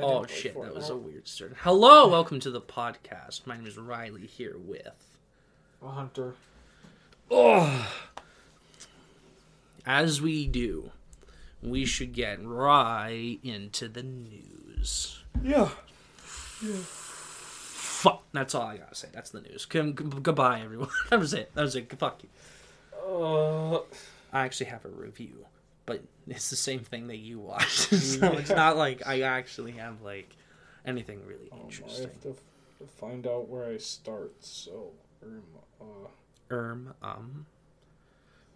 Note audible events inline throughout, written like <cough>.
Oh shit, that was a weird start. Hello, welcome to the podcast. My name is Riley here with hunter. Oh As we do, we should get right into the news. Yeah. Fuck, that's all I gotta say. That's the news. G- g- goodbye, everyone. <laughs> that was it. That was it. Fuck you. Uh, I actually have a review, but it's the same thing that you watched, <laughs> so it's not like I actually have like anything really interesting. I have to f- find out where I start. So, um, uh, Erm, um,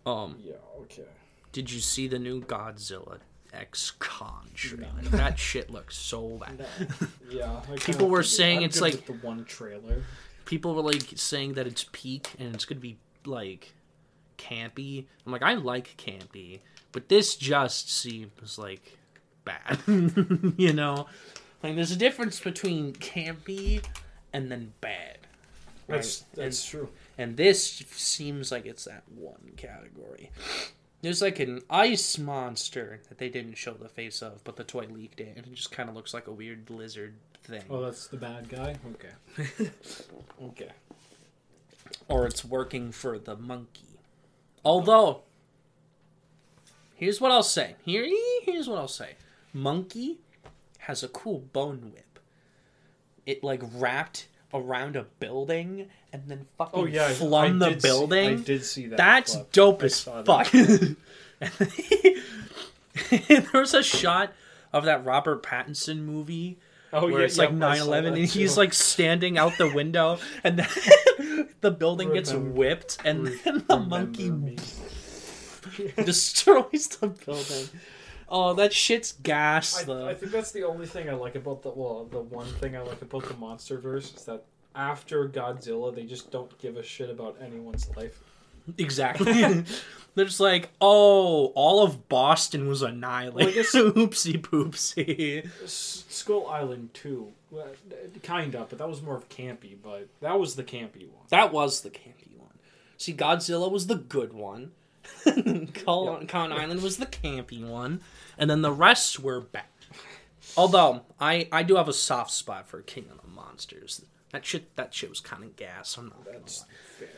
um, yeah, okay. did you see the new Godzilla X Kong trailer? No. <laughs> That shit looks so bad. No. Yeah. I People were saying it's like- the one trailer. People were like saying that it's peak and it's gonna be like campy. I'm like, I like campy, but this just seems like bad. <laughs> you know, like there's a difference between campy and then bad. That's Right. that's true. and this seems like it's that one category. There's like an ice monster that they didn't show the face of, but the toy leaked it, and it just kind of looks like a weird lizard thing. Oh, that's the bad guy. Okay. <laughs> okay. Or it's working for the monkey. Although, here's what I'll say. Here, here's what I'll say. Monkey has a cool bone whip. It like wrapped around a building and then fucking Oh yeah, I- flung I the did see- building. I did see that. That's dope I as fuck. <laughs> <laughs> there was a shot of that Robert Pattinson movie Oh where yeah, it's like yep, I 9 saw 11 that and he's like standing out the window and then <laughs> the building gets whipped and then the Remember monkey me. <laughs> destroys the building. Oh, that shit's gas I, though. I think that's the only thing I like about the well, the one thing I like about the MonsterVerse is that after Godzilla, they just don't give a shit about anyone's life. Exactly. <laughs> <laughs> They're just like, oh, all of Boston was annihilated. Well, I guess- Oopsie poopsie. Skull Island too, kind of, but that was more of campy. But that was the campy one. That was the campy one. See, Godzilla was the good one. <laughs> Kong Kong Island was the campy one, and then the rest were bad. Although I I do have a soft spot for King of the Monsters. That shit that shit was kind of gas. I'm not gonna That's lie. fair.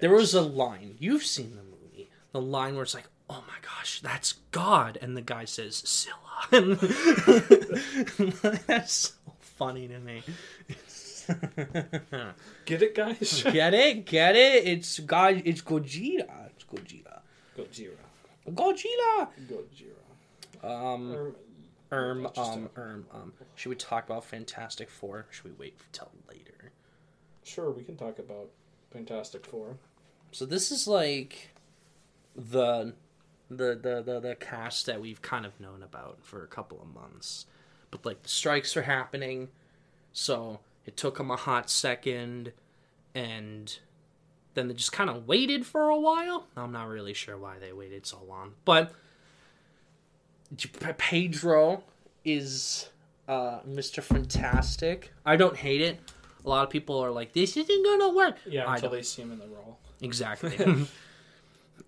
There was a line. You've seen the movie. The line where it's like, "Oh my gosh, that's God," and the guy says Scylla. <laughs> <laughs> that's so funny to me. get it, guys. Get it? Get it? It's God. It's Gojira. It's Gojira. Gojira. Gojira. Gojira. Um, Or- erm, just um, erm, um. Should we talk about Fantastic Four? Should we wait till later? Sure, we can talk about Fantastic Four. So this is like the the the the, the cast that we've kind of known about for a couple of months, but like the strikes are happening, so it took them a hot second, and then they just kind of waited for a while. I'm not really sure why they waited so long, but Pedro is uh, Mr. Fantastic. I don't hate it. A lot of people are like, "This isn't gonna work." Yeah, until they see him in the role. Exactly. <laughs>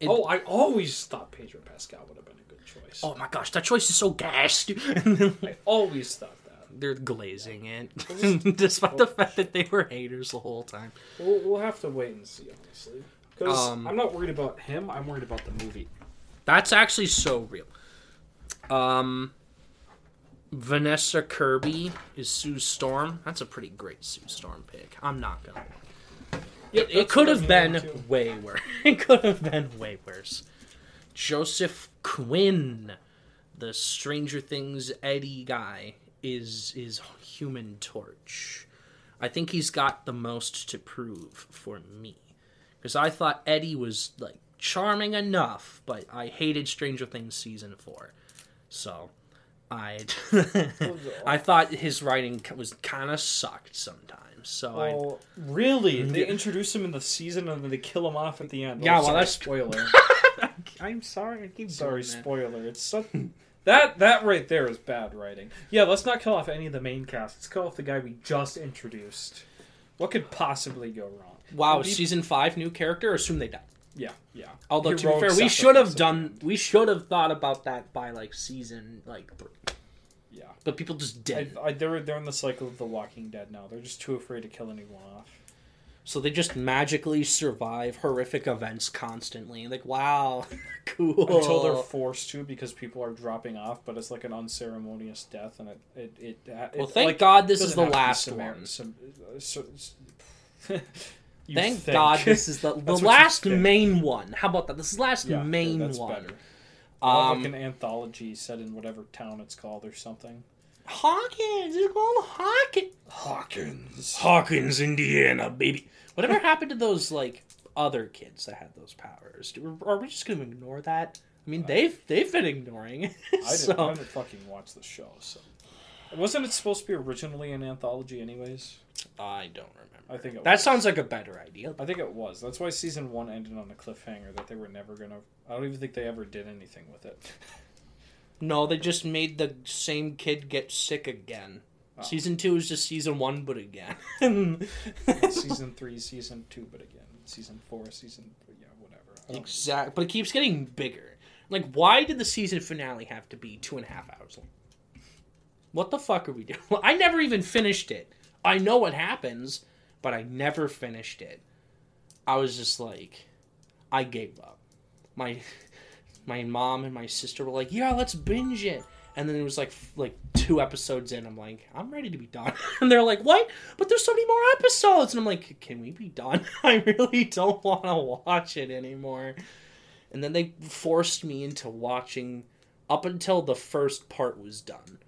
It- oh, I always thought Pedro Pascal would have been a good choice. oh my gosh, that choice is so gassed. I always thought. They're glazing it, <laughs> despite the fact that they were haters the whole time. We'll, we'll have to wait and see, honestly. Because Um, I'm not worried about him. I'm worried about the movie. That's actually so real. Um, Vanessa Kirby is Sue Storm. That's a pretty great Sue Storm pick. I'm not gonna. lie. Yep, It could have been way worse. <laughs> It could have been way worse. Joseph Quinn, the Stranger Things Eddie guy, is is Human Torch. I think he's got the most to prove for me, because I thought Eddie was like charming enough, but I hated Stranger Things season four, so I <laughs> I thought his writing was kind of sucked sometimes. So I Oh, really? They introduce him in the season and then they kill him off at the end. Yeah, Oh, well, sorry, that's- spoiler. <laughs> I'm sorry, I keep sorry, spoiler. It's so... that that right there is bad writing. Yeah, let's not kill off any of the main cast. Let's kill off the guy we just introduced. What could possibly go wrong? Wow, Maybe- season five, new character. Assume they die. Yeah, yeah. Although to be Heroic fair, we should have done. We should have thought about that by like season like three. Yeah. but people just I, didn't. I, they're they're in the cycle of The Walking Dead now. They're just too afraid to kill anyone off. So they just magically survive horrific events constantly. Like, wow, <laughs> cool. Until they're forced to because people are dropping off, but it's like an unceremonious death, and it it it. it well, thank like, God this is the have to be last one. Some, uh, so, <laughs> Thank think. God this is the, <laughs> the That's what you last main one. How about that? This is the last Yeah, main that's one. better. Um, like an anthology set in whatever town it's called or something. Hawkins, it's called Hawkins. Hawkins. Hawkins, Indiana, baby. Whatever happened to those like other kids that had those powers? Do, are we just gonna ignore that? I mean, uh, they've they've been ignoring. it, I didn't, I didn't fucking watch the show, so. Wasn't it supposed to be originally an anthology, anyways? I don't remember. I think it That was. sounds like a better idea. I think it was. That's why season one ended on a cliffhanger that they were never gonna. I don't even think they ever did anything with it. <laughs> No, they just made the same kid get sick again. Oh. Season two is just season one, but again. <laughs> <laughs> season three, season two, but again, season four, season yeah, whatever. Exactly, but it keeps getting bigger. Like, why did the season finale have to be two and a half hours long? What the fuck are we doing? <laughs> I never even finished it. I know what happens, but I never finished it. I was just like, I gave up. My my mom and my sister were like, "Yeah, let's binge it." And then it was like like two episodes in. I'm like, I'm ready to be done. <laughs> And they're like, "What? But there's so many more episodes." And I'm like, "Can we be done? <laughs> I really don't <laughs> want to watch it anymore." And then they forced me into watching up until the first part was done.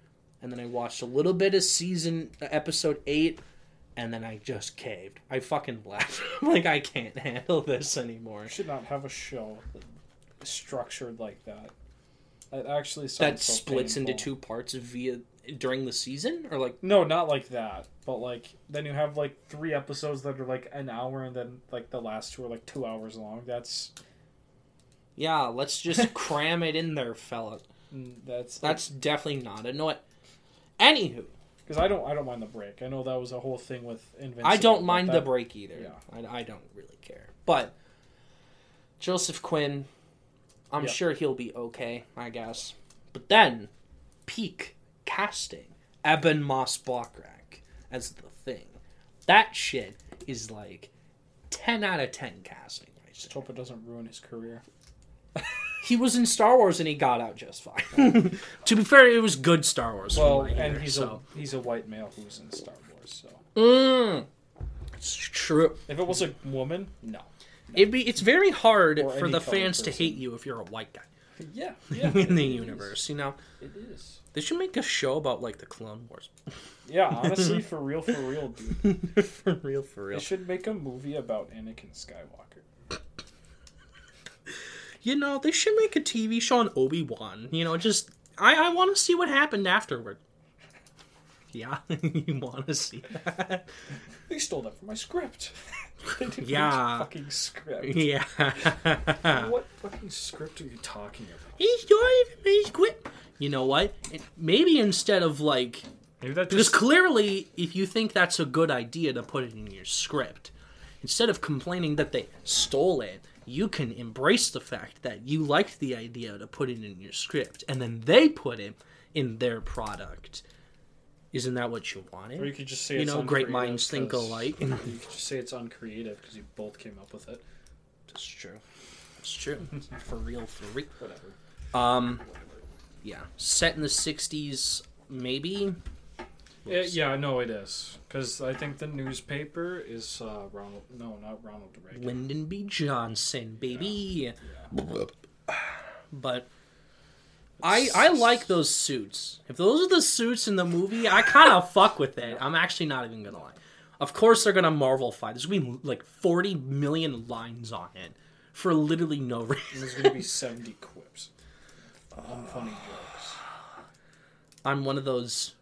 And then I watched a little bit of season uh, episode 8 and then I just caved. I fucking left. Like I can't handle this anymore. We should not have a show structured like that. It actually That so splits into two parts via during the season or like No, not like that. But like then you have like three episodes that are like an hour, and then like the last two are like two hours long. That's yeah, let's just <laughs> cram it in there, fella. mm, that's That's definitely not a no. Anywho, because I don't I don't mind the break. I know that was a whole thing with Invincible. I don't mind the break either. Yeah. I, I don't really care. But Joseph Quinn, I'm Yeah. sure he'll be okay, I guess. But then, peak casting Ebon Moss-Bachrach as the thing. That shit is like 10 out of 10 casting. I Just hope it doesn't ruin his career. He was in Star Wars and he got out just fine. <laughs> to be fair, it was good Star Wars. Well, and he's so. a he's a white male who's in Star Wars. So Mm, it's true. if it was a woman, no. It'd be it's very hard Or for the fans to hate you if you're a white guy Yeah, yeah. <laughs> in the it is. universe. You know, It is. they should make a show about like the Clone Wars. <laughs> Yeah, honestly, <laughs> for real, for real, dude. for real, for real. They should make a movie about Anakin Skywalker. You know, they should make a TV show on Obi Wan. You know, just I I want to see what happened afterward. Yeah, <laughs> you want to see that? They stole that from my script. <laughs> They didn't Yeah. fucking script. Yeah. <laughs> What fucking script are you talking about? He's not even made quit. You know what? It- Maybe instead of like Maybe that Because clearly, if you think that's a good idea to put it in your script, instead of complaining that they stole it, you can embrace the fact that you liked the idea to put it in your script, and then they put it in their product. Isn't that what you wanted? or you could just say You it's know, great minds think alike. <laughs> You could just say it's uncreative because you both came up with it. That's true. That's true. <laughs> for real, for real. Whatever. Um, yeah, set in the '60s, maybe. Yeah, yeah, no, it is because I think the newspaper is uh, Ronald. No, not Ronald Reagan. Lyndon B. Johnson, baby. But I I like those suits. If those are the suits in the movie, I kind of <laughs> fuck with it. I'm actually not even gonna lie. Of course they're gonna Marvel fight. There's gonna be like 40 million lines on it for literally no reason. there's gonna be seventy quips, unfunny jokes. <sighs> I'm one of those.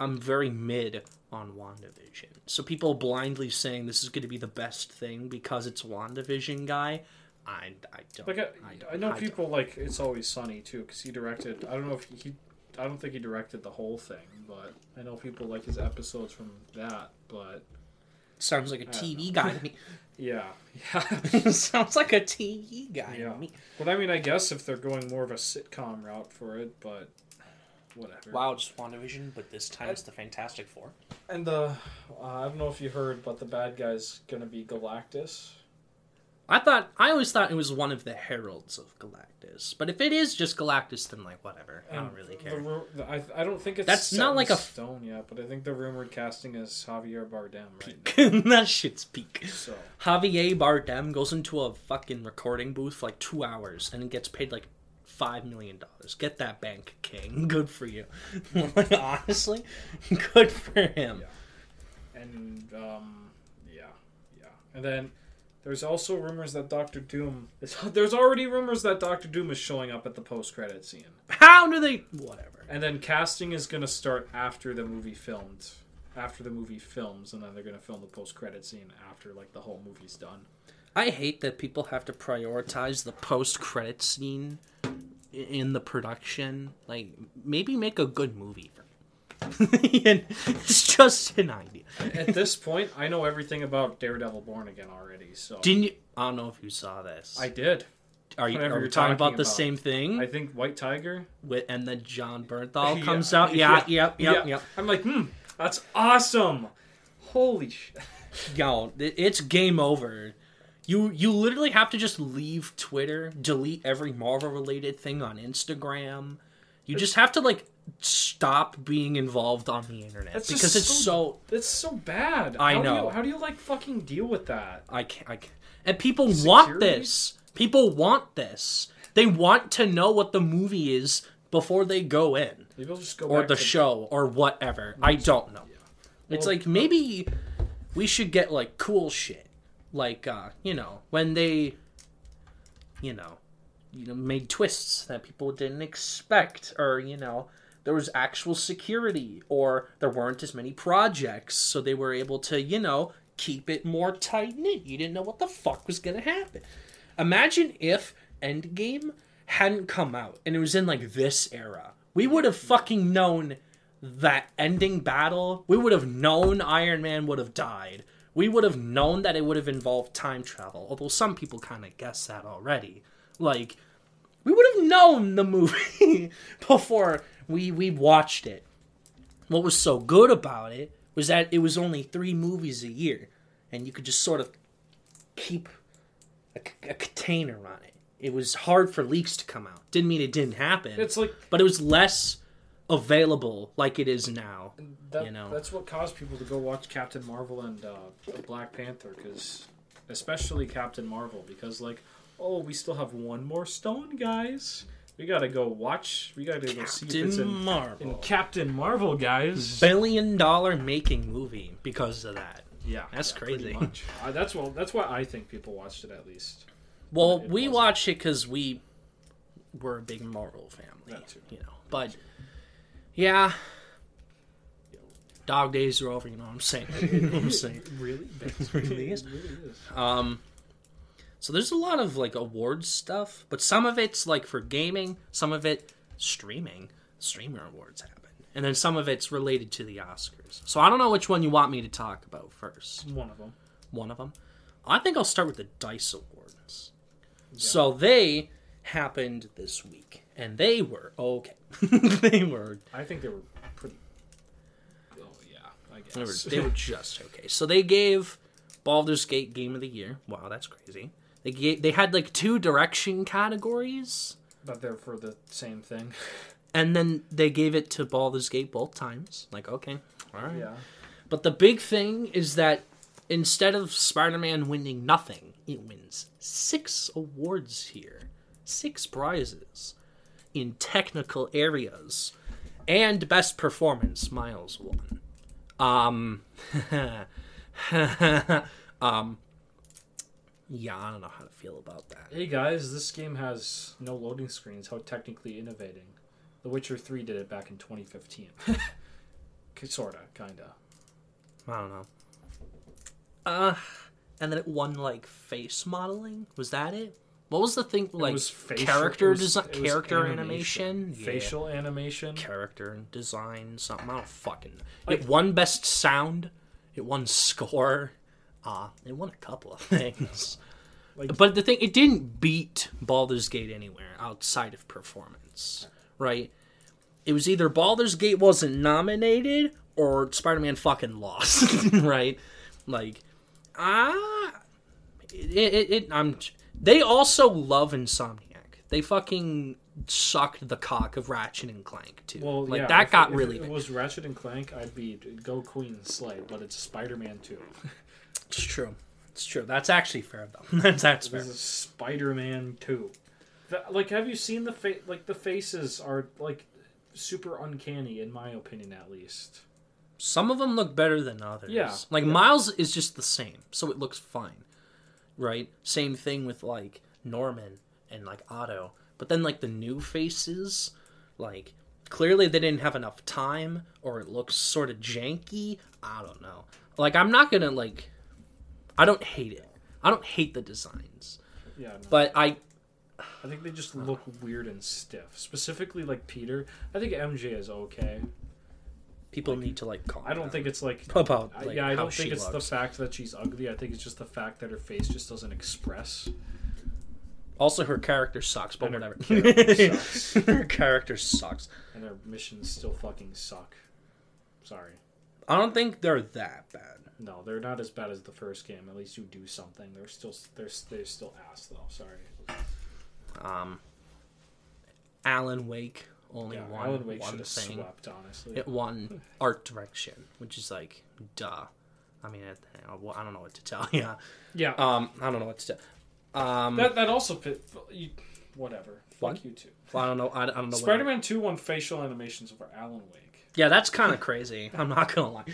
I'm very mid on WandaVision. So people blindly saying this is going to be the best thing because it's WandaVision guy. I, I don't. Like I, don't- I know don't. people like it's always sunny too because he directed. I don't know if he. I don't think he directed the whole thing, but I know people like his episodes from that. But Sounds like a TV guy to <laughs> me. <laughs> yeah, yeah, <laughs> Sounds like a TV guy Yeah. to me. But I mean, I guess if they're going more of a sitcom route for it, but whatever. Wow, just WandaVision, but this time it's the Fantastic Four. And the uh, I don't know if you heard, but the bad guy's gonna be Galactus. I thought I always thought it was one of the heralds of Galactus, but if it is just Galactus, then like whatever. I don't really care. ru- the- I, I don't think it's That's not like a- stone yet, but I think the rumored casting is Javier Bardem right <laughs> that shit's peak. So Javier Bardem goes into a fucking recording booth for like two hours and gets paid like five million dollars. Get that bank, King. <laughs> Good for you. like, <laughs> honestly, good for him. and um, yeah, yeah, and then there's also rumors that Doctor Doom. Is, <laughs> there's already rumors that Doctor Doom is showing up at the post credit scene, How do they? Whatever. and then casting is gonna start after the movie filmed. After the movie films, and then they're gonna film the post credit scene after like the whole movie's done. I hate that people have to prioritize the post credit scene in the production. Like, maybe make a good movie. <laughs> And it's just an idea. At this point, I know everything about Daredevil Born Again already, so Didn't you? I don't know if you saw this. I did. are you, are we you're talking about talking the about. same thing? I think White Tiger. With, and then Jon Bernthal <laughs> Yeah, comes out. Yeah, yep, yep, yeah. yep. I'm like, hmm, that's awesome. Holy shit. <laughs> Yo, it- it's game over. You you literally have to just leave Twitter, delete every Marvel related thing on Instagram. You just have to like stop being involved on the internet That's because it's so- so It's so bad. I how Do know. you, how do you like fucking deal with that? I can't, I can't. And people want this. People want this. They want to know what the movie is before they go in Maybe go or the show or whatever. I don't know. It's Well, like maybe we should get like cool shit. Like uh, you know, when they you know, you know, made twists that people didn't expect or you know, there was actual security or there weren't as many projects so they were able to, you know, keep it more tight knit. You didn't know what the fuck was going to happen. Imagine if Endgame hadn't come out and it was in like this era. We would have fucking known that ending battle. We would have known Iron Man would have died. We would have known that it would have involved time travel. Although some people kind of guess that already. Like we would have known the movie <laughs> before we we watched it. What was so good about it was that it was only 3 movies a year and you could just sort of keep a, a container on it. It was hard for leaks to come out. Didn't mean it didn't happen, It's like but it was less available like it is now. that, You know. that's what caused people to go watch Captain Marvel and uh, Black Panther, because especially Captain Marvel, because like, oh, we still have one more stone, guys. We gotta go watch. We gotta go see if it's Captain in, Marvel. in Captain Marvel, guys. Billion dollar making movie because of that. Yeah, That's yeah, crazy. much. <laughs> Uh, that's well. That's why I think people watched it at least. Well, It we wasn't. watched it because we were a big Marvel family, you know. But yeah, dog days are over. You know what I'm saying? <laughs> you know what I'm saying? Really, It really is. It really is. Um, so there's a lot of like awards stuff, but some of it's like for gaming, some of it streaming. Streamer awards happen, and then some of it's related to the Oscars. So I don't know which one you want me to talk about first. One of them. One of them. I think I'll start with the Dice Awards. So they happened this week, and they were okay. <laughs> they were I think they were pretty. Oh yeah, I guess they were, they were just okay. So they gave Baldur's Gate Game of the Year. Wow, that's crazy. They gave, they had like two direction categories, but they're for the same thing. <laughs> and then they gave it to Baldur's Gate both times. Like, okay, all right. Yeah. But the big thing is that instead of Spider-Man winning nothing, it wins six awards here, six prizes in technical areas, and best performance. Miles won. Um, <laughs> um, yeah, I don't know how to feel about that. Hey guys, this game has no loading screens. How technically innovating. The Witcher 3 did it back in 2015. <laughs> K- Sorta, kinda. I don't know. Uh, and then it won like face modeling. Was that it? What was the thing like was facial- character was- design, character animation. animation, Yeah. Facial animation. character design, something. I don't fucking. Like- it won best sound. It won score. Uh, it won a couple of <laughs> things. Like- but the thing, it didn't beat Baldur's Gate anywhere outside of performance, right? it was either Baldur's Gate wasn't nominated or Spider-Man fucking lost, <laughs> right? Like, ah, it, it, it, I'm. They also love Insomniac. They fucking sucked the cock of Ratchet and Clank too. Well, like yeah, that got if really It big. was Ratchet and Clank. I'd be go Queen Slay, but it's Spider-Man Two. It's true. It's true. That's actually fair though. <laughs> that's that's fair. This is Spider-Man Two. The- like, have you seen the fa- like the faces are like super uncanny in my opinion, at least. Some of them look better than others. Yeah, Like yeah. Miles is just the same, so it looks fine. Right? Same thing with like Norman and like Otto. But then like the new faces, like clearly they didn't have enough time or it looks sort of janky. I don't know. Like I'm not going to like I don't hate it. I don't hate the designs. Yeah, no. But I I think they just look weird and stiff. Specifically, like Peter. I think MJ is okay. people need to like calm I don't down think it's like. about like, yeah, I don't think it's the fact that she's ugly. I think it's just the fact that her face just doesn't express. Also her character sucks, but And her whatever. <laughs> character sucks. <laughs> her character sucks. and their missions still fucking suck. Sorry. I don't think they're that bad. No, they're not as bad as the first game. At least you do something. They're still they're they're still ass though. Sorry. Um, Alan Wake only Yeah, won Alan Wake one thing. swept. Honestly. It won art direction, which is like duh. I mean, it, I don't know what to tell <laughs> you. yeah. Um, I don't know what to tell. Um, that that also fit. You, whatever. Fuck you too. I don't know. I, I don't know. Spider-Man Two won facial animations over Alan Wake. Yeah, that's kind of crazy. I'm not gonna lie.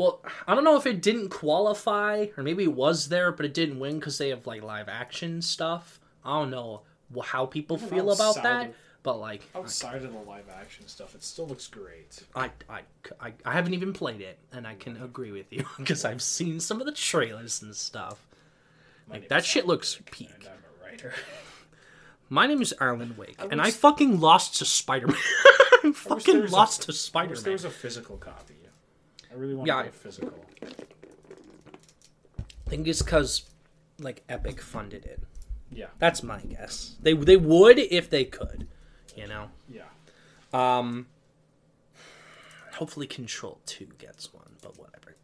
Well, I don't know if it didn't qualify or maybe it was there, but it didn't win because they have like live action stuff. I don't know how people Even feel about that, of- but like Outside of the live action stuff, it still looks great. I, I, I, I haven't even played it, and I can agree with you <laughs> because I've seen some of the trailers and stuff. My Like that shit Alan looks Wake, peak. And I'm a writer. <laughs> My name is Arlen Wake, I and I fucking lost to Spider Man. <laughs> I fucking a- lost to I Spider wish there Man. was a physical copy. I really want Yeah, to get physical. I think it's because like Epic funded it. Yeah, That's my guess. They they would if they could, you know. yeah. Um. Hopefully, Control Two gets one, but whatever.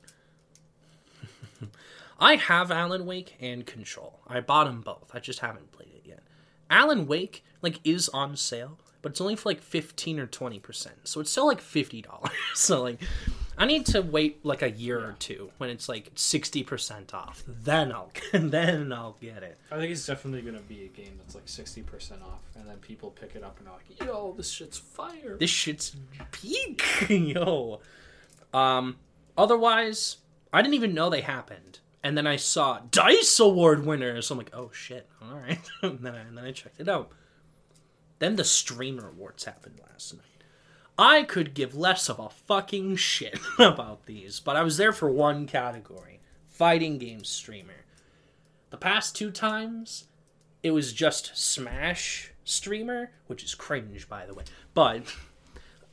<laughs> I have Alan Wake and Control. I bought them both. I just haven't played it yet. Alan Wake like is on sale, but it's only for like fifteen or twenty percent, so it's still like fifty dollars. <laughs> so like, I need to wait like a year or two when it's like sixty percent off. Then I'll <laughs> then I'll get it. I think it's definitely going to be a game that's like sixty percent off, and then people pick it up and are like, "Yo, this shit's fire." this shit's peak, <laughs> yo. Um, otherwise, I didn't even know they happened, and then I saw Dice Award winners. So I'm like, oh shit, all right. <laughs> and then I, and then I checked it out. Then the Streamer Awards happened last night. I could give less of a fucking shit <laughs> about these, but I was there for one category: fighting game streamer. The past two times, it was just Smash streamer, which is cringe, by the way. But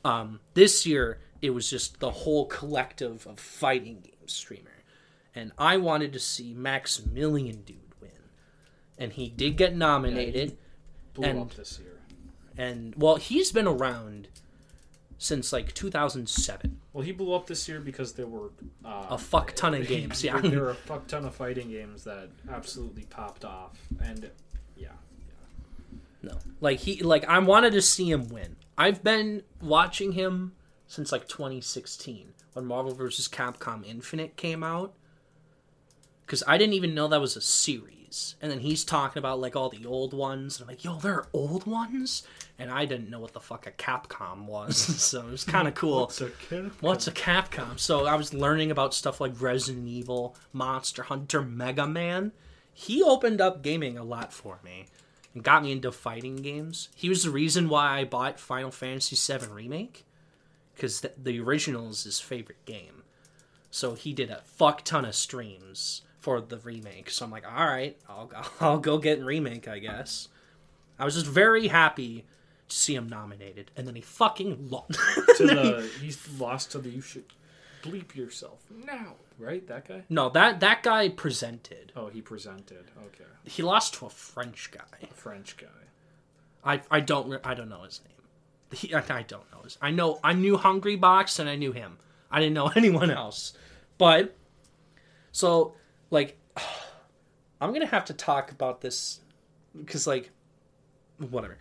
um, this year, it was just the whole collective of fighting game streamer, and I wanted to see Maximilian Dood win, and he did get nominated. Blew and- up this year. And well, he's been around since like 2007. Well, he blew up this year because there were uh, A fuck ton of <laughs> games, yeah. there were a fuck ton of fighting games that absolutely popped off, and yeah, yeah, No, like he like I wanted to see him win. I've been watching him since like 2016 when Marvel vs. Capcom Infinite came out. Because I didn't even know that was a series, and then he's talking about like all the old ones, and I'm like, "Yo, there are old ones," and I didn't know what the fuck a Capcom was, <laughs> so it was kind of cool. What's a kid? What's a Capcom? So I was learning about stuff like Resident Evil, Monster Hunter, Mega Man. He opened up gaming a lot for me and got me into fighting games. He was the reason why I bought Final Fantasy VII Remake because the, the original is his favorite game. So he did a fuck ton of streams for the remake. So I'm like, all right, I'll <laughs> I'll go get remake, I guess. I was just very happy to see him nominated, and then he fucking lost. <laughs> to the he's lost to the you should bleep yourself now, right? That guy. No, that that guy presented. Oh, he presented. Okay, He lost to a French guy. a French guy. I I don't I don't know his name. He, I, I don't know. His. I know I knew Hungrybox and I knew him. I didn't know <laughs> anyone else. But so like <sighs> I'm gonna have to talk about this because like whatever.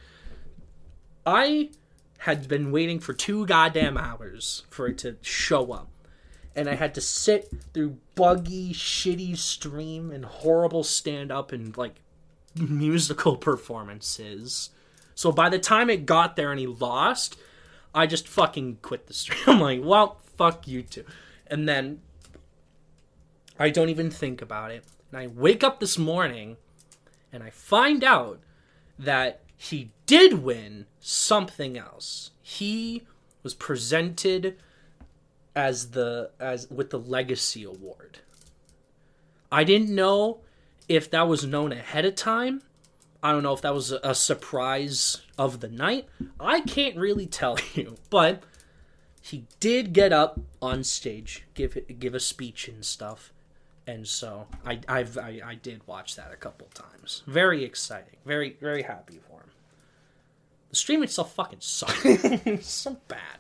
I had been waiting for two goddamn hours for it to show up. And I had to sit through buggy, shitty stream and horrible stand up and like musical performances. So by the time it got there and he lost, I just fucking quit the stream. <laughs> I'm like, well, fuck you too. And then I don't even think about it. And I wake up this morning and I find out that he did win something else. He was presented as the as with the legacy award. I didn't know if that was known ahead of time. I don't know if that was a, surprise of the night. I can't really tell <laughs> you, but he did get up on stage, give give a speech and stuff, and so I I've, I I did watch that a couple times. Very exciting, very very happy for him. The stream itself fucking sucked. <laughs> it's so bad.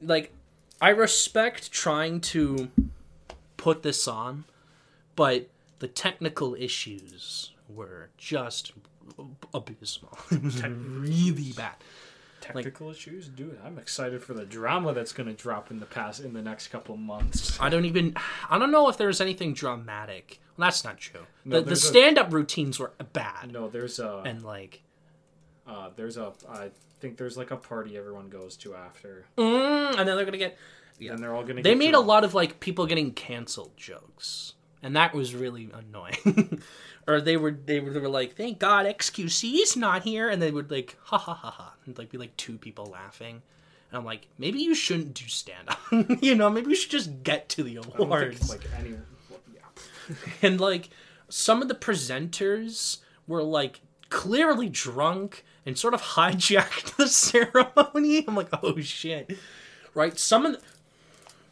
Like I respect trying to put this on, but the technical issues were just abysmal. <laughs> It was really bad. Technical issues, dude. I'm excited for the drama that's going to drop in the past in the next couple months. I don't even. I don't know if there's anything dramatic. Well, that's not true. No, the the stand-up routines were bad, No, there's a and like, uh, there's a I think there's like a party everyone goes to after, mm, and then they're gonna get. and they're all going to. They made a lot of like people getting canceled jokes, and that was really annoying. <laughs> or they were they were, they were like, "Thank God XQC's not here," and they would like, "Ha ha ha ha," and like be like two people laughing. And I'm like, maybe you shouldn't do stand up. <laughs> you know, maybe you should just get to the awards. think like any. yeah. <laughs> and like some of the presenters were like clearly drunk and sort of hijacked the ceremony. I'm like, oh shit. Right? Some of the...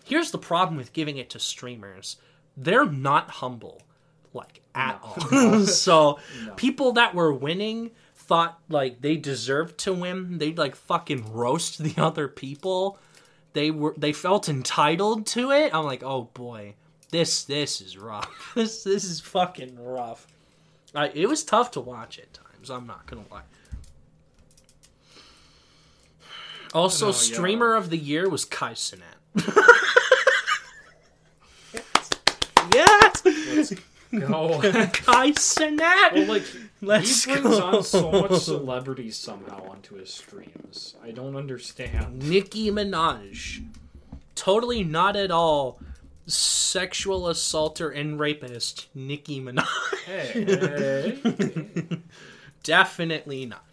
Here's the problem with giving it to streamers. They're not humble like at all. <laughs> so people that were winning thought like they deserved to win. They'd like fucking roast the <laughs> other people. They were they felt entitled to it. I'm like, "Oh boy. This this is rough. <laughs> this this is fucking rough." I, it was tough to watch at times. I'm not gonna lie. Also, No, yeah. streamer of the year was Kai Cenat. <laughs> No. Kai Cenat. well, like Let's he brings go. on so much celebrity somehow onto his streams. I don't understand. Nicki Minaj, totally not at all sexual assaulter and rapist. Nicki Minaj, Hey, hey. <laughs> definitely not.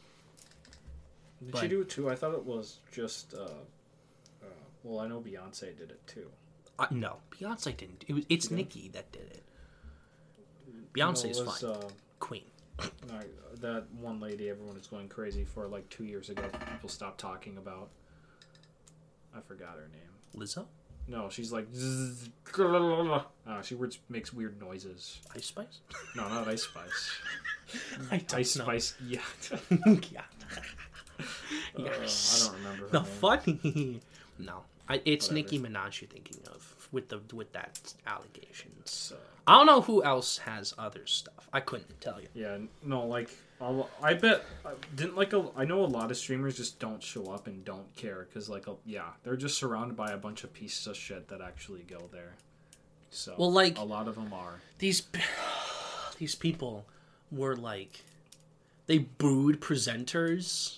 Did But- she do it too? I thought it was just. Uh, uh, well, I know Beyonce did it too. Uh, no, Beyonce didn't. It was, it's didn't? Nicki that did it. Beyonce's No, it was, fine. Uh, Queen. <coughs> that one lady everyone was going crazy for like two years ago. People stopped talking about. I forgot her name. Lizzo, No, she's like. zzz, Uh, she words, makes weird noises. Ice Spice. No, not Ice Spice. I Ice know. Spice. Yeah. yeah. Uh, Yes. I don't remember. Her funny. No, I, it's Whatever. Nicki Minaj you're thinking of with the with that allegations. So, I don't know who else has other stuff. I couldn't tell you. yeah, no, like I'll, I bet I didn't like a. I know a lot of streamers just don't show up and don't care because like a, yeah, they're just surrounded by a bunch of pieces of shit that actually go there. So Well, like- a lot of them are. These <sighs> these people were like they booed presenters.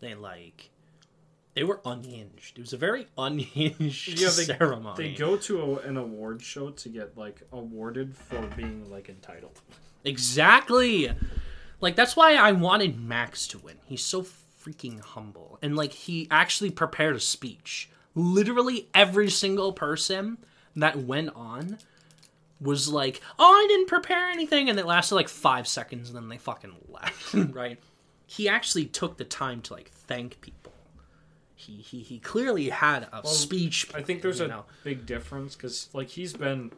They like they were unhinged. It was a very <laughs> unhinged Yeah, they- ceremony. They go to a, an award show to get like awarded for being like entitled. Exactly. Like that's why I wanted Max to win. He's so freaking humble. And like he actually prepared a speech. Literally every single person that went on was like, "Oh, I didn't prepare anything." And it lasted like 5 seconds and then they fucking left, <laughs> right? He actually took the time to like thank people. He he he clearly had a speech. I think there's a know. big difference because like he's been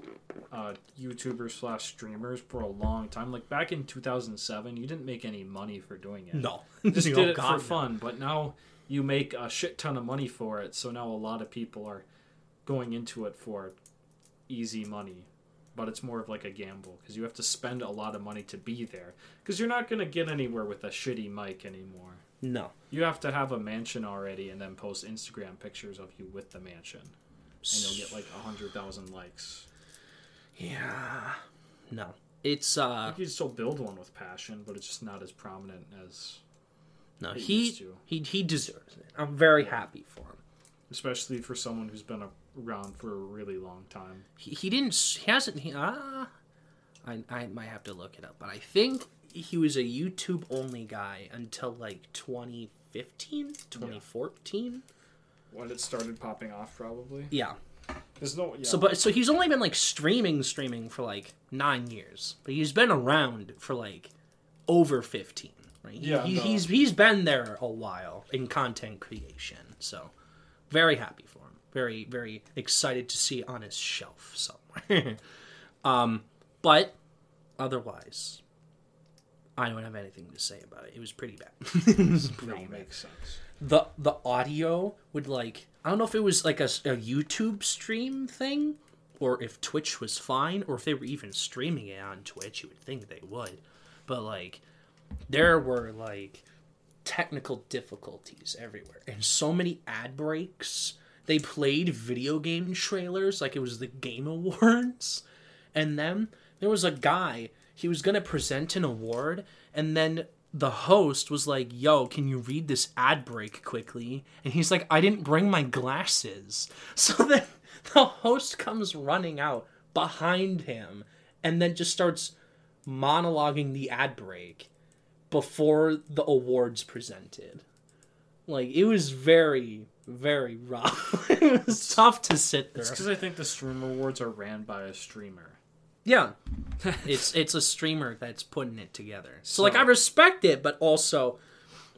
uh, YouTuber slash streamers for a long time. Like back in 2007, you didn't make any money for doing it. no. <laughs> just <laughs> did it God, for no. fun. But now you make a shit ton of money for it. So now a lot of people are going into it for easy money. But it's more of like a gamble because you have to spend a lot of money to be there. Because you're not going to get anywhere with a shitty mic anymore. No. You have to have a mansion already and then post Instagram pictures of you with the mansion. And you'll get like a 100,000 likes. Yeah. No. It's uh You can still build one with passion, but it's just not as prominent as. no, he he he deserves it. I'm very happy for him. Especially for someone who's been around for a really long time. He, he didn't he hasn't he ah I I might have to look it up, but I think he was a YouTube only guy until like 2015, 2014. When it started popping off, probably. Yeah. There's no. Yeah. So but so he's only been like streaming streaming for like 9 years. But he's been around for like over 15, right? He- Yeah, he, no. he's he's been there a while in content creation. So very happy for him. Very very excited to see on his shelf somewhere. <laughs> um but otherwise I don't have anything to say about it. It was pretty bad. <laughs> it was no, bad makes sense. the the audio would like I don't know if it was like a, a YouTube stream thing or if Twitch was fine or if they were even streaming it on Twitch you would think they would but like there were like technical difficulties everywhere and so many ad breaks they played video game trailers like it was the game <laughs> awards and then there was a guy he was going to present an award and then the host was like yo can you read this ad break quickly? And he's like i didn't bring my glasses. <laughs> So then the host comes running out behind him and then just starts monologuing the ad break before the awards presented. Like it was very very rough. <laughs> It was tough to sit there. It's because I think the streamer awards are ran by a streamer. Yeah. <laughs> it's it's a streamer that's putting it together. So, like I respect it, but also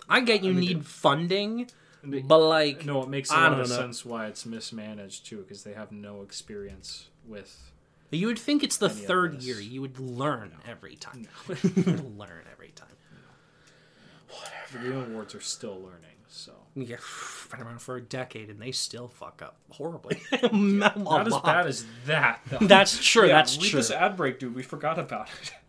I get you mean, need funding, And but like No, it makes a lot of know. sense why it's mismanaged too, because they have no experience with. you would think it's the third year. <laughs> You would learn every time. you would learn every time. Whatever the Game Awards are still learning, so Yeah, <sighs> been around for a decade and they still fuck up horribly. <laughs> Not <laughs> not as bad as that. though. That's true. Yeah, that's true. This ad break, dude. We forgot about it. <laughs>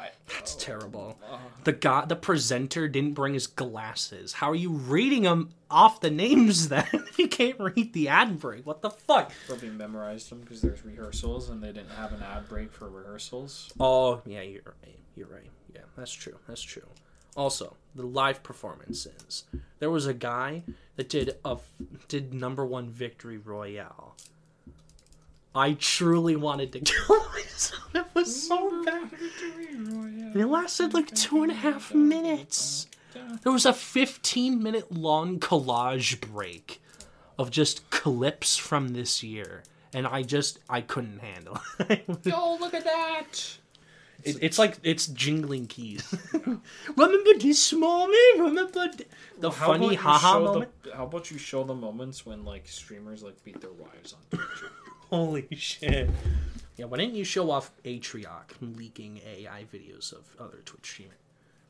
I, That's terrible. Oh, oh. The guy, the presenter didn't bring his glasses. How are you reading them off the names then? if you can't read the ad break, what the fuck? probably memorized them because there's rehearsals and they didn't have an ad break for rehearsals. Oh, yeah, you're right. You're right. Yeah, that's true. That's true. Also, the live performances. There was a guy that did a did number one victory royale. I truly wanted to <laughs> kill myself. It was so bad. And it lasted like two and a half minutes. There was a 15 minute long collage break of just clips from this year. And I just, I couldn't handle <laughs> it. Oh, look at that! It, it's like it's jingling keys. <laughs> remember this moment? Remember th- the How funny haha moment? The, how about you show the moments when like streamers like beat their wives on Twitch? <laughs> Holy shit! Yeah, why didn't you show off Atrioc leaking AI videos of other Twitch streamers?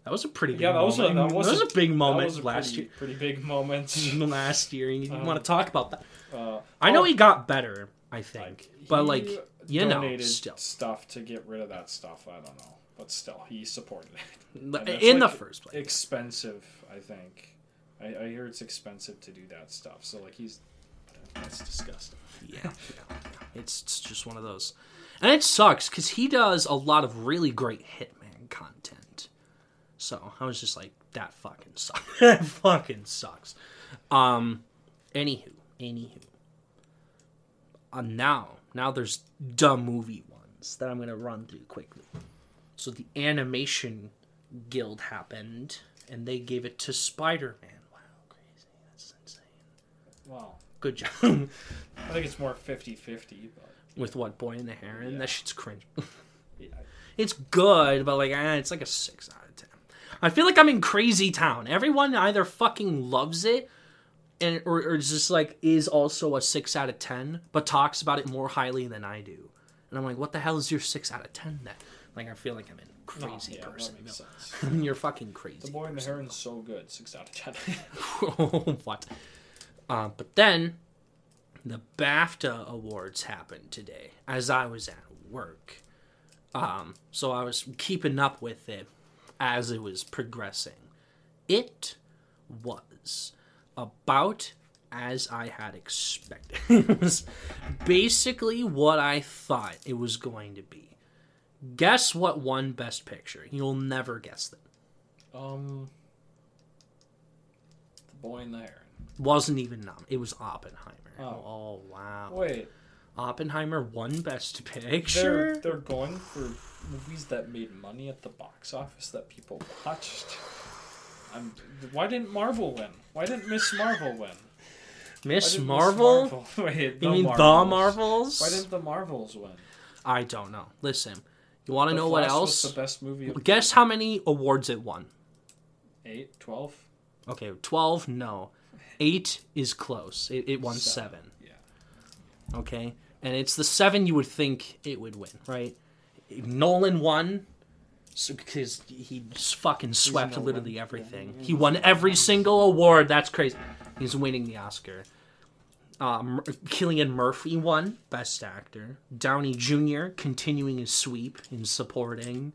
That was a pretty big yeah, that was a moment. that was, a, big moment that was a last pretty, year. Pretty big moment. <laughs> Last year, you, want to talk about that? Uh, I know oh, he got better. I think, but he like you know, donated still stuff to get rid of that stuff. I don't know, but still, he supported it. <laughs> in that's, the first place. expensive. I think. I, I hear it's expensive to do that stuff. So like he's that's disgusting. yeah. It's, it's just one of those, and it sucks because he does a lot of really great Hitman content. So I was just like, that fucking sucks. <laughs> that fucking sucks. Um, anywho, anywho. Uh, now, now there's dumb movie ones that I'm gonna run through quickly. So the animation guild happened, and they gave it to Spider-Man. Wow, crazy! That's insane. Wow. Good job. <laughs> I think it's more 50-50, but with what boy in the heron Yeah. that shit's cringe <laughs> yeah, it's good but like eh, it's like a six out of ten i feel like i'm in crazy town everyone either fucking loves it and or, or just like is also a six out of ten but talks about it more highly than i do and i'm like what the hell is your six out of ten then Like I feel like I'm a crazy Oh, yeah, person. That makes No. sense. <laughs> You're fucking crazy. The Boy and the person. Heron's so good. Six out of ten. <laughs> what? Uh, but then the BAFTA awards happened today as I was at work. Um, so I was keeping up with it as it was progressing. It was about as I had expected. <laughs> it was basically what I thought it was going to be. Guess what won Best Picture? You'll never guess that. um, The Boy in the Heron. Wasn't even nom. It was Oppenheimer. Oh. Oh, wow. Wait, Oppenheimer won Best they're Picture. they're going for movies that made money at the box office that people watched. I'm, why didn't Marvel win? Why didn't Miss Marvel win? Miss Marvel? Marvel? <laughs> Wait, You mean the Marvels. Marvels? Why didn't the Marvels win? I don't know. Listen, you want to know what else? The best movie. Guess how many awards it won. eight, twelve. Okay, 12, no. 8 is close. It, it won Seven. 7. Yeah. Okay? And it's the 7 you would think it would win, right? Nolan won so, because he fucking swept literally everything. He won every single award. That's crazy. He's winning the Oscar. Um, Cillian Murphy won Best Actor. Downey Jr. continuing his sweep in supporting.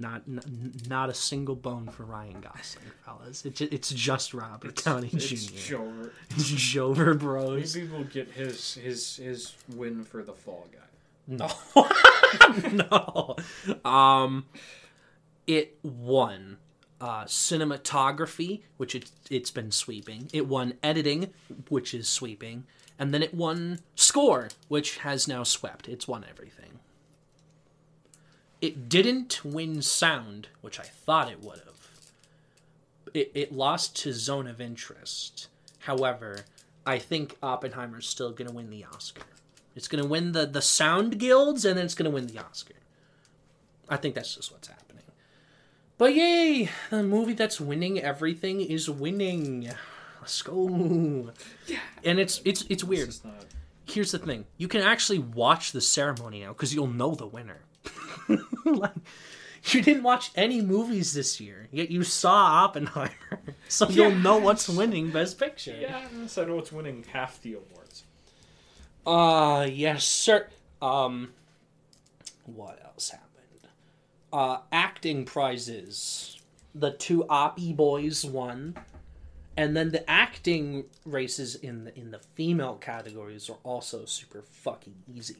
Not n- not a single bone for Ryan Gosling, fellas. It ju- it's just Robert Downey It's Jr. Jover. <laughs> It's Jover Bros. Maybe we'll get his his his win for the Fall Guy. No, <laughs> no. Um, it won uh, cinematography, which it, it's been sweeping. It won editing, which is sweeping, and then it won score, which has now swept. It's won everything. It didn't win sound, which I thought it would have. It, it lost to Zone of Interest. However, I think Oppenheimer's still going to win the Oscar. It's going to win the, the Sound Guilds, and then it's going to win the Oscar. I think that's just what's happening. But yay! The movie that's winning everything is winning. Let's go. Yeah. And it's it's it's weird. This is not. Here's the thing: you can actually watch the ceremony now because you'll know the winner. <laughs> like, you didn't watch any movies this year, yet you saw Oppenheimer, <laughs> so you'll know what's winning Best Picture. Yeah, so I know it's winning half the awards. Uh yes, sir. Um what else happened? Uh acting prizes. The two Oppie boys won. And then the acting races in the in the female categories are also super fucking easy.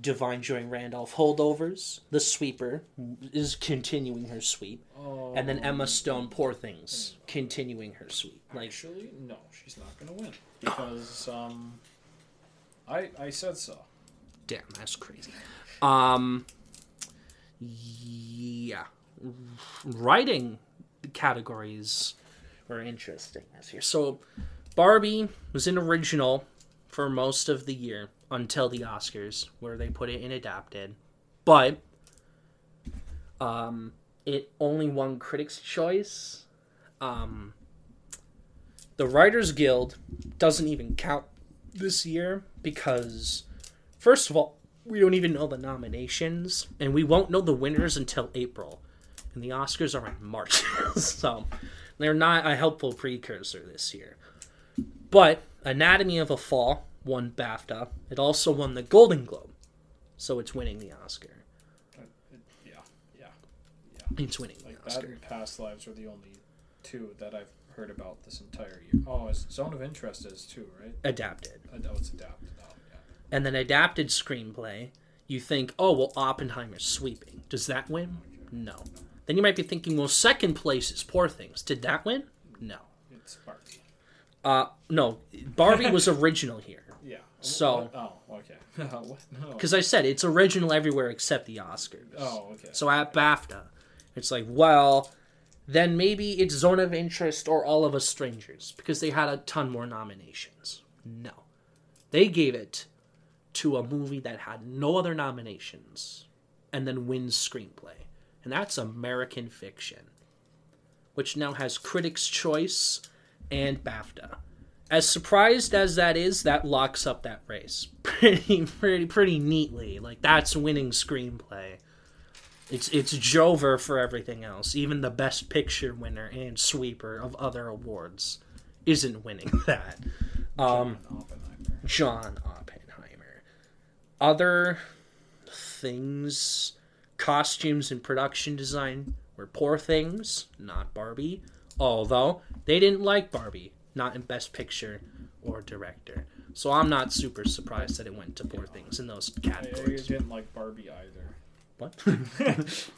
Da'Vine Joy Randolph holdovers. The sweeper is continuing her sweep. Oh, And then Emma Stone, Poor Things, continuing her sweep. Like actually, no, she's not gonna win because um, I I said so. Damn, that's crazy. Um, yeah, writing categories were interesting this year. So, Barbie was an original for most of the year until the Oscars, where they put it in adapted, but um, it only won Critics' Choice. Um, the Writers Guild doesn't even count this year because First of all, we don't even know the nominations, and we won't know the winners until April. And the Oscars are in March. <laughs> so they're not a helpful precursor this year. But Anatomy of a Fall won BAFTA. It also won the Golden Globe. So it's winning the Oscar. Yeah, yeah. Yeah. It's winning the Like that and Past Lives are the only two that I've heard about this entire year. Oh, Zone of Interest is too, right? Adapted. I know oh, it's adapted. And then adapted screenplay, you think, oh, well, Oppenheimer's sweeping. Does that win? No. Then you might be thinking, well, second place is Poor Things. Did that win? No. It's Barbie. Uh, no, Barbie was original here. <laughs> Yeah. So-? Oh, okay. <laughs> what? No. Because I said it's original everywhere except the Oscars. Oh, okay. So at BAFTA, it's like, well, then maybe it's Zone of Interest or All of Us Strangers because they had a ton more nominations. No. They gave it to a movie that had no other nominations and then wins screenplay. And that's American Fiction, which now has Critics' Choice and BAFTA. As surprised as that is, that locks up that race <laughs> pretty, pretty, pretty neatly. Like that's winning screenplay. It's it's Jover for everything else. Even the best picture winner and sweeper of other awards isn't winning <laughs> that. Um, John Oppenheimer. John Oppenheimer. Other things, costumes and production design were poor things, not Barbie. Although they didn't like Barbie, not in Best Picture or Director. So I'm not super surprised that it went to poor things in those categories. I didn't like Barbie either. What? <laughs> <laughs>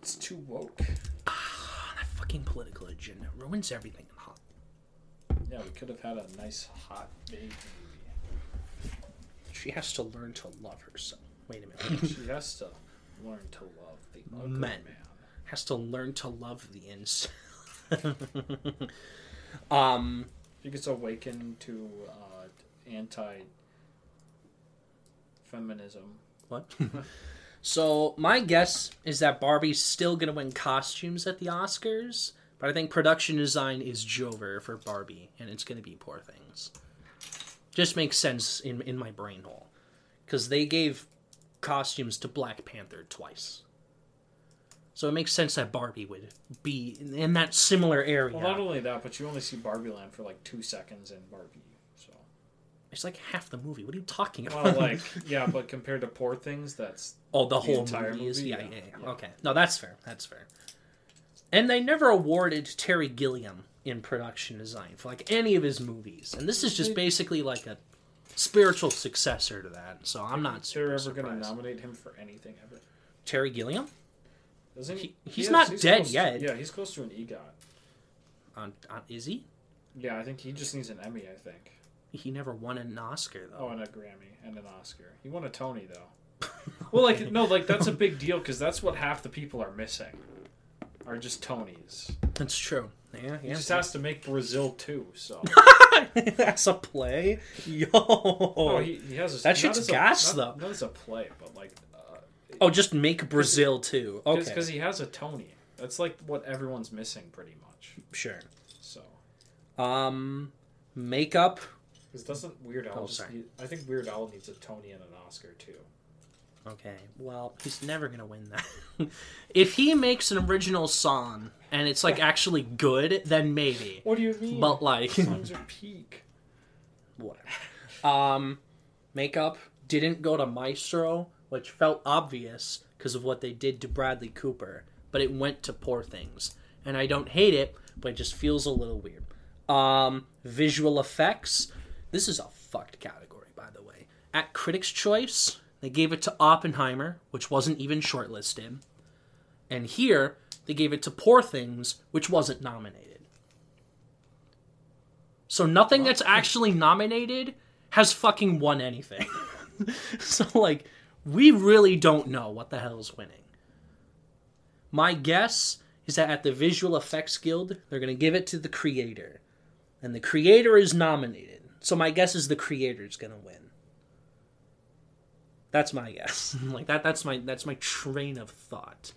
It's too woke. Ah, that fucking political agenda ruins everything in Hollywood. Yeah, we could have had a nice hot movie. She has to learn to love herself. Wait a minute. <laughs> She has to learn to love the ugly Men. man. has to learn to love the ins. <laughs> um, She gets awakened to uh, anti feminism. what? <laughs> so my guess is that Barbie's still gonna win costumes at the Oscars, but I think production design is Jover for Barbie, and it's gonna be Poor Things. Just makes sense in in my brain hole, because they gave costumes to Black Panther twice. So it makes sense that Barbie would be in, in that similar area. Well, not only that, but you only see Barbie Land for like two seconds in Barbie. So, It's like half the movie. What are you talking about? well, like <laughs> yeah, but compared to Poor Things, that's oh, the, whole entire movie is movie? Yeah. yeah, yeah, Yeah. Okay, no, that's fair. That's fair. And they never awarded Terry Gilliam in production design for like any of his movies, and this is just basically like a spiritual successor to that. So I'm not super they're ever going to surprised. nominate him for anything ever. Terry Gilliam Doesn't he? He- he he's not dead close to- yet. yeah, he's close to an EGOT. on, on is he? Yeah, I think he just needs an Emmy. I think. He never won an Oscar though. Oh, and a Grammy and an Oscar. He won a Tony though. <laughs> Well, like no, like that's a big deal because that's what half the people are missing, are just Tonys. That's true. Yeah, He just has to make Brazil too. So. <laughs> That's a play. Yo. Oh, he, he has a, That shit's gas, though. Not as a play, but like, uh, oh, just make Brazil too. Okay, because he has a Tony. That's like what everyone's missing, pretty much. sure. So, Um, makeup. because doesn't Weird Al? Oh, just sorry. I think Weird Al needs a Tony and an Oscar too. Okay, well, he's never gonna win that. <laughs> if he makes an original song and it's like actually good, then maybe. What do you mean? But like, songs <laughs> are peak. whatever. Um, makeup didn't go to Maestro, which felt obvious because of what they did to Bradley Cooper, but it went to Poor Things, and I don't hate it, but it just feels a little weird. Um, visual effects. This is a fucked category, by the way. At Critics' Choice, they gave it to Oppenheimer, which wasn't even shortlisted, and here they gave it to Poor Things, which wasn't nominated. So nothing that's actually nominated has fucking won anything. <laughs> so like we really don't know what the hell is winning. My guess is that at the Visual Effects Guild, they're going to give it to the creator. And the creator is nominated. So my guess is the creator is going to win. That's my guess. <laughs> like that that's my that's my train of thought.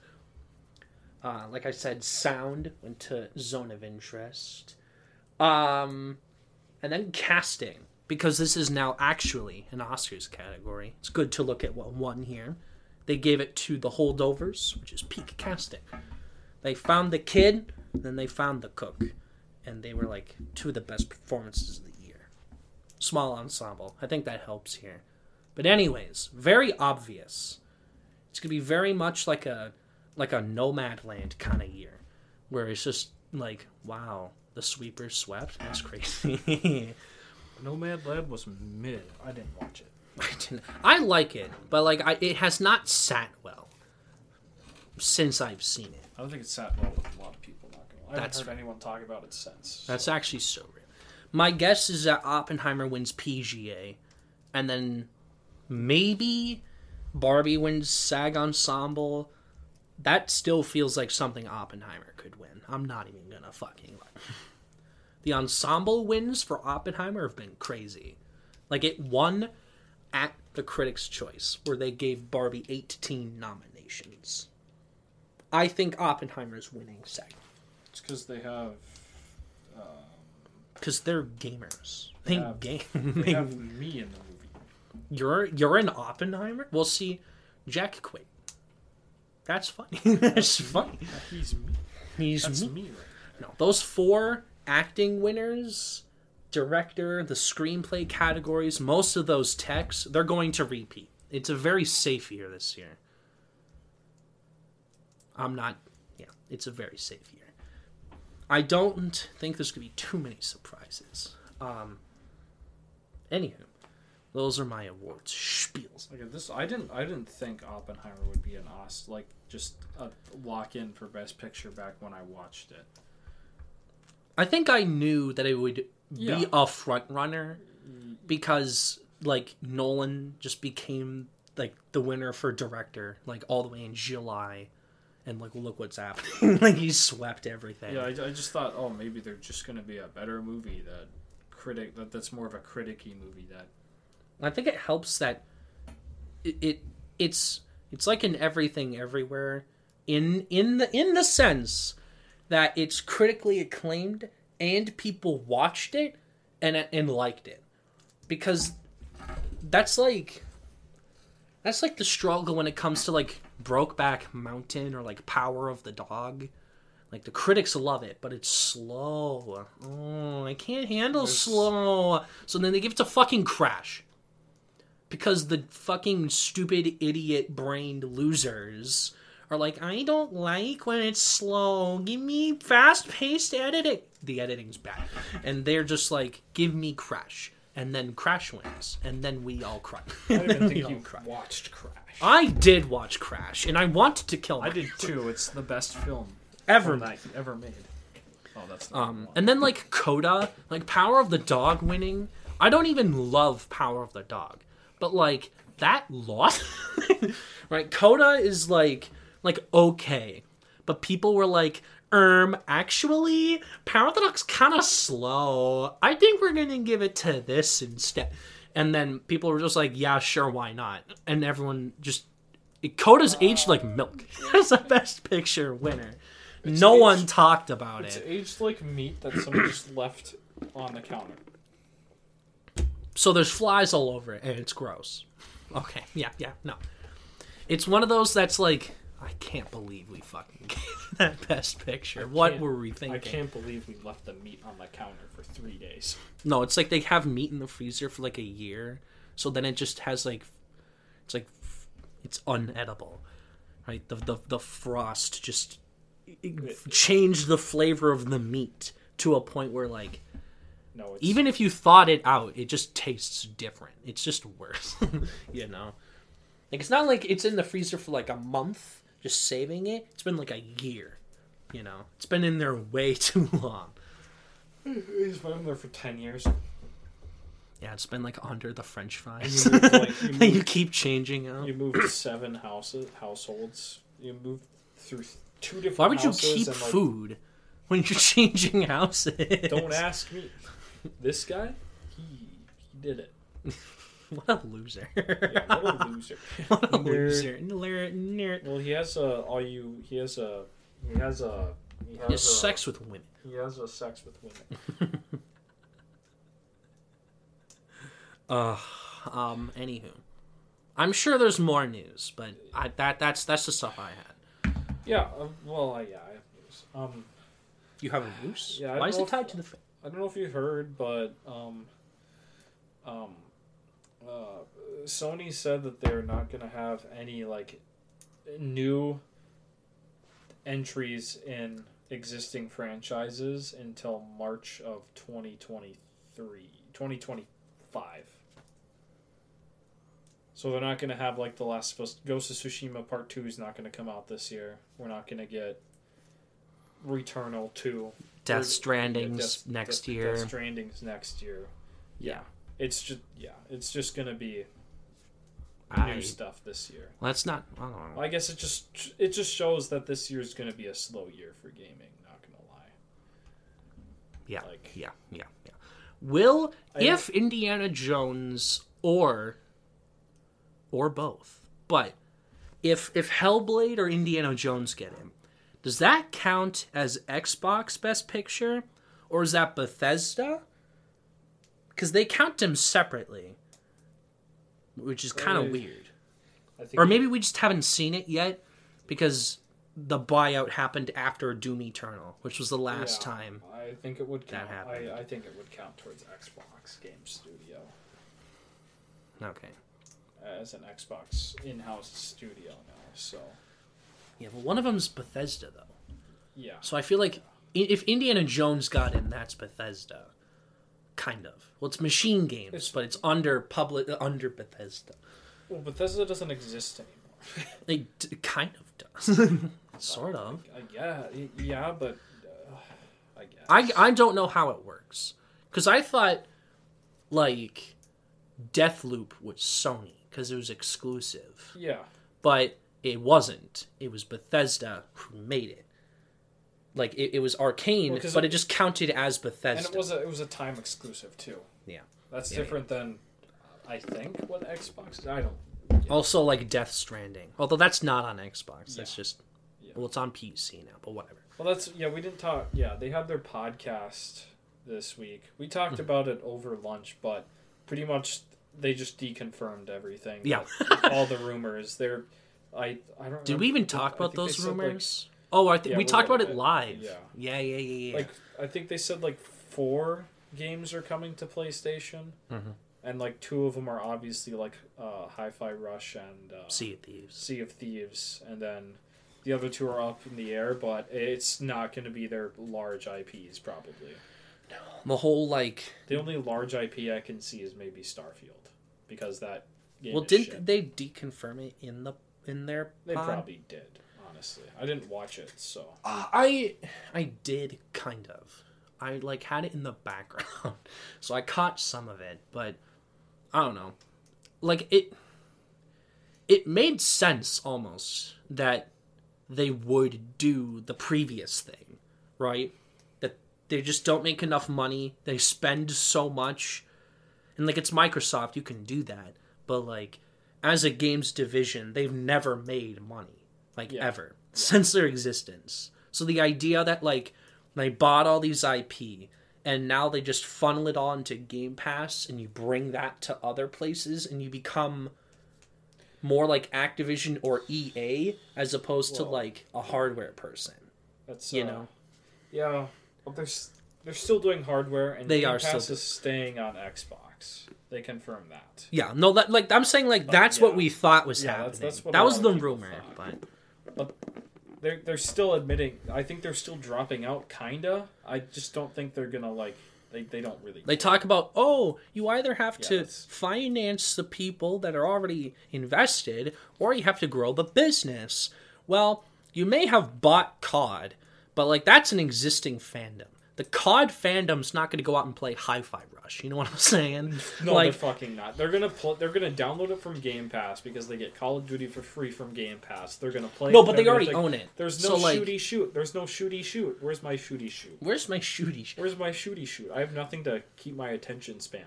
Uh, like I said, sound went to zone of interest. Um, and then casting, because this is now actually an Oscars category. It's good to look at what won here. They gave it to The Holdovers, which is peak casting. They found the kid, then they found the cook, and they were like two of the best performances of the year. Small ensemble. I think that helps here. But anyways, very obvious. It's gonna be very much like a like a Nomadland kind of year, where it's just like, wow, the sweepers swept. That's crazy. <laughs> Nomadland was mid. I didn't watch it. <laughs> I, didn't, I like it, but like I, it has not sat well since I've seen it. I don't think it sat well with a lot of people. Not gonna lie. I haven't That's- heard anyone talk about it since. That's actually so real. My guess is that Oppenheimer wins PGA, and then maybe Barbie wins SAG Ensemble. That still feels like something Oppenheimer could win. I'm not even gonna fucking lie. <laughs> The ensemble wins for Oppenheimer have been crazy. Like it won at the Critics' Choice, where they gave Barbie 18 nominations. I think Oppenheimer's winning SAG It's because they have um, because they're gamers. They Yeah. game. they they- have <laughs> me in the movie. You're you're an Oppenheimer. We'll see, Jack Quaid. That's funny. <laughs> That's funny. He's me. He's That's me. me right No, those four acting winners, director, the screenplay categories, most of those techs, they're going to repeat. It's a very safe year this year. I'm not. Yeah, it's a very safe year. I don't think there's going to be too many surprises. Um. Anywho, those are my awards spiels. Like this, I didn't. I didn't think Oppenheimer would be an Os like just a lock in for Best Picture back when I watched it. I think I knew that it would Yeah. be a front runner because like Nolan just became like the winner for director like all the way in July and like look what's happening <laughs> like he swept everything. Yeah, I, I just thought, oh, maybe they're just gonna be a better movie that critic that that's more of a criticky movie that I think it helps that it, it it's it's like in everything everywhere in in the in the sense that it's critically acclaimed and people watched it and and liked it because that's like that's like the struggle when it comes to like Brokeback Mountain or like Power of the Dog. Like the critics love it, but it's slow. Oh, I can't handle There's- slow. So then they give it to fucking Crash. Because the fucking stupid idiot brained losers are like, I don't like when it's slow. Give me fast paced editing. The editing's bad. And they're just like, give me Crash. And then Crash wins. And then we all cry. I don't even <laughs> think you cry. watched Crash. I did watch Crash, and I wanted to kill. I did too. It's the best film ever that ever made. Oh, that's Um, one. and then like Coda, like Power of the Dog winning. I don't even love Power of the Dog, but like that loss, <laughs> right? Coda is like like okay, but people were like, um, actually, the Dog's kind of slow. I think we're gonna give it to this instead. And then people were just like, yeah, sure, why not? And everyone just. Coda's aged like milk <laughs> as a best picture winner. no aged- one talked about It's it. It's aged like meat that someone just left on the counter. So there's flies all over it, and it's gross. Okay, yeah, yeah, no. It's one of those that's like, I can't believe we fucking <laughs> gave that best picture. What were we thinking? I can't believe we left the meat on the counter for three days. No, it's like they have meat in the freezer for like a year, so then it just has like, it's like, it's unedible, right? The the the frost just changed the flavor of the meat to a point where like No, it's even if you thought it out, it just tastes different. It's just worse, <laughs> you know. Like it's not like it's in the freezer for like a month, just saving it. It's been like a year, you know. It's been in there way <laughs> too long. He's been in there for ten years. Yeah, it's been like under the French fries. you moved, like, you <laughs> you, keep changing out. you moved <clears throat> seven houses, households. You moved through two different. Why would you keep and, like, food when you're changing houses? Don't ask me. <laughs> This guy, he he did it. <laughs> What a loser! Yeah, what a loser. <laughs> what a loser! Nerd, nerd. Well, he has a all you. He has a. He has a. He has, He has a, sex with women. He has a sex with women. Uh, um. Anywho, I'm sure there's more news, but I that that's that's the stuff I had. Yeah. Uh, well, uh, yeah. I have news. Um, You have a noose? Yeah, Why is know it if- tied to the? Fa- I don't know if you heard, but um, um, uh, Sony said that they're not gonna have any like new entries in existing franchises until March of 2023, 2025. So they're not going to have like the last supposed Ghost of Tsushima Part 2 is not going to come out this year. We're not going to get Returnal 2 Death Stranding's Death- next Death- year. Death Stranding's next year. Yeah. It's just yeah, it's just going to be I, new stuff this year. let's not. I don't know. I guess it just it just shows that this year's going to be a slow year for gaming, not going to lie. Yeah, like- yeah, yeah, yeah. Will I if Indiana Jones or or both, but if if Hellblade or Indiana Jones get him, does that count as Xbox Best Picture, or is that Bethesda? Because they count them separately, which is kind Uh, of weird. I think Or maybe we just haven't seen it yet, because the buyout happened after Doom Eternal, which was the last Yeah, time. I think it would that count. happened. I, I think it would count towards Xbox Game Studio Okay. as an Xbox in-house studio now. So Yeah, but one of them's Bethesda though. yeah, So I feel like i- if Indiana Jones got in, that's Bethesda. Kind of. Well, it's Machine Games, It's- but it's under public under Bethesda. well, Bethesda doesn't exist anymore. It d- kind of does. <laughs> sort of. Uh, yeah, y- yeah, but uh, I guess I, I don't know how it works because I thought like Deathloop was Sony because it was exclusive, yeah. but it wasn't. It was Bethesda who made it. Like it, it was Arkane, Well, but it- it just counted as And Bethesda. it was a it was a time exclusive too. Yeah. That's Yeah, different than I think what Xbox. I don't. Also, like Death Stranding, although that's not on Xbox. That's just Yeah. well, it's on PC now, but whatever. Well, that's yeah. We didn't talk. Yeah, they had their podcast this week. We talked Mm-hmm. about it over lunch, but pretty much they just deconfirmed everything. Yeah. all the <laughs> rumors. They're. I I don't. Did we even talk about those said, like- rumors? oh, I think Yeah, we talked about it live. yeah. yeah, yeah, yeah. yeah. like I think they said like four games are coming to PlayStation, Mhm. and like two of them are obviously like uh, Hi-Fi Rush and uh, Sea of Thieves. Sea of Thieves, and then the other two are up in the air, but it's not going to be their large IPs probably. No, the whole like The only large IP I can see is maybe Starfield, because that game. well, didn't shit. they deconfirm it in the in their They pod? probably did. Honestly, I didn't watch it, so Uh, I I did kind of. I like had it in the <laughs> background, so I caught some of it, but I don't know. Like it, it made sense almost that they would do the previous thing, right? That they just don't make enough money. They spend so much, and like it's Microsoft, you can do that, but like as a games division, they've never made money, like Yeah. ever since their existence. So the idea that like they bought all these IP and now they just funnel it all into Game Pass and you bring that to other places and you become more like Activision or EA as opposed to like a hardware person. that's You uh, know. Yeah, but they're they're still doing hardware, and They Game are still Pass do- is staying on Xbox. They confirm that. Yeah, no that like I'm saying like that's what we thought was Yeah, happening. that's- that's that was the rumor, thought. but They're they're still admitting. I think they're still dropping out, kinda. I just don't think they're gonna like. They, they don't really. They talk about, oh, you either have Yeah, to that's- finance the people that are already invested, or you have to grow the business. Well, you may have bought COD, but like that's an existing fandom. The COD fandom's not going to go out and play Hi-Fi Rush. You know what I'm <laughs> saying? No, like, they're fucking not. They're gonna pl- They're gonna download it from Game Pass because they get Call of Duty for free from Game Pass. They're gonna play. No, but they're already gonna own it. There's no So, like- shooty shoot. There's no shooty shoot. Where's my shooty shoot? where's my shooty sh- Where's my shooty shoot? I have nothing to keep my attention span.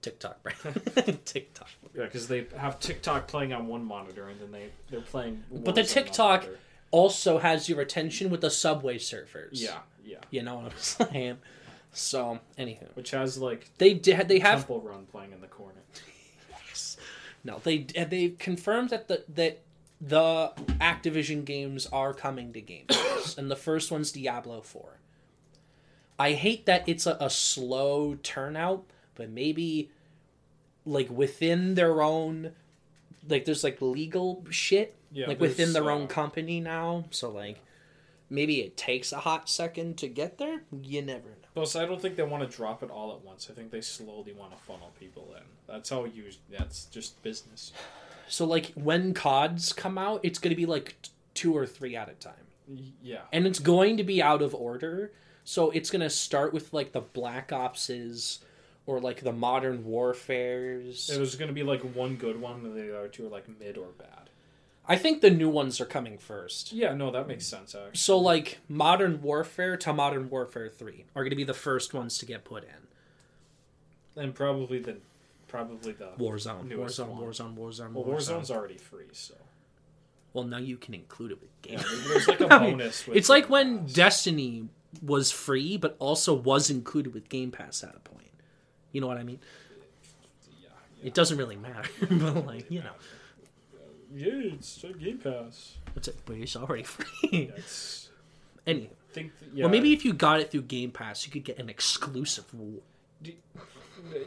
TikTok, bro? <laughs> <laughs> TikTok. Yeah, because they have TikTok playing on one monitor and then they they're playing. But the TikTok also has your attention with the Subway Surfers. Yeah, yeah. You know what I'm saying? So, anywho. Which has like They did. They have Temple Run playing in the corner. Yes. <laughs> No, they they confirmed that the that the Activision games are coming to Game Pass, <coughs> and the first one's Diablo Four. I hate that it's a, a slow turnout, but maybe like within their own, like there's like legal shit, Yeah, like within their own uh, company now. So like maybe it takes a hot second to get there. You never know. Plus, I don't think they want to drop it all at once. I think they slowly want to funnel people in. That's how you. That's just business. So like when CODs come out, it's gonna be like t- two or three at a time. Yeah. and it's going to be out of order. So it's going to start with like the Black Opses or like the Modern Warfares. It was gonna be like one good one, and the other two are like mid or bad. I think the new ones are coming first. Yeah, no, that makes sense. Actually, So like Modern Warfare to Modern Warfare 3 are going to be the first ones to get put in. and probably the, probably the Warzone, Warzone, one. Warzone, Warzone, Well, Warzone. Warzone's already free, so Well, now you can include it with yeah, game. maybe there's like <laughs> a bonus. with it's like when Pass. Destiny was free, but also was included with Game Pass at a point. You know what I mean? yeah, yeah. It doesn't really matter, <laughs> but like you know. Yeah, it's a Game Pass. What's it? But it's already <laughs> free. It's, Anyway, think, yeah, well, maybe if you got it through Game Pass, you could get an exclusive. Di-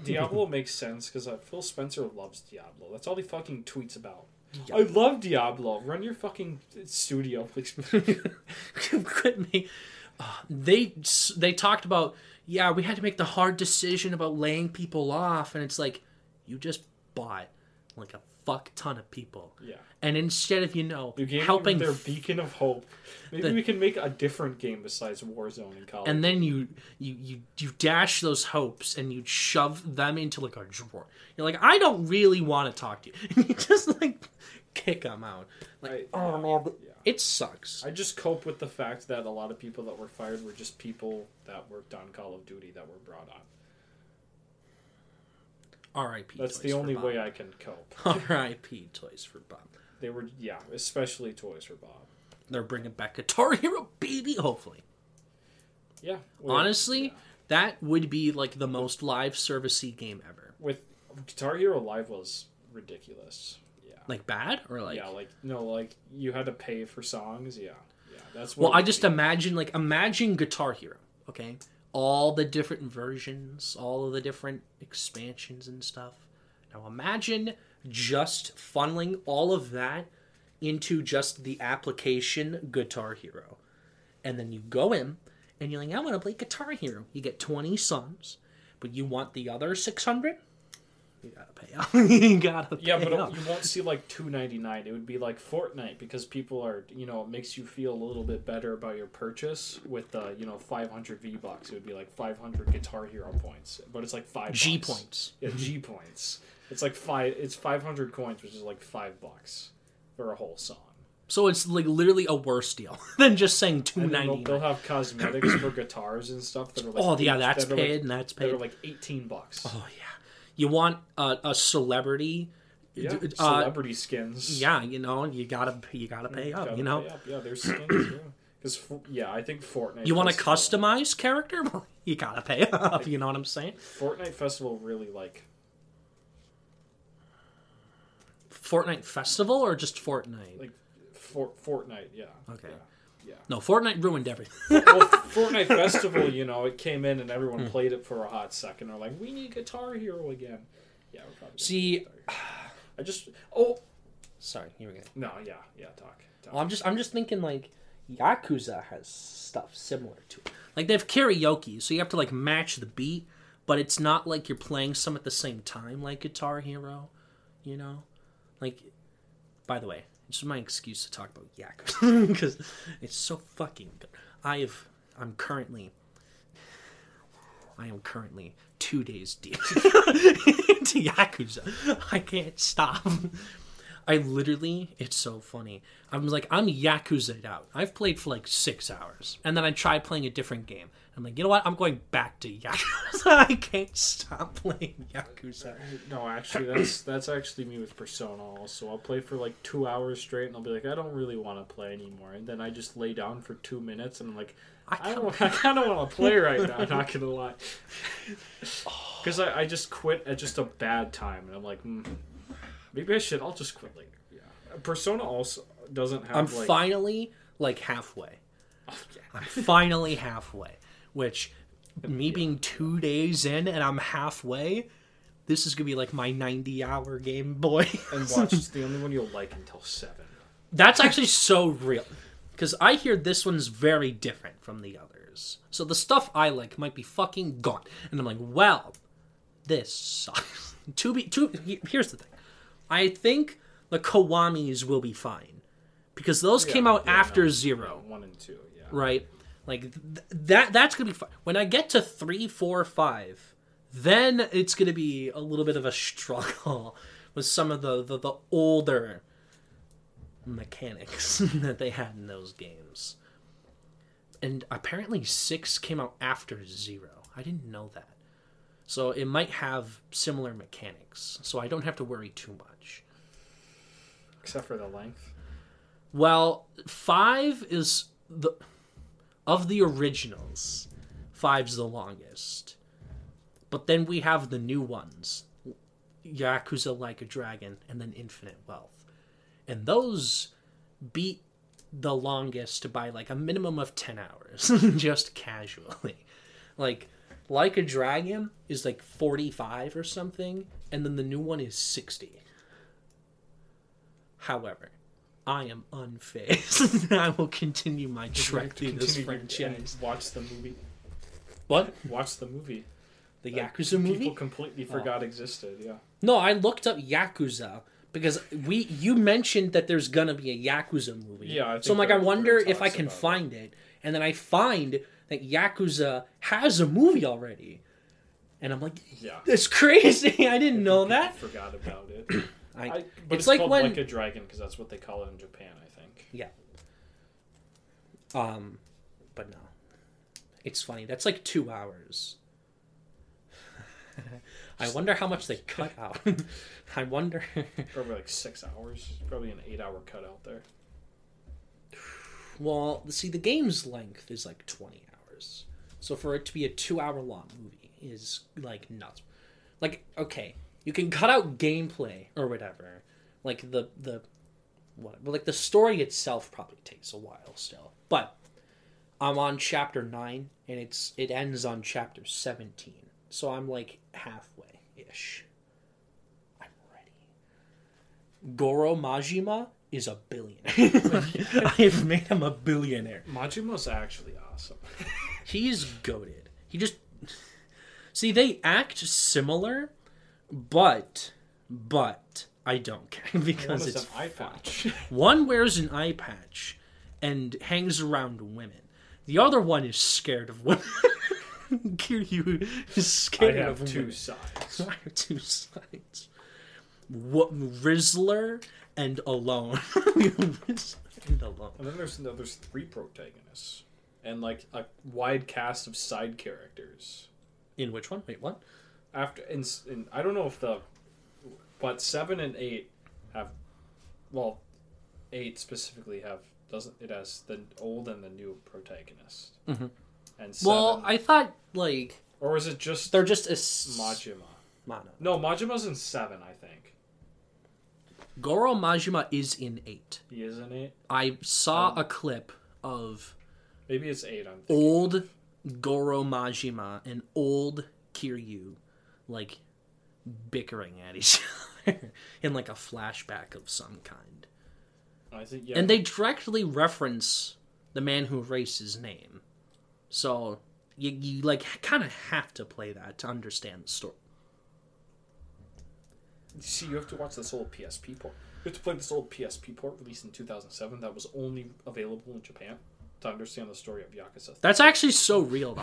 Diablo <laughs> makes sense because uh, Phil Spencer loves Diablo. That's all he fucking tweets about. I love Diablo. Run your fucking studio, please. <laughs> Quit me. Uh, they they talked about yeah we had to make the hard decision about laying people off and it's like you just bought like a fuck ton of people yeah, and instead of you know you helping their beacon of hope. Maybe The- we can make a different game besides Warzone in college. and then you you you you dash those hopes and you shove them into like a drawer you're like i don't really want to talk to you <laughs> and you just like kick them out like I- oh man but yeah. it sucks I just cope with the fact that a lot of people that were fired were just people that worked on Call of Duty that were brought on. Rip That's the only way I can cope. <laughs> rip toys for bob They were, yeah, especially Toys for Bob. they're bringing back guitar hero baby hopefully Yeah. Honestly, yeah. that would be like the most live servicey game ever. with Guitar Hero Live was ridiculous. Yeah. Like bad or like yeah, like no, like you had to pay for songs. Yeah, yeah, that's Well. I just would imagine like imagine Guitar Hero, okay? All the different versions, all of the different expansions and stuff. Now imagine just funneling all of that into just the application Guitar Hero. And then you go in and you're like, I want to play Guitar Hero. You get 20 songs, but you want the other 600? You gotta pay up. <laughs> you gotta yeah, but up. you won't see like two ninety nine. It would be like Fortnite because people are, you know, it makes you feel a little bit better about your purchase with uh, you know, five hundred V bucks. It would be like five hundred Guitar Hero points, but it's like five G bucks. points. Yeah, G <laughs> points. It's like five. It's five hundred coins, which is like five bucks for a whole song. So it's like literally a worse deal <laughs> than just saying two ninety they'll, they'll have cosmetics for guitars and stuff that are like Oh yeah, that's that paid like, and that's paid. that are like eighteen bucks. Oh yeah, you want a, a celebrity? yeah, uh, celebrity skins. yeah, you know you gotta you gotta pay up. Gotta You know, up. yeah, there's skins. yeah, because yeah, I think Fortnite. you want a customized character? <laughs> you gotta pay up. You know what I'm saying? Fortnite Festival really like Fortnite Festival or just Fortnite? like for, Fortnite. Yeah. Okay. Yeah. No, Fortnite ruined everything. yeah. <laughs> well, Fortnite Festival, you know, it came in and Hmm. everyone played it for a hot second. They're like, we need Guitar Hero again. Yeah, we're probably. See, I just. Oh sorry, here we go. no, yeah, yeah. Talk. talk. Well, I'm just I'm just thinking like Yakuza has stuff similar to it. Like they have karaoke, so you have to like match the beat, but it's not like you're playing some at the same time like Guitar Hero, you know? Like by the way, it's my excuse to talk about Yakuza <laughs> because it's so fucking good. I have I'm currently I am currently two days <laughs> deep into Yakuza. I can't stop. I literally, it's so funny. I'm like, I'm Yakuza out. I've played for like six hours. And then I tried playing a different game. I'm like, you know what? I'm going back to Yakuza. <laughs> I can't stop playing Yakuza. No, actually, that's that's actually me with Persona. Also, I'll play for like two hours straight, and I'll be like, I don't really want to play anymore. And then I just lay down for two minutes, and I'm like, I I don't, <laughs> I kind of want to play right now. I'm not gonna lie, <laughs> because I, I just quit at just a bad time, and I'm like, mm, maybe I should. I'll just quit later. Yeah, Persona also doesn't have I'm like. finally like halfway. Oh, yeah. I'm finally halfway. Which, me being two days in and I'm halfway, this is gonna be like my 90 hour Game Boy. And <laughs> watch, it's the only one you'll like until seven. That's actually so real. Because I hear this one's very different from the others. So the stuff I like might be fucking gone. And I'm like, well, this sucks. <laughs> to be, to, here's the thing. I think the Kiwamis will be fine. Because those came out yeah, after no, Zero, one and two. Yeah. right? Like, th- that that's to be fine. When I get to three, four, five, then it's to be a little bit of a struggle <laughs> with some of the, the, the older mechanics <laughs> that they had in those games. And apparently, six came out after zero. I didn't know that. So it might have similar mechanics. So I don't have to worry too much. Except for the length. Well, five is the of the originals. Five's the longest, but then we have the new ones, Yakuza Like a Dragon, and then Infinite Wealth. and those beat the longest by like a minimum of 10 hours <laughs> just casually like like a dragon is like 45 or something and then the new one is 60 however i am unfazed <laughs> i will continue my trek through this Continue to- and franchise Watch the movie. what Watch the movie. the that yakuza movie People completely oh. forgot existed. Yeah. No, I looked up Yakuza because we you mentioned that there's gonna be a Yakuza movie. Yeah, I so I'm like, I wonder if I can about it. find it, and then I find that Yakuza has a movie already, and I'm like, Yeah. that's <laughs> crazy. I didn't know that. Forgot about it. <clears throat> I, I, but It's it's, like called when- like a dragon because that's what they call it in Japan. I think. yeah. Um, but no, it's funny. That's like two hours. <laughs> I wonder how much they <laughs> cut out. <laughs> I wonder. Probably like six hours. Probably an eight-hour cut out there. Well, see, the game's length is like 20 hours. So for it to be a two hour long movie is like nuts. Like, okay, you can cut out gameplay or whatever. Like the, the, what, but like the story itself probably takes a while still. But I'm on chapter 9 and it's, it ends on chapter 17. So I'm like halfway ish. I'm ready. Goro Majima is a billionaire. <laughs> I've made him a billionaire. Majima's actually awesome. <laughs> He's goaded. He just see they act similar, but but I don't care <laughs> because it's an eye patch. One wears an eye patch and hangs around women. The other one is scared of women. <laughs> Kiryu is scared I have of two women. sides. <laughs> I have two sides. What Rizzler and Alone. Rizzler and Alone. And then there's no, there's three protagonists and like a wide cast of side characters. In which one? Wait, what? After in, in I don't know if the but seven and eight have well eight specifically have doesn't it has the old and the new protagonist. Mhm. And seven, Well, I thought like or is it just they're just a s- Majima? Mono. No, Majima's in seven, I think. Goro Majima is in eight. He is in eight. I saw Um, a clip of Maybe it's eight. I'm old Goro Majima and old Kiryu, like bickering at each <laughs> other in like a flashback of some kind. Oh, I think yeah. And they directly reference the man who erased his name. So you, you like kind of have to play that to understand the story. See, you have to watch this old PSP port. You have to play this old PSP port released in 2007 that was only available in Japan to understand the story of Yakuza. That's actually so real.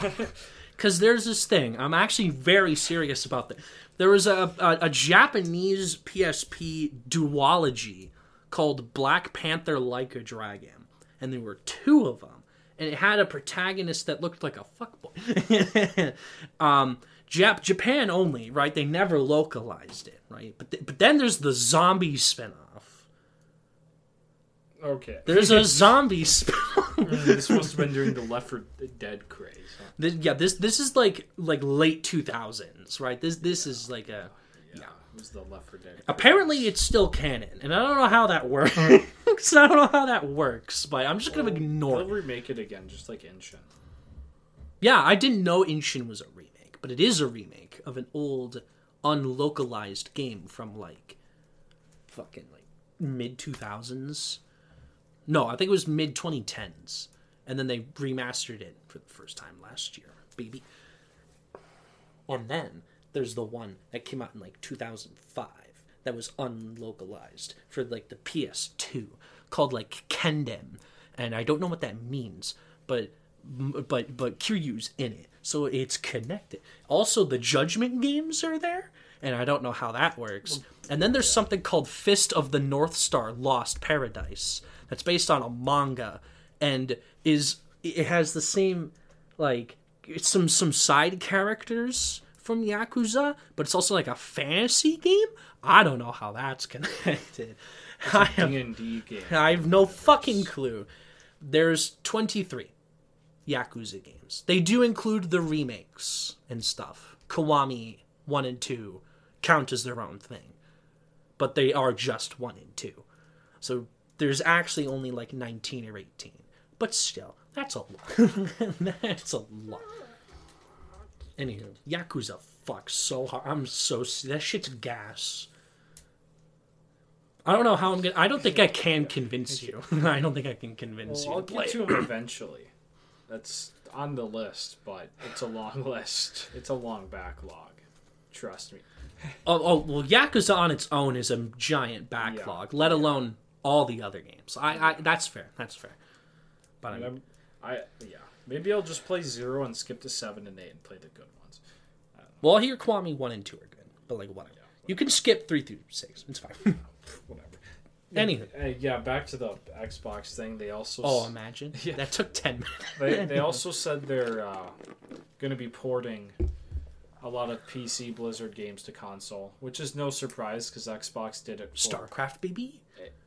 Because <laughs> there's this thing. I'm actually very serious about this. There was a, a, a Japanese PSP duology called Black Panther Like a Dragon. And there were two of them. And it had a protagonist that looked like a fuckboy. <laughs> um, Jap- Japan only, right? They never localized it, right? But, th- but then there's the zombie spinoff. Okay. There's a <laughs> zombie spinoff. This must have been during the Left 4 Dead craze. Huh? This, yeah, this this is like like late two thousands, right? This this is like a Yeah, it was the Left 4 Dead. apparently it's still canon, and I don't know how that works. <laughs> <laughs> I don't know how that works, but I'm just gonna ignore it. They'll it. remake it again, just like Ishin. Yeah, I didn't know Ishin was a remake, but it is a remake of an old unlocalized game from like fucking like mid two thousands. No, I think it was mid twenty tens, and then they remastered it for the first time last year, baby. And then there's the one that came out in like 2005 that was unlocalized for like the PS2 called like Kendem, and I don't know what that means, but but but Kiryu's in it, so it's connected. Also, the Judgment games are there, and I don't know how that works. And then there's something called Fist of the North Star: Lost Paradise that's based on a manga, and is it has the same like some some side characters from Yakuza, but it's also like a fantasy game. I don't know how that's <laughs> connected. I have, D&D game. I have no fucking clue. There's 23 Yakuza games. They do include the remakes and stuff. Kiwami 1 and 2 count as their own thing. But they are just 1 and 2. So there's actually only like 19 or 18. But still, that's a lot. <laughs> that's a lot. Anywho, Yakuza fucks so hard. I'm so that shit's gas. I don't know how I'm gonna. I don't think I can convince you. <laughs> I don't think I can convince Well, I'll you play. get to him eventually. That's on the list, but it's a long <laughs> list. It's a long backlog. Trust me. Oh, oh, well, Yakuza on its own is a giant backlog. Let alone all the other games. I, I that's fair. That's fair. But I, mean, I'm, I yeah. Maybe I'll just play zero and skip to seven and eight and play the good ones. well, here Kiwami one and two are good, but like whatever. You can skip three through six. It's fine. <laughs> <laughs> Whatever. Anywho, Uh, yeah, back to the Xbox thing. They also oh, imagine <laughs> Yeah. that took ten minutes. they they also said they're uh, going to be porting a lot of PC Blizzard games to console, which is no surprise because Xbox did it. For Starcraft, baby.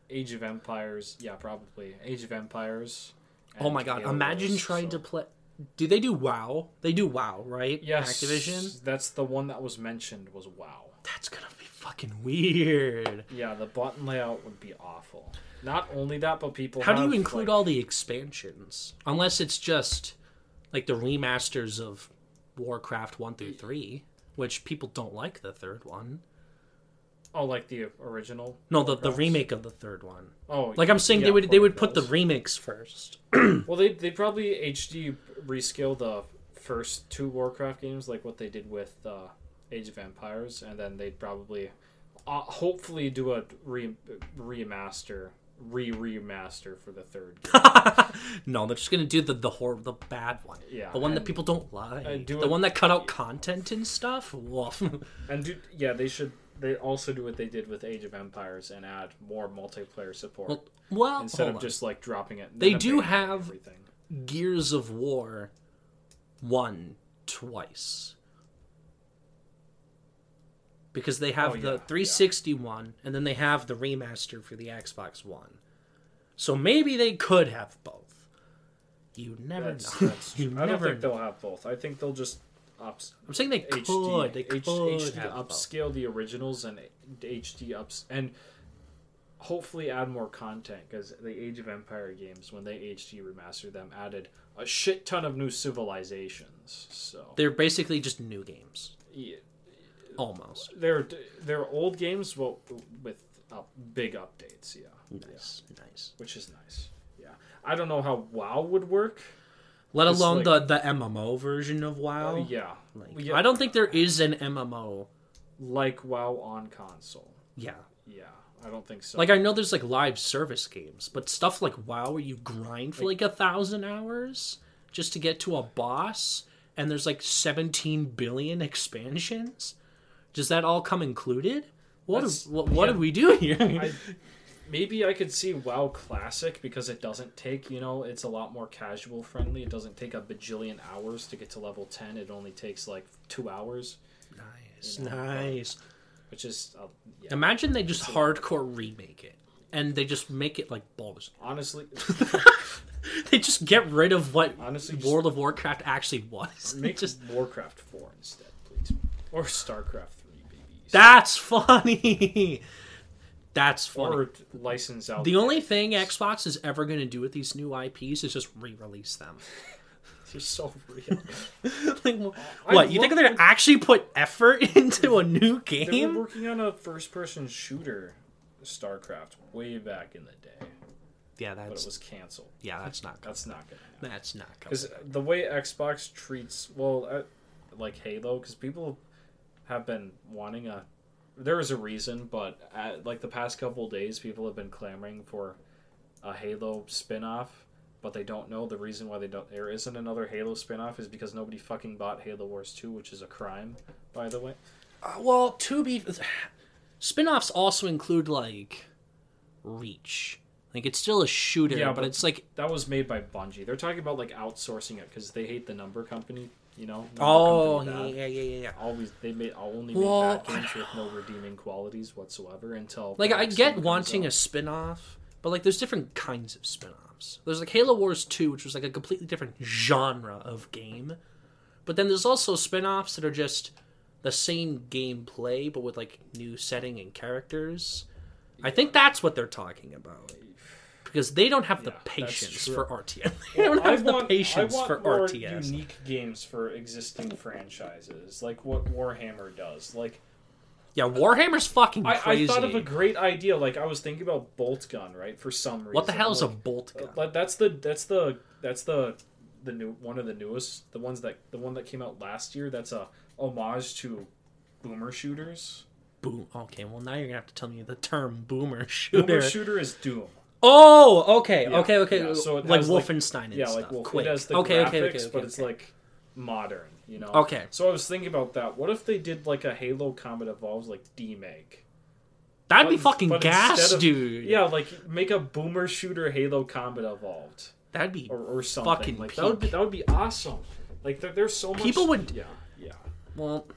Age of Empires, yeah, probably Age of Empires. Oh my god! Imagine trying so- to play. Do they do WoW? They do WoW, right? Yes, Activision. That's the one that was mentioned. Was WoW. That's gonna be fucking weird. Yeah, the button layout would be awful. Not only that, but people. How do you include like- all the expansions? Unless it's just like the remasters of Warcraft 1 through 3, which people don't like the third one. Oh, like the original. No, the, the remake of the third one. Oh, Like I'm saying yeah, they would they would put the remakes first. <clears throat> Well, they they probably HD rescale the first two Warcraft games, like what they did with uh, Age of Empires, and then they'd probably, uh, hopefully, do a re remaster, re remaster for the third. <laughs> Game. no, they're just gonna do the the hor- the bad one. Yeah, The one that people don't like. do the it- one that cut out content and stuff. Woof. <laughs> and do yeah, they should. They also do what they did with Age of Empires and add more multiplayer support well, well instead of on. just like dropping it. They do have- everything. Gears of War one twice. Because they have Oh, the yeah, 360 one and then they have the remaster for the Xbox One. So maybe they could have both. You never That's, know. <laughs> that's you. I don't think know. they'll have both. I think they'll just ups I'm saying they could. HD, they could HD upscale the originals and HD ups and hopefully add more content because the Age of Empire games when they HD remastered them added a shit ton of new civilizations. So They're basically just new games, yeah, almost. they're they're old games well, with up, big updates. Yeah, Nice, nice. which is nice. Yeah, I don't know how WoW would work. Let It's alone like- the the MMO version of WoW. Oh yeah, Like, Yeah. I don't think there is an MMO. like WoW on console. Yeah. Yeah, I don't think so. Like I know there's like live service games, but stuff like WoW where you grind for like a thousand hours just to get to a boss, and there's like 17 billion expansions. Does that all come included? What, what yeah. did we do here? I, <laughs> maybe I could see WoW Classic because it doesn't take, you know, it's a lot more casual friendly. It doesn't take a bajillion hours to get to level 10. It only takes like two hours, nice, You know, nice. which is, uh, yeah. Imagine they just hardcore remake it, and they just make it like Baldur's. honestly, <laughs> They just get rid of what Honestly, World of Warcraft actually was. <laughs> make just just Warcraft 4 instead, please. Or StarCraft 3, babies. that's <laughs> funny. That's funny. or license out. The only thing Xbox is ever going to do with these new IPs is just re-release them. <laughs> They're so real. <laughs> like, wh- I what you think they're going to actually put effort <laughs> into a new game? They were working on a first person shooter, StarCraft, way back in the day, Yeah, but it was canceled. yeah, that's not good. That's not going to happen. That's not good. Because the way Xbox treats, well, uh, like Halo, because people have been wanting a. There is a reason, but at, like the past couple days, people have been clamoring for a Halo spin-off, but they don't know the reason why they don't. There isn't another Halo spin-off is because nobody fucking bought Halo Wars Two, which is a crime, by the way. Uh, well, to be <sighs> spin-offs also include like Reach. Like it's still a shooter, Yeah, but, but- it's like That was made by Bungie. They're talking about like outsourcing it because they hate the number company. You know. oh yeah, yeah, yeah, yeah, yeah. always they made only Well, made bad games with no redeeming qualities whatsoever until Like I get wanting a comes spin-off, but like there's different kinds of spin-offs. There's like Halo Wars 2, which was like a completely different genre of game. But then there's also spin-offs that are just the same gameplay but with like new setting and characters. I think that's what they're talking about. Because they don't have the Yeah, patience for RTS. <laughs> They don't I have the want, patience I want for RTS. unique games for existing franchises, like what Warhammer does. Like Yeah, Warhammer's fucking I, crazy. I thought of a great idea. Like I was thinking about bolt gun, right? For some reason. what the hell is a like, bolt uh, gun? But that's the that's the that's the the new one of the newest the ones that the one that came out last year. That's a homage to boomer shooters. Boom. Okay, well now you're gonna have to tell me the term boomer shooter. Boomer shooter is Doom. Oh, okay, Yeah, okay, okay. yeah, so like like- Wolfenstein and Yeah, stuff. like Quake. it has the okay, graphics, okay, okay, okay, but it's like modern. You know. Okay. So I was thinking about that. What if they did like a Halo Combat Evolves like demake? that'd be fucking gas, of- dude. Yeah, like make a boomer shooter Halo Combat Evolved that'd be. or, or something. Fucking like that would be that would be awesome. Like there, there's so much. People would- Yeah, yeah. Well,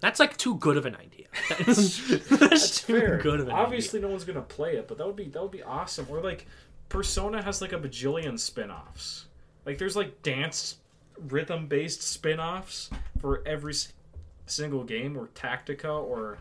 that's like too good of an idea. <laughs> that's <laughs> too Fair. good of an idea. Obviously, no one's gonna play it, but that would be that would be awesome. Or like, Persona has like a bajillion spin-offs. Like, there's like dance rhythm-based spin-offs for every s- single game, or Tactica, or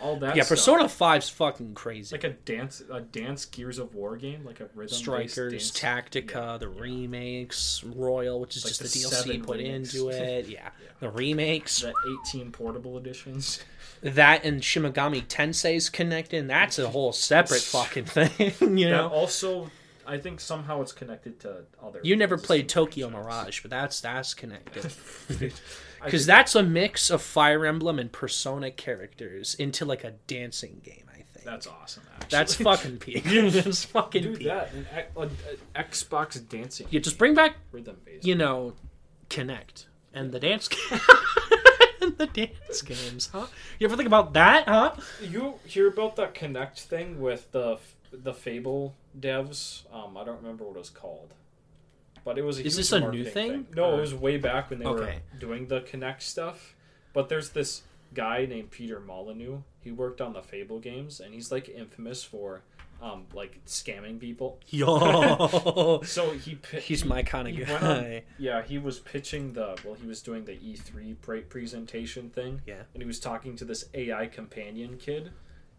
all that. Yeah, stuff. Persona 5's fucking crazy. like a dance a dance Gears of War game, like a rhythm Strikers. Tactica, the remakes, Royal, which is Like just the the, DLC put remakes. into <laughs> it. Yeah. the remakes. the 18 portable editions. That and Shin Megami Tensei's connected. And that's a whole separate <laughs> fucking thing. <laughs> You That know, also, I think somehow it's connected to other. you never played Tokyo franchises. Mirage, but that's that's connected. <laughs> <laughs> Because that's a mix of Fire Emblem and Persona characters into like a dancing game. I think that's awesome. Actually. that's <laughs> fucking peak. that's fucking do peak. that an, a- a Xbox dancing You just bring back rhythm you know, Kinect and the dance game. and the dance games, huh? You ever think about that, huh? You hear about that Kinect thing with the the Fable devs? Um, I don't remember what it was called, but it was. A Is this a new marketing thing, No, or- it was way back when they were doing the Kinect stuff. But there's this guy named Peter Molyneux. He worked on the Fable games, and he's like infamous for um like scamming people. <laughs> Yo, <laughs> So he pi- he's my kind of went on- guy. yeah, he was pitching the well, he was doing the E3 pre- presentation thing. Yeah. and he was talking to this AI companion kid,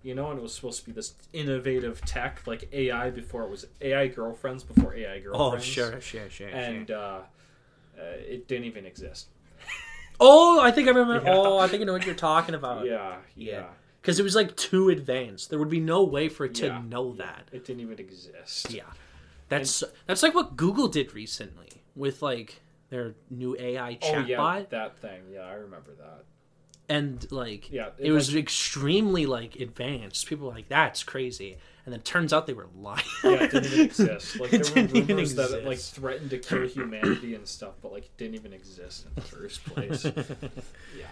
you know, and it was supposed to be this innovative tech, like AI before it was AI girlfriends before AI girlfriends. Oh, girlfriends. sure, sure, sure. And sure. uh, uh, it didn't even exist. <laughs> Oh, I think I remember. <laughs> Yeah. Oh, I think I know what you're talking about. <laughs> yeah, yeah. yeah, Because it was like too advanced. There would be no way for it to Yeah. know that. It didn't even exist. Yeah, that's that's like what Google did recently with like their new AI Oh chatbot, yeah, that thing. Yeah, I remember that. And like Yeah, it, it, was like- extremely like advanced. People were like, "That's crazy," and then it turns out they were lying. <laughs> Yeah, it didn't even exist. Like <laughs> there were rumors that it like threatened to kill humanity and stuff, but like it didn't even exist in the first place. <laughs> yeah.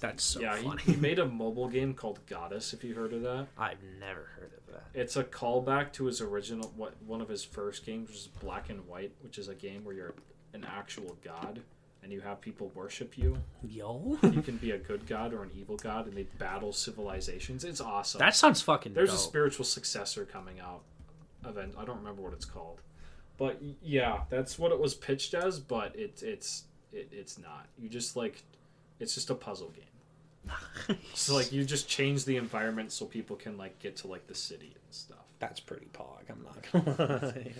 That's so yeah, funny. he, he made a mobile game called Godus. If you heard of that, I've never heard of that. it's a callback to his original, what one of his first games, which is Black and White, which is a game where you're an actual god and you have people worship you. Yo, You can be a good god or an evil god, and they battle civilizations. It's awesome. that sounds fucking. There's dope. a spiritual successor coming out. Event. I don't remember what it's called, but yeah, that's what it was pitched as. But it, it's it, it's not. You just like, it's just a puzzle game. <laughs> So like you just change the environment so people can like get to like the city and stuff. That's pretty pog. I'm not gonna <laughs> lie.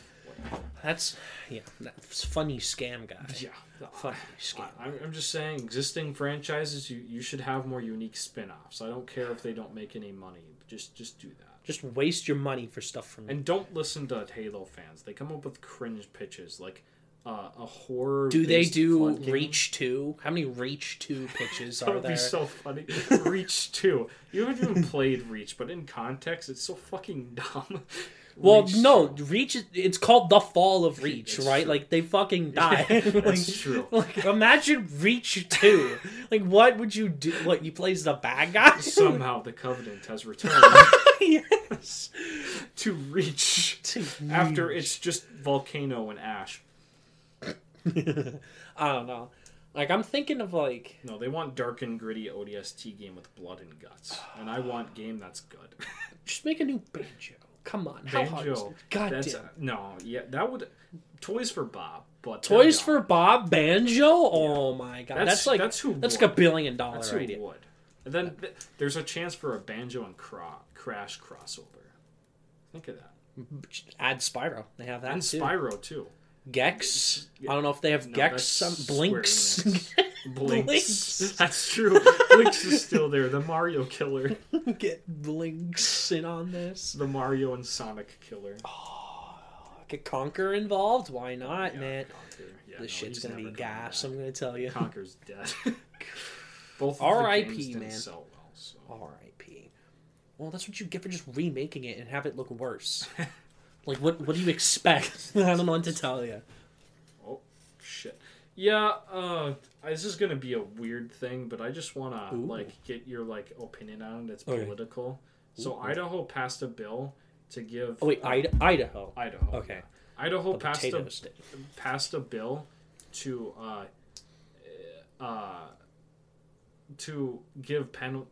That's yeah. That's funny scam guy. Yeah. Funny scam. I, I'm just saying, existing franchises, you, you should have more unique spin-offs. I don't care if they don't make any money. Just just do that. Just waste your money for stuff from. And don't listen to Halo fans. They come up with cringe pitches like uh, a horror. do they do. Reach two? How many Reach two pitches <laughs> That are would there? be so funny. Reach two. You haven't even <laughs> played Reach, but in context, it's so fucking <laughs> dumb. Well, Reach no, Reach. is- It's called the Fall of Reach, It's right? true. Like they fucking <laughs> die. That's <laughs> Like- true. Like imagine Reach two. like what would you do? What you play as the bad guy? <laughs> Somehow the Covenant has returned yes. to Reach after it's just volcano and ash. I don't know. Like I'm thinking of like No, they want dark and gritty ODST game with blood and guts, and I want <sighs> game that's good. just make a new banjo. Come on, how hard Banjo. it? God that's damn. no, yeah, that would Toys for Bob, but Toys for. Bob Banjo? Oh my god. That's, That's- like that's who that's like a billion dollar That's who idea. would. And then th- there's a chance for a banjo and cro- Crash crossover. Think of that. Add Spyro. They have that And too. Spyro too. Gex. I don't know if they have No, Gex. Some Blinx. <laughs> Blinx. Blinx. That's true. Blinx is still there. The Mario killer. <laughs> Get Blinx in on this. The Mario and Sonic killer. Oh, Get Conker involved. Why not, Yeah, man? Conker. Yeah, no, this shit's gonna be gas. back. I'm gonna tell you. Conker's dead. <laughs> Both R.I.P., man. well. So. R.I.P. Well, that's what you get for just remaking it and have it look worse. Like, what? What do you expect? <laughs> I don't know what to tell you. Oh shit. Yeah, uh this is gonna be a weird thing, but I just wanna Ooh. like get your like opinion on it. It's Okay. political. So Ooh. Idaho passed a bill to give Oh wait, uh, Ida- Idaho. Idaho. Okay. Idaho The passed a state. passed a bill to uh uh to give pen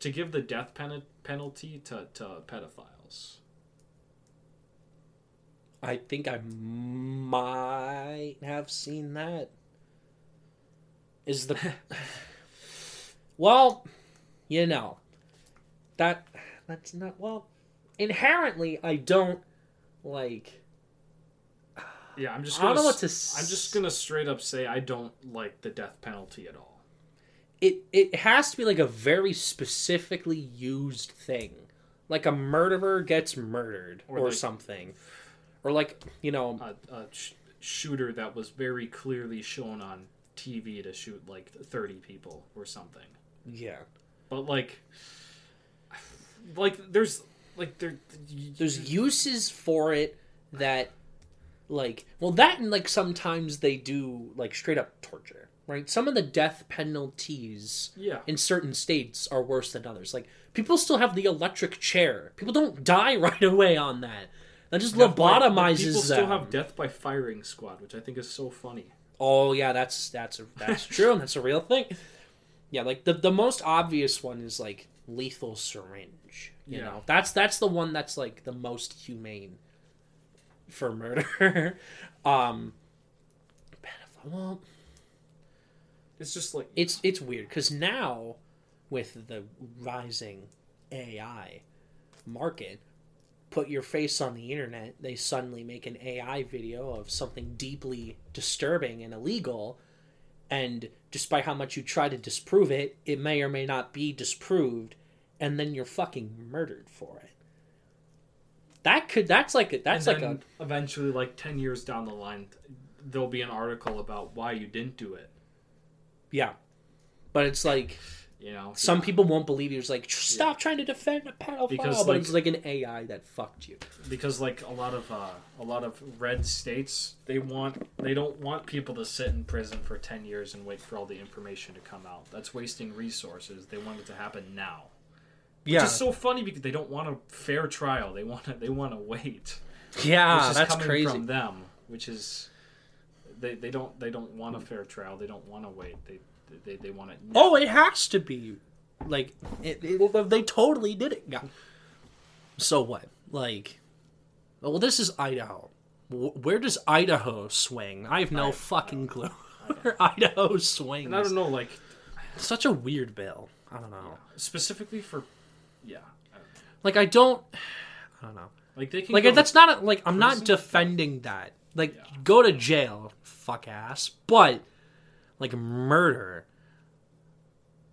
to give the death pen- penalty to, to pedophiles. I think I might have seen that. Is the <laughs> well, you know, that that's not well. Inherently, I don't like. Yeah, I'm just I gonna don't know what to. I'm just gonna straight up say I don't like the death penalty at all. It it has to be like a very specifically used thing, like a murderer gets murdered Or or, like- something, or like you know, a, a sh- shooter that was very clearly shown on TV to shoot like 30 people or something. yeah. But like, like there's like there there's uses for it that like well that and like sometimes they do like straight up torture right? Some of the death penalties yeah. in certain states are worse than others. Like people still have the electric chair. People don't die <laughs> right away on that that just Death by- lobotomizes People still them have death by firing squad, which I think is so funny. oh yeah that's that's a, that's <laughs> true and that's a real thing yeah like the the most obvious one is like lethal syringe you Yeah. know that's that's the one that's like the most humane for murder <laughs> um well It's just like it's it's weird because now with the rising ai market put your face on the internet they suddenly make an ai video of something deeply disturbing and illegal and despite how much you try to disprove it it may or may not be disproved and then you're fucking murdered for it that could that's like a, that's like then eventually, like ten years down the line, there'll be an article about why you didn't do it. yeah but it's like You know, some people won't believe you it's like stop trying to defend a pedophile Because, but like- it's like an ai that fucked you because like a lot of uh, a lot of red states, they want they don't want people to sit in prison for ten years and wait for all the information to come out. That's wasting resources. They want it to happen now. yeah Which is so funny because they don't want a fair trial. They want to they want to wait. yeah that's coming crazy from them, which is they, they don't they don't want a fair trial. They don't want to wait. They they, they want it. now. Oh, it has to be. Like it, it- they totally did it. Yeah. So what? Like, oh, well, this is Idaho. Wh- Where does Idaho swing? I have no I- fucking clue. <laughs> Where Idaho swings. and I don't know like Such a weird bill. I don't know. specifically for yeah. I. Like I don't. I don't know. Like they can Like that's not a, like I'm not defending that. Like Yeah. go to jail, fuck ass. But like murder,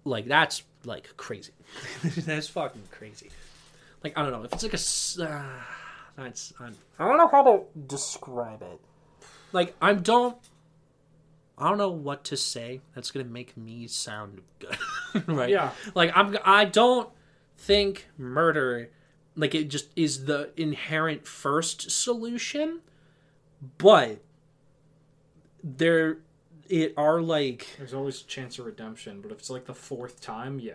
like that's like crazy. <laughs> that's fucking crazy. Like I don't know if it's like a. Uh, that's I'm, I don't know how to describe it. Like I don't. I don't know what to say that's gonna make me sound good, <laughs> right? Yeah. Like I'm. I don't think murder, like it just is the inherent first solution, but there, it are like There's always a chance of redemption, but if it's like the fourth time, yeah,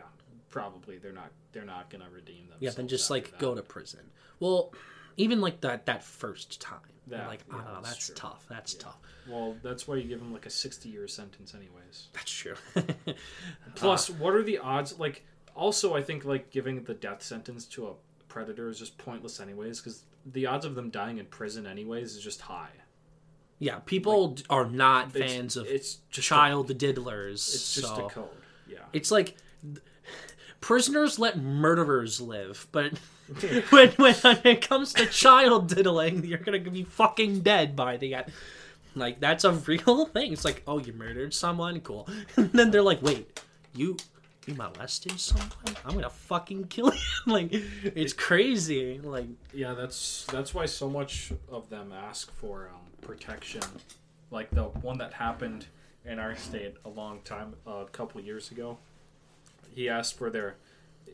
probably they're not they're not gonna redeem them. yeah, then just like that. go to prison. Well, even like that that first time, Yeah, like yeah, don't that's that's tough. That's Yeah. tough. Well, that's why you give them like a sixty year sentence, anyways. That's true. <laughs> Plus, uh, what are the odds? Like, also, I think like giving the death sentence to a predator is just pointless, anyways, because the odds of them dying in prison, anyways, is just high. Yeah, people are not fans of it's child diddlers. It's just so- a code. Yeah. It's like <laughs> prisoners let murderers live, but <laughs> <laughs> when when it comes to child diddling, you're gonna be fucking dead by the end. Like that's a real thing. It's like, oh, you murdered someone, cool. And then they're like, wait, you you molested someone? I'm gonna fucking kill you. like it's crazy. Like Yeah, that's that's why so much of them ask for um, protection. Like the one that happened in our state a long time, a couple years ago. He asked for their.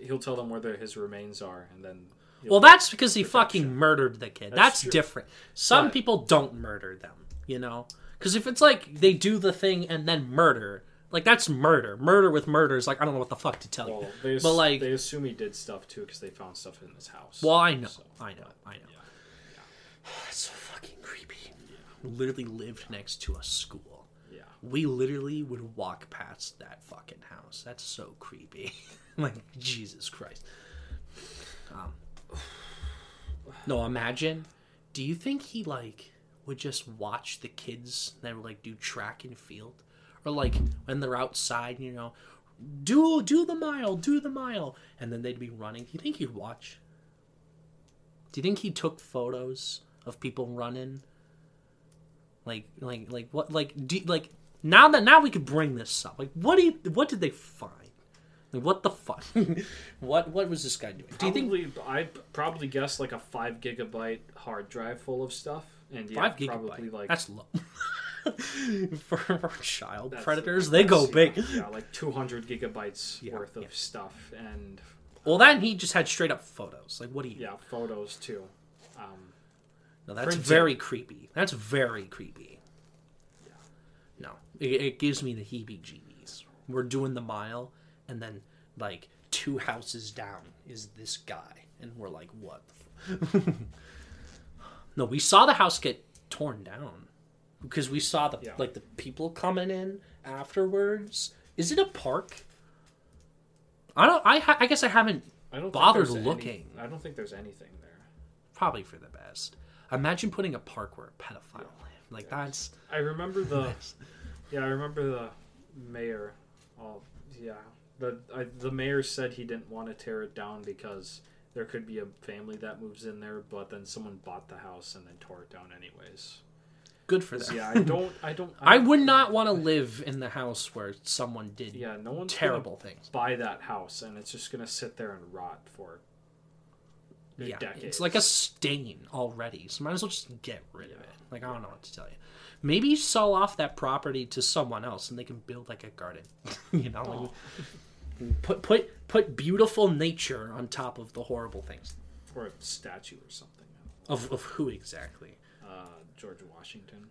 He'll tell them where their, his remains are, and then. Well, that's because he fucking murdered the kid. That's, That's different. Some But- people don't murder them, you know? Because if it's like they do the thing and then murder, like that's murder. Murder with murder is like, I don't know what the fuck to tell Well, you. But, like- they assume he did stuff too because they found stuff in his house. Well, I know. So, I know. I know. yeah. <sighs> That's so fucking creepy. Literally lived next to a school. yeah. We literally would walk past that fucking house. That's so creepy. <laughs> like, Jesus Christ. Um, <sighs> no, imagine. Do you think he, like, would just watch the kids that would, like, do track and field? Or, like, when they're outside, you know, do do the mile, do the mile. And then they'd be running. Do you think he'd watch? Do you think he took photos of people running? Like, like, like what? Like, do, like now that now we could bring this up. Like, what do you, what did they find? Like, what the fuck? <laughs> what what was this guy doing? Do you think Probably, I'd probably guess like a five gigabyte hard drive full of stuff, and yeah, five gigabyte? probably like That's low. <laughs> for, for child that's- predators, they go that's, big. Yeah, yeah, like two hundred gigabytes Yeah, worth of yeah. stuff, and Well, then he just had straight up photos. Like, what do you? yeah, photos too. No, that's very creepy. That's very creepy. Yeah. No, it, it gives me the heebie-jeebies. We're doing the mile, and then like two houses down is this guy, and we're like, what? the f-" <laughs> no, we saw the house get torn down because we saw the Yeah. like the people coming in afterwards. Is it a park? I don't. I ha- I guess I haven't I don't Bothered there's any- looking. I don't think there's anything there. probably for the best. Imagine putting a park where a pedophile live. Like that's I remember the yeah, I remember the mayor. Oh yeah, the I, the mayor said he didn't want to tear it down because there could be a family that moves in there, but then someone bought the house and then tore it down anyways. good for them. Yeah, I don't, I don't, <laughs> I would not want to live in the house where someone did Yeah, no one's terrible things. Buy that house, and it's just gonna sit there and rot for Yeah, decades. it's like a stain already. So might as well just get rid of it. Like I don't know what to tell you. Maybe sell off that property to someone else, and they can build like a garden. <laughs> you know, like, <laughs> put put put beautiful nature on top of the horrible things. or a statue or something. Of of who exactly? Uh, George Washington.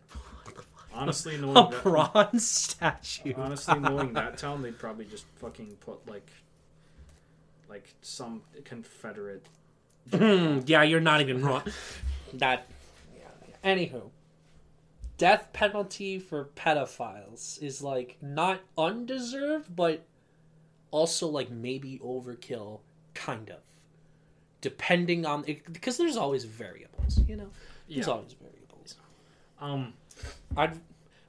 <laughs> Honestly, knowing A that, bronze statue. honestly knowing that town, they'd probably just fucking put like, like some Confederate. Hmm, yeah, you're not even wrong. that. Yeah. Anywho, death penalty for pedophiles is like not undeserved, but also like maybe overkill, kind of. Depending on because there's always variables, you know. There's Yeah. always variables. Um, I'd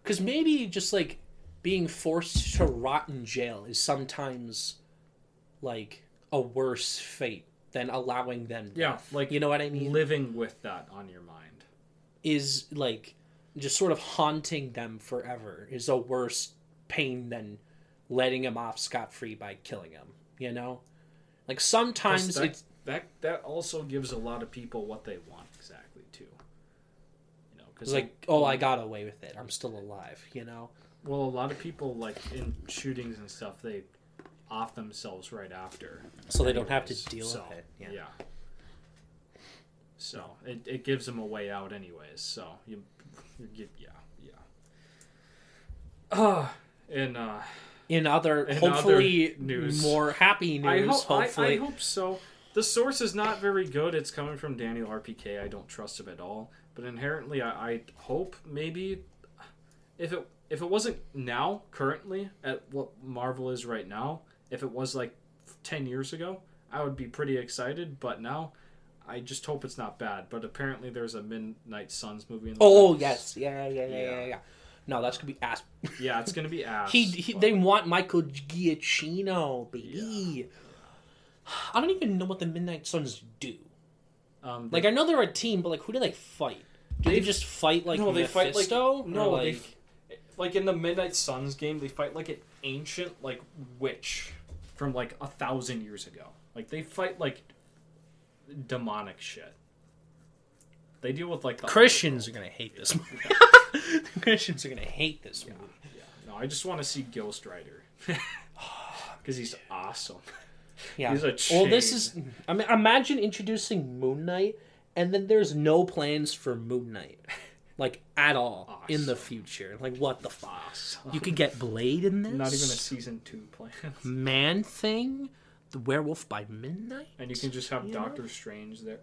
because maybe just like being forced to rot in jail is sometimes like a worse fate than allowing them. yeah, death. like you know what I mean. living with that on your mind. is like just sort of haunting them forever is a worse pain than letting him off scot free by killing him. You know, like sometimes that, it's that that also gives a lot of people what they want exactly too. You know, because it's like, oh, I got away with it. I'm still alive. You know. well, a lot of people like in shootings and stuff, they off themselves right after, So they don't have to deal So, with it. Yeah. Yeah. So it, it gives them a way out, anyways. So you, you get yeah yeah. Uh, <sighs> and uh, In other, In hopefully, other news. more happy I, news. I, hopefully, I hope so. The source is not very good. It's coming from Daniel RPK. I don't trust him at all. But inherently, I, I hope maybe if it if it wasn't now, currently at what Marvel is right now, if it was like ten years ago, I would be pretty excited. But now, I just hope it's not bad. But apparently, there's a Midnight Suns movie. In the oh works. yes, yeah, yeah, yeah, yeah, Yeah. yeah. No, that's gonna be ass. yeah, it's gonna be <laughs> ass. he, he but- they want Michael Giacchino, baby. I don't even know what the Midnight Suns do. Um, Like I know they're a team, but like who do they fight? Do they, They- just fight like no, they fight like no, they like f- like in the Midnight Suns game, they fight like an ancient like witch from like a thousand years ago. Like they fight like demonic shit. They deal with like the Christians are gonna hate this movie. Christians are gonna hate this movie. Yeah, <laughs> no, I just want to see Ghost Rider <laughs> <sighs> because he's awesome. Yeah. He's a well, this is. I mean, imagine introducing Moon Knight, and then there's no plans for Moon Knight, like at all in the future. Like, what the fuck? Awesome. You could get Blade in this. Not even a season two plan. <laughs> Man Thing, the Werewolf by Midnight. and you can just have Yeah. Doctor Strange there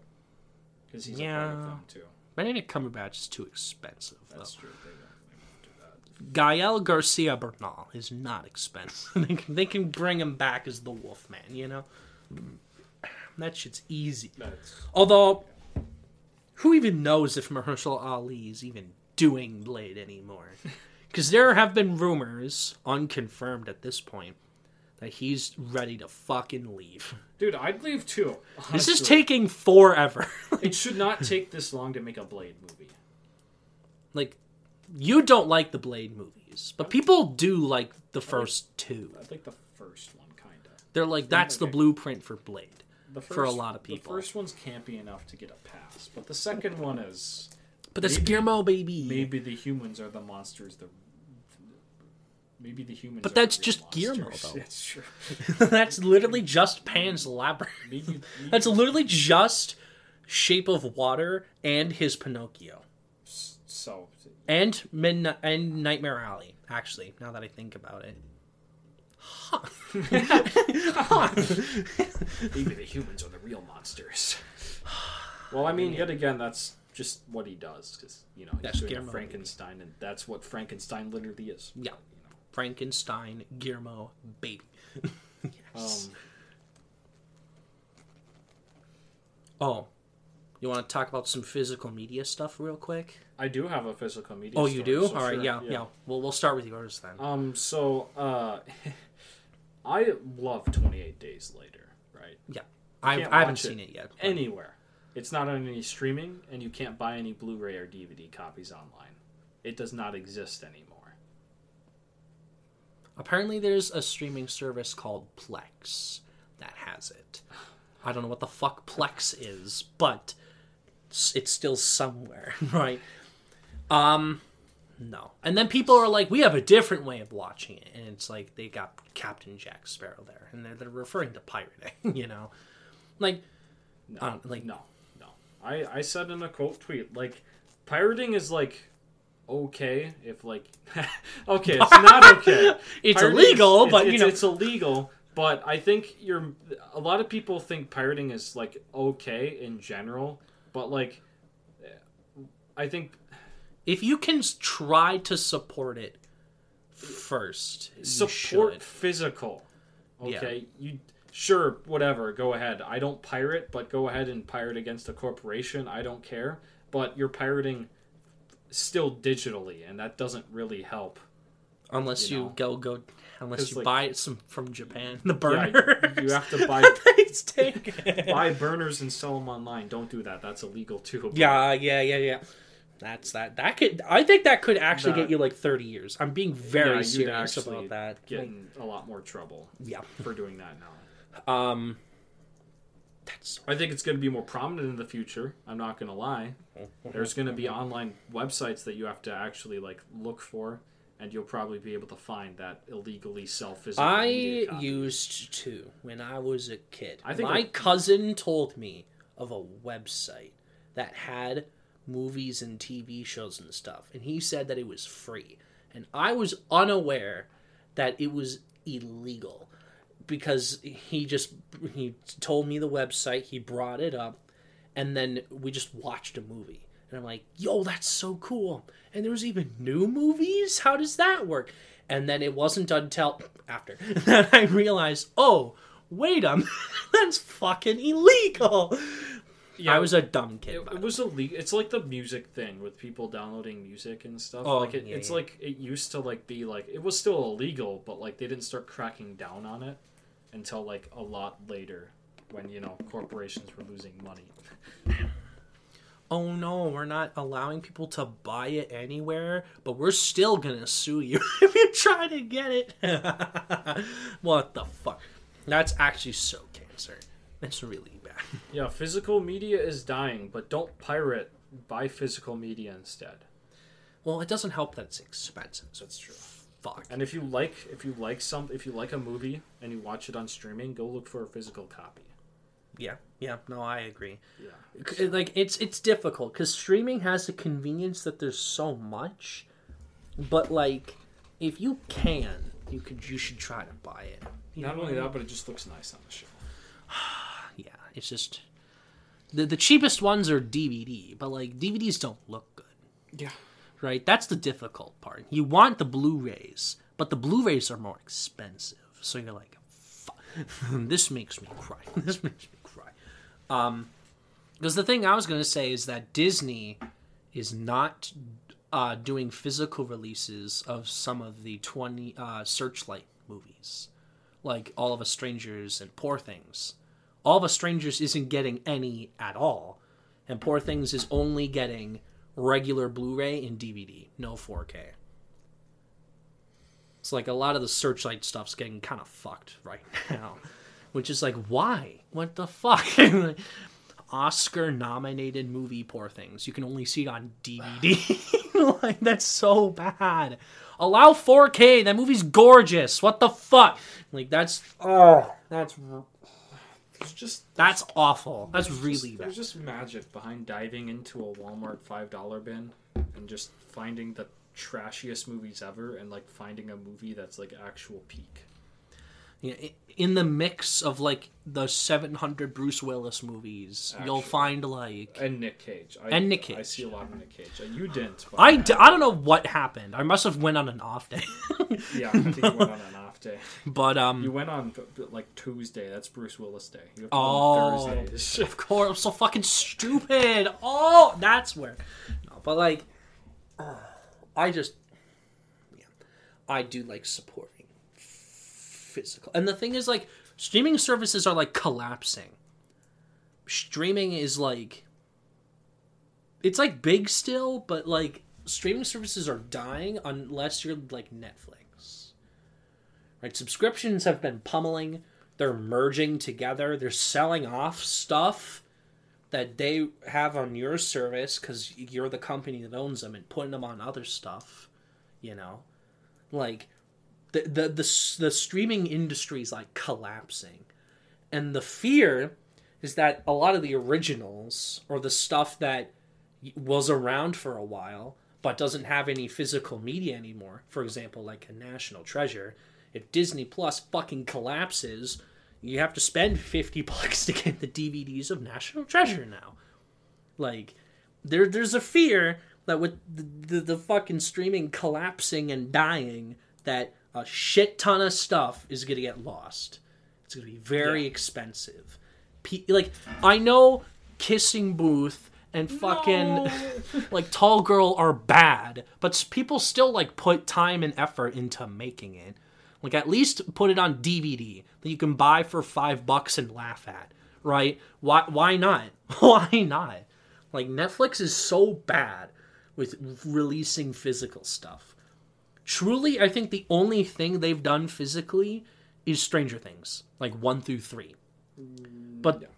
because he's a part Yeah. of them too. Benedict Cumberbatch is too expensive. Though. That's true. They don't, they don't do that. Gael Garcia Bernal is not expensive. <laughs> they, can, they can bring him back as the Wolfman, you know? That shit's easy. That's Although, who even knows if Mahershala Ali is even doing Blade anymore? <laughs> Because there have been rumors, unconfirmed at this point, that he's ready to fucking leave. dude. I'd leave too. This is taking forever. <laughs> It should not take this long to make a Blade movie. like, you don't like the Blade movies, but people do like the first two. I think the first one kind of. They're like, that's the blueprint for Blade. The For a lot of people. The first one's campy enough to get a pass, but the second one is But that's Maybe- Guillermo, baby. maybe the humans are the monsters. The maybe the humans. But are the that's just Guillermo, though. <laughs> That's true. <laughs> that's literally just Pan's Labyrinth. <laughs> Maybe, That's literally just Shape of Water and his Pinocchio. so. And Midnight and Nightmare Alley, actually, now that I think about it. Huh. Huh. Maybe the humans are the real monsters. Well, I mean, yet again, that's just what he does because you know he's That's doing Guillermo. Frankenstein, and that's what Frankenstein literally is. yeah. You know. Frankenstein, Guillermo, baby. <laughs> yes. Um, oh. You want to talk about some physical media stuff real quick? I do have a physical media. Oh, you story, do? so All right, sure, yeah, yeah, Well, we'll start with yours then. Um, so uh, <laughs> I love Twenty Eight Days Later. Right. yeah. I, I haven't it seen it yet. but- Anywhere, it's not on any streaming, and you can't buy any Blu-ray or DVD copies online. It does not exist anymore. Apparently, there's a streaming service called Plex that has it. I don't know what the fuck Plex is, but it's still somewhere, <laughs> right? Um, no. And then people are like, "We have a different way of watching it," and it's like they got Captain Jack Sparrow there, and they're, they're referring to pirating, <laughs> you know, like No, Uh, like- no. I I said in a quote tweet like, pirating is like okay if like <laughs> okay it's not okay. <laughs> It's Pirating illegal, is- but it's, you know, it's illegal but i think you're a lot of people think pirating is like okay in general but like i think if you can try to support it first, support physical Yeah. okay? You sure whatever go ahead i don't pirate but go ahead and pirate against a corporation i don't care but you're pirating still digitally and that doesn't really help Unless you, you go go, unless you like- buy it some from Japan, the yeah, burner. you <laughs> have to buy buy burners and sell them online don't do that that's illegal too Yeah, yeah, yeah, yeah. That's that. That could. I think that could actually That- get you like thirty years. I'm being very Yeah, serious about that. Getting Like, a lot more trouble yeah. for doing that now Um. That's I think it's going to be more prominent in the future. I'm not going to lie. There's going to be online websites that you have to actually like look for, and you'll probably be able to find that illegally sell physical. I used to when I was a kid. I think my it- cousin told me of a website that had movies and TV shows and stuff, and he said that it was free, and I was unaware that it was illegal because he just he told me the website, he brought it up, and then we just watched a movie. And I'm like, yo, that's so cool. And there was even new movies? How does that work? And then it wasn't until after <laughs> that I realized, oh, wait a minute, <laughs> that's fucking illegal. Yeah, I was a dumb kid. It, it was illegal. It's like the music thing with people downloading music and stuff. Oh, like it, yeah, it's yeah. like it used to like be like it was still illegal, but like they didn't start cracking down on it until like a lot later. when you know corporations were losing money. oh no, we're not allowing people to buy it anywhere, but we're still gonna sue you <laughs> if you try to get it. <laughs> what the fuck? That's actually so cancer. That's really bad. <laughs> Yeah, physical media is dying, but don't pirate. Buy physical media instead. Well, it doesn't help that it's expensive. So That's true. Fuck. And if you like, if you like some, if you like a movie and you watch it on streaming, go look for a physical copy. Yeah, yeah. No, I agree. Yeah. C- Like it's it's difficult because streaming has the convenience that there's so much, but like if you can, you could you should try to buy it. You Not know only that, but it just looks nice on the show. mean? <sighs> yeah, it's just the the cheapest ones are DVD, but like DVDs don't look good. Yeah. Right? That's the difficult part. You want the Blu-rays, but the Blu-rays are more expensive. So you're like, Fuck. <laughs> this makes me cry. <laughs> This makes me cry. Um, because the thing I was gonna say is that Disney is not uh, doing physical releases of some of the twenty uh, Searchlight movies, like All of Us Strangers and Poor Things. All of Us Strangers isn't getting any at all, and Poor Things is only getting regular Blu-ray and DVD, no 4K. It's like a lot of the Searchlight stuff's getting kind of fucked right <laughs> now, which is like, why? What the fuck? <laughs> Oscar nominated movie Poor Things. You can only see it on DVD. <laughs> like that's so bad. Allow 4K. That movie's gorgeous. What the fuck? Like that's oh, that's There's just that's awful. That's really just, bad. There's just magic behind diving into a Walmart five dollar bin and just finding the trashiest movies ever and like finding a movie that's like actual peak. Yeah, i- in the mix of like the 700 Bruce Willis movies, you'll find like And Nick Cage. I, And Nick Cage. I see a lot of Nick Cage. You didn't. But I, d- I don't know what happened. I must have went on an off day, <laughs> Yeah, I think you went on an off day. <laughs> but um, You went on like Tuesday. That's Bruce Willis Day. You Oh. Thursdays. <laughs> of course, I'm so fucking stupid. Oh, that's where. No, but like, uh, I just, yeah, I do like supporting physical. And the thing is, like, streaming services are like collapsing. Streaming is like, it's like big still, but like streaming services are dying unless you're like Netflix. Right? Subscriptions have been pummeling. They're merging together. They're selling off stuff that they have on your service because you're the company that owns them and putting them on other stuff. You know, like the the the, streaming industry is like collapsing, and the fear is that a lot of the originals or the stuff that was around for a while but doesn't have any physical media anymore. For example, like a National Treasure. If Disney Plus fucking collapses, you have to spend 50 <laughs> bucks to get the DVDs of National Treasure now. Like there there's a fear that with the, the, the fucking streaming collapsing and dying that a shit ton of stuff is going to get lost. It's going to be very Yeah. expensive. Pe- like I know Kissing Booth and fucking <laughs> like Tall Girl are bad, but people still like put time and effort into making it. Like at least put it on DVD that you can buy for 5 bucks and laugh at, right? Why why not? <laughs> Why not? Like Netflix is so bad with releasing physical stuff. Truly, I think the only thing they've done physically is Stranger Things, like 1 through 3. But yeah.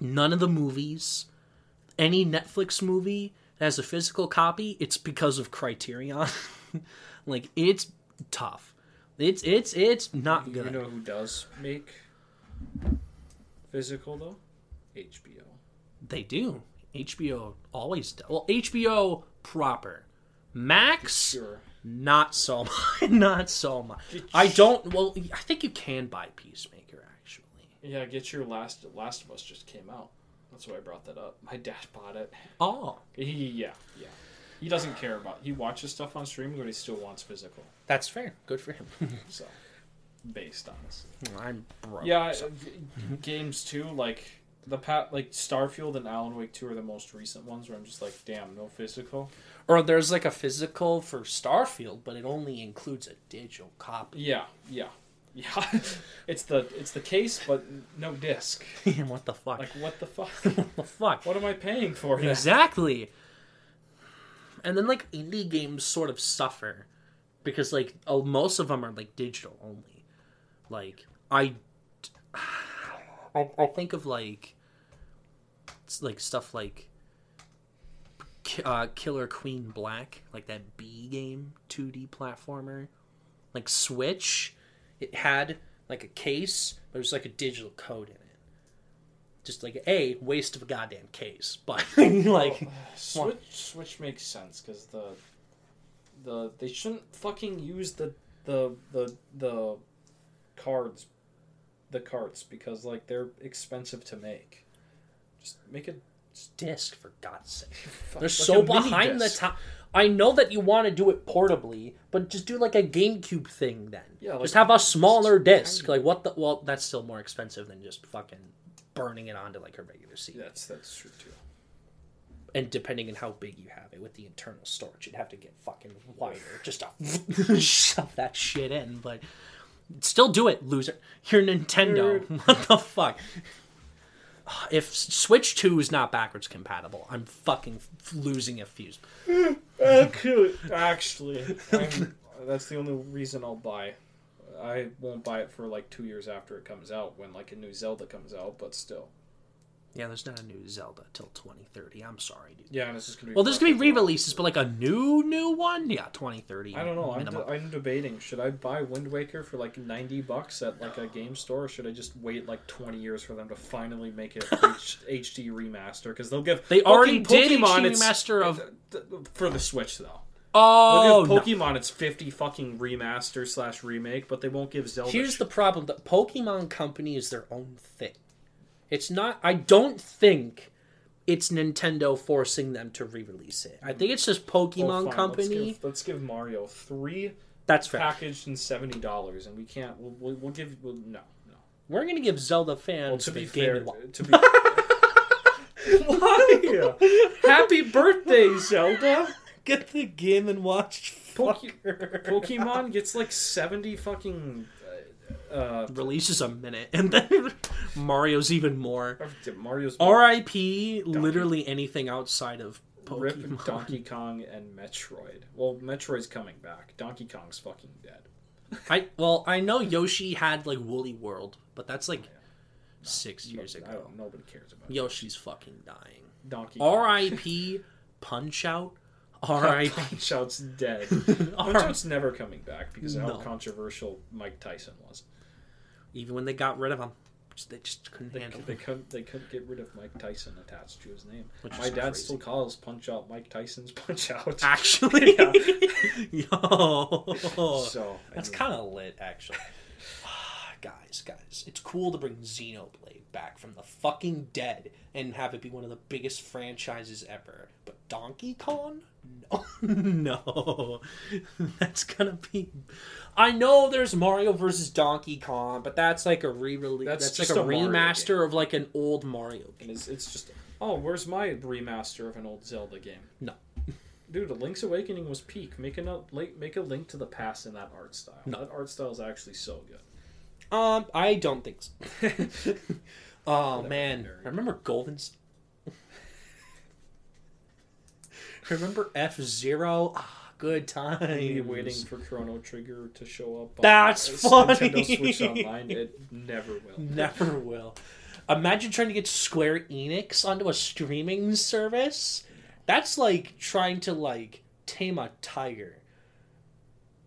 none of the movies, any Netflix movie that has a physical copy, it's because of Criterion. <laughs> like it's tough. It's it's it's not good. You know who does make physical though? HBO. They do. HBO always does. Well, HBO proper. Max, Sure. Not so much. <laughs> Not so much. I don't. Well, I think you can buy Peacemaker actually. Yeah, get your last Last of Us just came out. That's why I brought that up. My dad bought it. Oh, He yeah yeah. He doesn't care about. He watches stuff on streaming, but he still wants physical. that's fair. Good for him. <laughs> So, based honestly. I'm broke. Yeah, uh, g- games too. Like the pat like Starfield and Alan Wake two are the most recent ones where I'm just like, damn, no physical. Or there's like a physical for Starfield, but it only includes a digital copy. Yeah, yeah. Yeah, <laughs> it's the it's the case, but no disc. <laughs> And what the fuck? Like what the fuck? <laughs> what the fuck? What am I paying for? then? Exactly. And then like indie games sort of suffer because like oh, most of them are like digital only. Like I, <sighs> I, I think of like, it's like stuff like uh, Killer Queen Black, like that B game 2D platformer. Like Switch, it had like a case, but it was like a digital code in it. Just like a waste of a goddamn case, <laughs> but like <laughs> Switch Switch makes sense because the the they shouldn't fucking use the the the the cards the carts because like they're expensive to make. Just make it disc for God's sake. <laughs> fuck, They're so behind the time. I know that you want to do it portably, but just do like a GameCube thing then. Yeah, like- just have a smaller disc. Like what the? Well, that's still more expensive than just fucking burning it onto like a regular CD. That's that's true too. And depending on how big you have it with the internal storage, you'd have to get fucking wider just to <laughs> shove that shit in. But still do it, loser. You're Nintendo. <laughs> What the fuck? If Switch 2 is not backwards compatible, I'm fucking losing a fuse. Eh, actually, actually, that's the only reason I'll buy. I won't buy it for like two years after it comes out when like a new Zelda comes out, but still. Yeah, there's not a new Zelda till 2030. I'm sorry, dude. Yeah, and it's just gonna be. Well, there's gonna be re-releases, but like a new new one, yeah, 2030. I don't know. I'm, de- I'm debating. Should I buy Wind Waker for like ninety bucks at like a game store, or should I just wait like twenty years for them to finally make it <laughs> H- HD remaster? Because they'll give They already did HD it's- remaster of- for the Switch though. oh, They'll no. give Pokemon its fifty fucking remaster slash remake, but they won't give Zelda. Here's the problem: the Pokemon Company is their own thing. It's not. I don't think it's Nintendo forcing them to re-release it. I think it's just Pokemon let's Company. give- Let's give, Mario three That's fair. packaged in seventy dollars, and we can't. We'll, we'll, we'll give. We'll, no, no. We're gonna give Zelda Well, fans to the be Game fair, to be. <laughs> Why? Happy birthday, Zelda! Get the Game and Watch. Poke- Pokemon gets like seventy fucking. Uh, releases a minute, and then <laughs> Mario's even more. Mario's R.I.P. Literally anything outside of Rip Pokemon. Donkey Kong and Metroid. Well, Metroid's coming back. Donkey Kong's fucking dead. I well, I know Yoshi had like Woolly World, but that's like six years I ago. Nobody cares about it. Yoshi's fucking dying. Donkey. R.I.P. Punch Out. R.I.P. <laughs> Punch Out's dead. <laughs> Punch Out's never coming back because of No. how controversial Mike Tyson was. Even when they got rid of him, they just couldn't They, handle they it. couldn't they couldn't get rid of Mike Tyson attached to his name. Which My dad crazy. still calls Punch Out Mike Tyson's <laughs> Punch Out. Actually, <laughs> Yeah. <laughs> yo, So that's anyway. kind of lit, actually. <sighs> guys, guys, it's cool to bring Xenoblade back from the fucking dead and have it be one of the biggest franchises ever. But Donkey Kong? No. <laughs> no. That's gonna be. I know there's Mario versus Donkey Kong, but that's like a re-release. That's That's, just like a, a remaster of like an old Mario game. It's, it's just oh, where's my remaster of an old Zelda game? No. Dude, a Link's Awakening was peak. Make a make a link to the past in that art style. No. That art style is actually so good. Um, I don't think so. <laughs> oh Whatever, man, nerd. remember Golden's? Remember F Zero? Ah, good times. Me waiting for Chrono Trigger to show up. That's s- funny. Nintendo Switch Online. It never will. <laughs> Never will. Imagine trying to get Square Enix onto a streaming service. That's like trying to like tame a tiger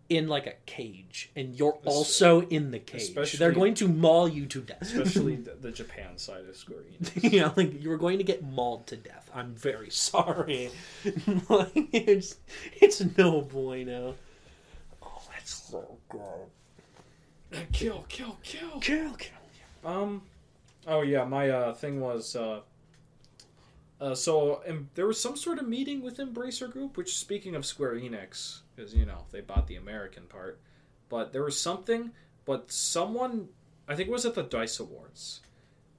in like a cage, and you're also in the cage. especially- They're going to maul you to death. Especially <laughs> the, the Japan side of Square Enix. you know, like you were going to get mauled to death. I'm very sorry. <laughs> like, it's it's no bueno. Oh, that's so good. kill, kill, kill. Kill, kill. Um, oh yeah, my uh thing was uh, uh so um, there was some sort of meeting with Embracer Group. Which, speaking of Square Enix, because you know they bought the American part, but there was something. But someone, I think it was at the Dice Awards,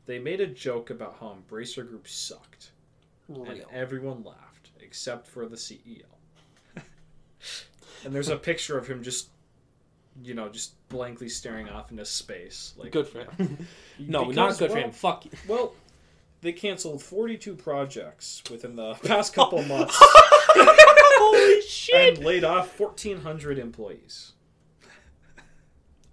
they made a joke about how Embracer Group sucked, and everyone laughed except for the CEO. <laughs> and there's a picture of him just you know, just blankly staring off into space. Like Good for him. <laughs> no, because, not good for him. Fuck you. Well, they canceled 42 projects within the <laughs> past couple <laughs> months Holy shit! and laid off 1,400 employees.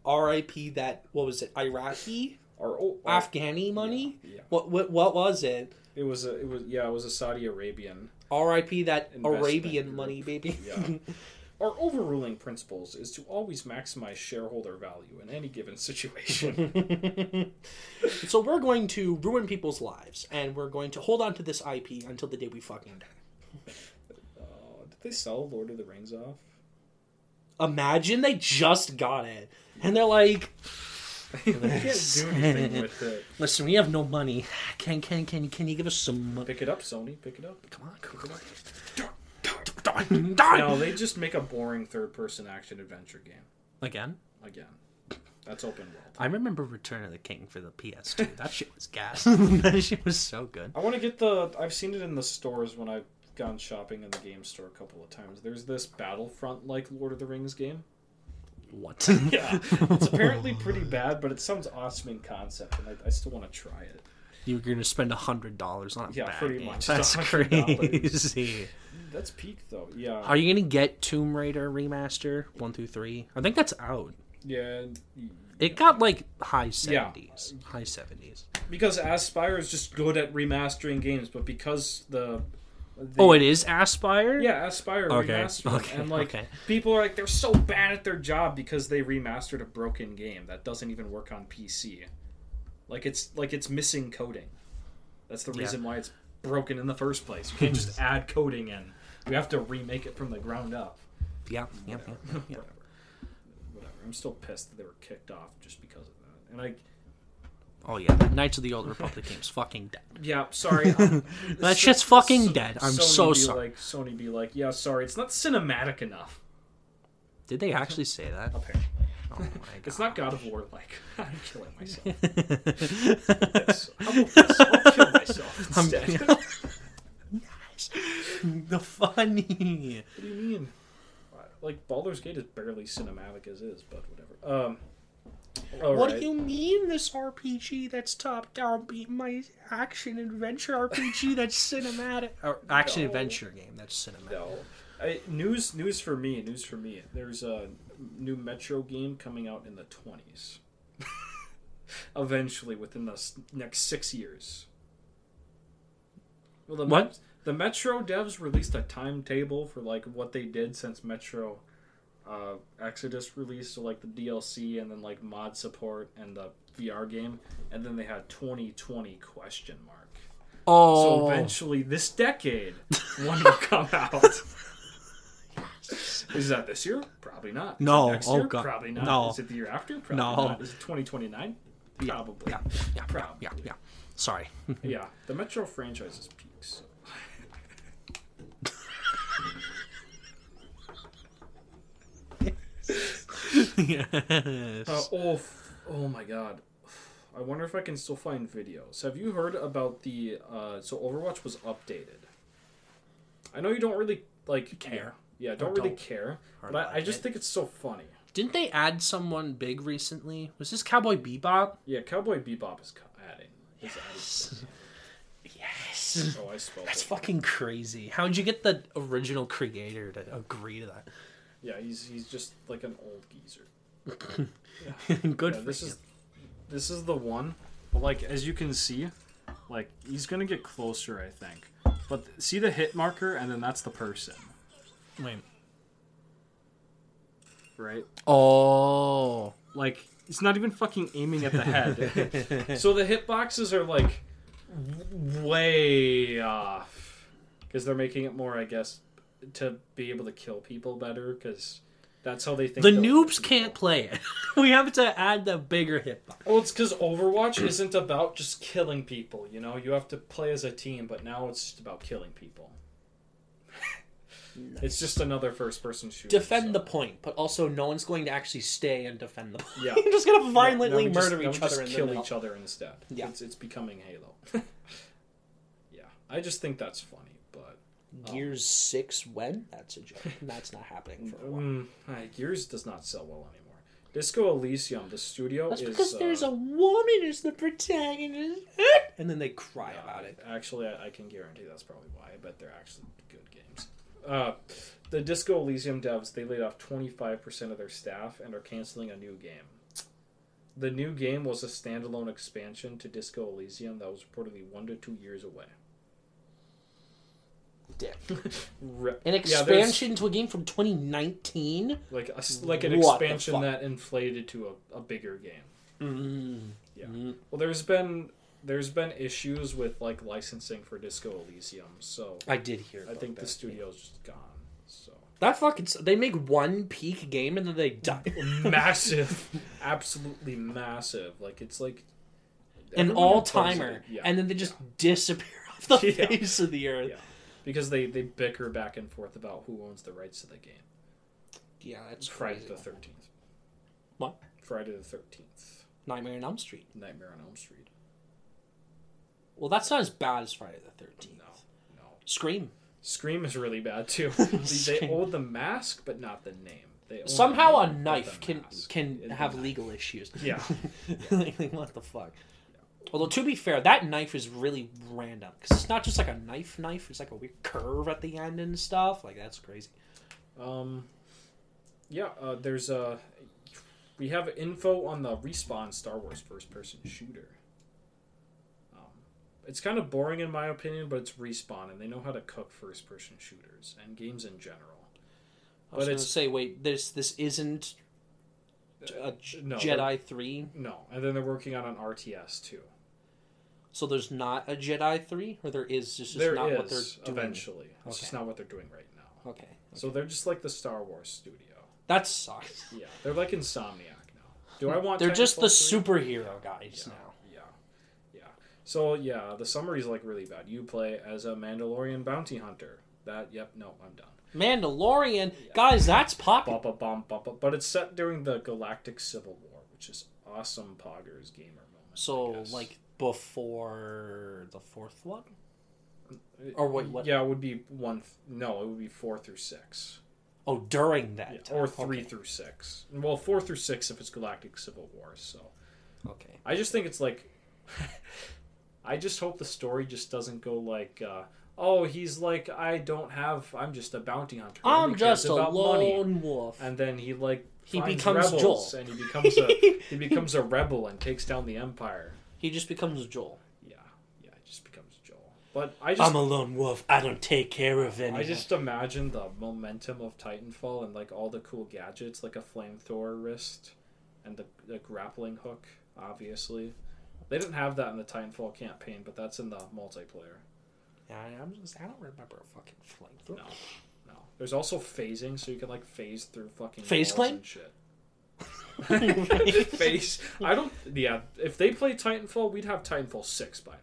R.I.P. That what was it? Iraqi, Or, oh, oh, Afghani money. Yeah, yeah. What what what was it? It was a, it was yeah, it was a Saudi Arabian. R.I.P. That Arabian group. money, baby. Yeah. <laughs> Our overruling principles is to always maximize shareholder value in any given situation. <laughs> so we're going to ruin people's lives, and we're going to hold on to this IP until the day we fucking die. uh, did they sell Lord of the Rings off? Imagine they just got it, and they're like, <laughs> they can't do anything with it. <laughs> "Listen, we have no money. Can can can can you give us some money? Pick it up, Sony. Pick it up. Come on, come on." <laughs> No, they just make a boring third-person action adventure game Again, again. That's open world. I remember Return of the King for the PS2. <laughs> That shit was gas. <laughs> that shit was so good. I want to get the. I've seen it in the stores when I've gone shopping in the game store a couple of times. There's this Battlefront like Lord of the Rings game. What? Yeah, it's apparently pretty bad, but it sounds awesome in concept, and I, I still want to try it. You're gonna spend a hundred dollars on a Yeah, pretty game. much. <laughs> That's $100. crazy. <laughs> That's peak though. Yeah, Are you gonna get Tomb Raider remaster one through three? I think that's out. yeah. It got like high Yeah. seventies, high seventies. Because Aspyr is just good at remastering games, but because the, the Oh, it is Aspyr. Yeah, Aspyr Okay, remastered, okay, and like okay. people are like they're so bad at their job because they remastered a broken game that doesn't even work on PC. Like it's like it's missing coding. That's the Yeah. reason why it's broken in the first place. You can't just <laughs> add coding in. We have to remake it from the ground up. yeah, yeah, yeah, yeah. Whatever. Whatever. I'm still pissed that they were kicked off just because of that. And I Oh yeah, Knights of the Old Republic game's <laughs> fucking dead. yeah, sorry. <laughs> That so- shit's fucking so- dead. I'm Sony so sorry. Like Sony be like, yeah, sorry, it's not cinematic enough. Did they actually say that? Apparently. Oh my <laughs> It's not God of War like <laughs> I'm killing myself. Yes. <laughs> Yes. I'm this. I'll kill myself I'm- instead. what the funny. What do you mean? Like Baldur's Gate is barely cinematic as is, but whatever. Um. all What right. do you mean this RPG that's top down beat my action adventure RPG that's cinematic or action No. adventure game that's cinematic? No. I, news news for me. News for me. There's a new Metro game coming out in the twenties. <laughs> Eventually, within the next six years. Well, the What? Met- the Metro devs released a timetable for like what they did since Metro uh, Exodus released, so like the DLC and then like mod support and the VR game, and then they had 2020 question mark. Oh, So eventually, this decade, one will come out. <laughs> Is that this year? Probably not. Is No. Next Oh, year? God. Probably not. No. Is it the year after? Probably No. not. Is it 2029? Probably. yeah, yeah, Probably. yeah, yeah. Sorry. <laughs> Yeah. The Metro franchise is peaks. <laughs> yes. Uh, oh, oh my god. I wonder if I can still find videos. Have you heard about the uh so Overwatch was updated? I know you don't really like Care. Yeah, Or don't really don't. care. Or But I, I just it. think it's so funny. Didn't they add someone big recently? Was this Cowboy Bebop? Yeah, Cowboy Bebop is adding. Is adding. Yes. Oh, I spelled That's it. fucking crazy. How'd you get the original creator to agree to that? Yeah, he's he's just like an old geezer. <laughs> Good Yeah, for this you. is this is the one. But like as you can see, like he's gonna get closer, I think. But see the hit marker, and then that's the person, Wait. right? Oh. Like it's not even fucking aiming at the head. <laughs> so the hitboxes are like way off because they're making it more, I guess, to be able to kill people better. Because that's how they think. The noobs can't play it. <laughs> we have to add the bigger hitbox. Well, it's because Overwatch isn't about just killing people. You know, you have to play as a team, but now it's just about killing people. It's just another first-person shooter. defend so- the point, but also no one's going to actually stay and defend the point. Yeah. You're <laughs> just gonna violently we just- murder now each we other and kill each other instead. Yeah. it's, it's becoming Halo. <laughs> yeah, I just think that's funny, but Gears six when? That's a joke. <laughs> That's not happening for a while. um, uh, Gears does not sell well anymore. Disco Elysium, the studio That's is because uh, there's a woman as the protagonist, and then they cry Yeah, about it. Actually, I, I can guarantee that's probably why. I bet they're actually. Uh, the Disco Elysium devs they laid off 25% of their staff and are canceling a new game. The new game was a standalone expansion to Disco Elysium that was reportedly one to two years away. Damn. <laughs> Re- An yeah, expansion to a game from 2019. like a like an What expansion that inflated to a, a bigger game. Mm. Yeah. Mm. Well, there's been there's been issues with like licensing for Disco Elysium, so I did hear. I think the that. studio's just gone. So that fucking they make one peak game and then they die. <laughs> massive, absolutely massive. Like it's like An all timer, Yeah, and then they just disappear <laughs> off the <laughs> Yeah. face of the earth. Yeah. because they they bicker back and forth about who owns the rights to the game. Yeah, that's Friday crazy. the Thirteenth. What? Friday the Thirteenth. Nightmare on Elm Street. Nightmare on Elm Street. Well, that's not as bad as Friday the Thirteenth. No, no. Scream. Scream is really bad too. <laughs> they, own the mask, but not the name. They Somehow a knife can can have legal issues. <laughs> Yeah. like, like, what the fuck? Although to be fair, that knife is really random because it's not just like a knife knife. It's like a weird curve at the end and stuff. Like that's crazy. Um, yeah, uh, there's uh, we have info on the respawn Star Wars first person shooter. It's kind of boring in my opinion, but it's respawn and they know how to cook first person shooters and games in general. I was But it's- say, wait, this this isn't uh, a J- no, Jedi three, No, and then they're working on an RTS too. so there's not a Jedi three, or there is. It's just There not is what they're doing. eventually. It's just not what they're doing right now. Okay, So they're just like the Star Wars studio. that sucks. Yeah, they're like Insomniac now. Do I hmm. want? They're just the 3? superhero guys Yeah, now. Yeah, yeah. So yeah, the summary is like really bad. You play as a Mandalorian bounty hunter. That yep, no, I'm done. Mandalorian guys, that's popular. But it's set during the Galactic Civil War, which is awesome. Poggers gamer moment. So like before the fourth one. Uh, or wait, what- Yeah, it would be one. th- No, it would be four through six. Oh, during that Yeah, time. or three Okay. through six. Well, four through six if it's Galactic Civil War. So Okay. I just think it's like. I just hope the story just doesn't go like, uh, oh, he's like, I don't have, I'm just a bounty hunter. I'm just a about money." lone wolf. And then he like He becomes rebels, Joel. and he becomes a <laughs> he becomes a rebel and takes down the empire. He just becomes Joel. Yeah, yeah, he just becomes Joel. But I just I'm a lone wolf. I don't take care of anyone. I just imagine the momentum of Titanfall and like all the cool gadgets, like a flamethrower wrist and the, the grappling hook. Obviously, they didn't have that in the Titanfall campaign, but that's in the multiplayer. Yeah, I- I'm just. I don't remember a fucking flamethrower. No, no. There's also phasing, so you can like phase through fucking Phase claim? shit. <laughs> <laughs> Phase. I don't. Yeah, if they play Titanfall, we'd have Titanfall six by now.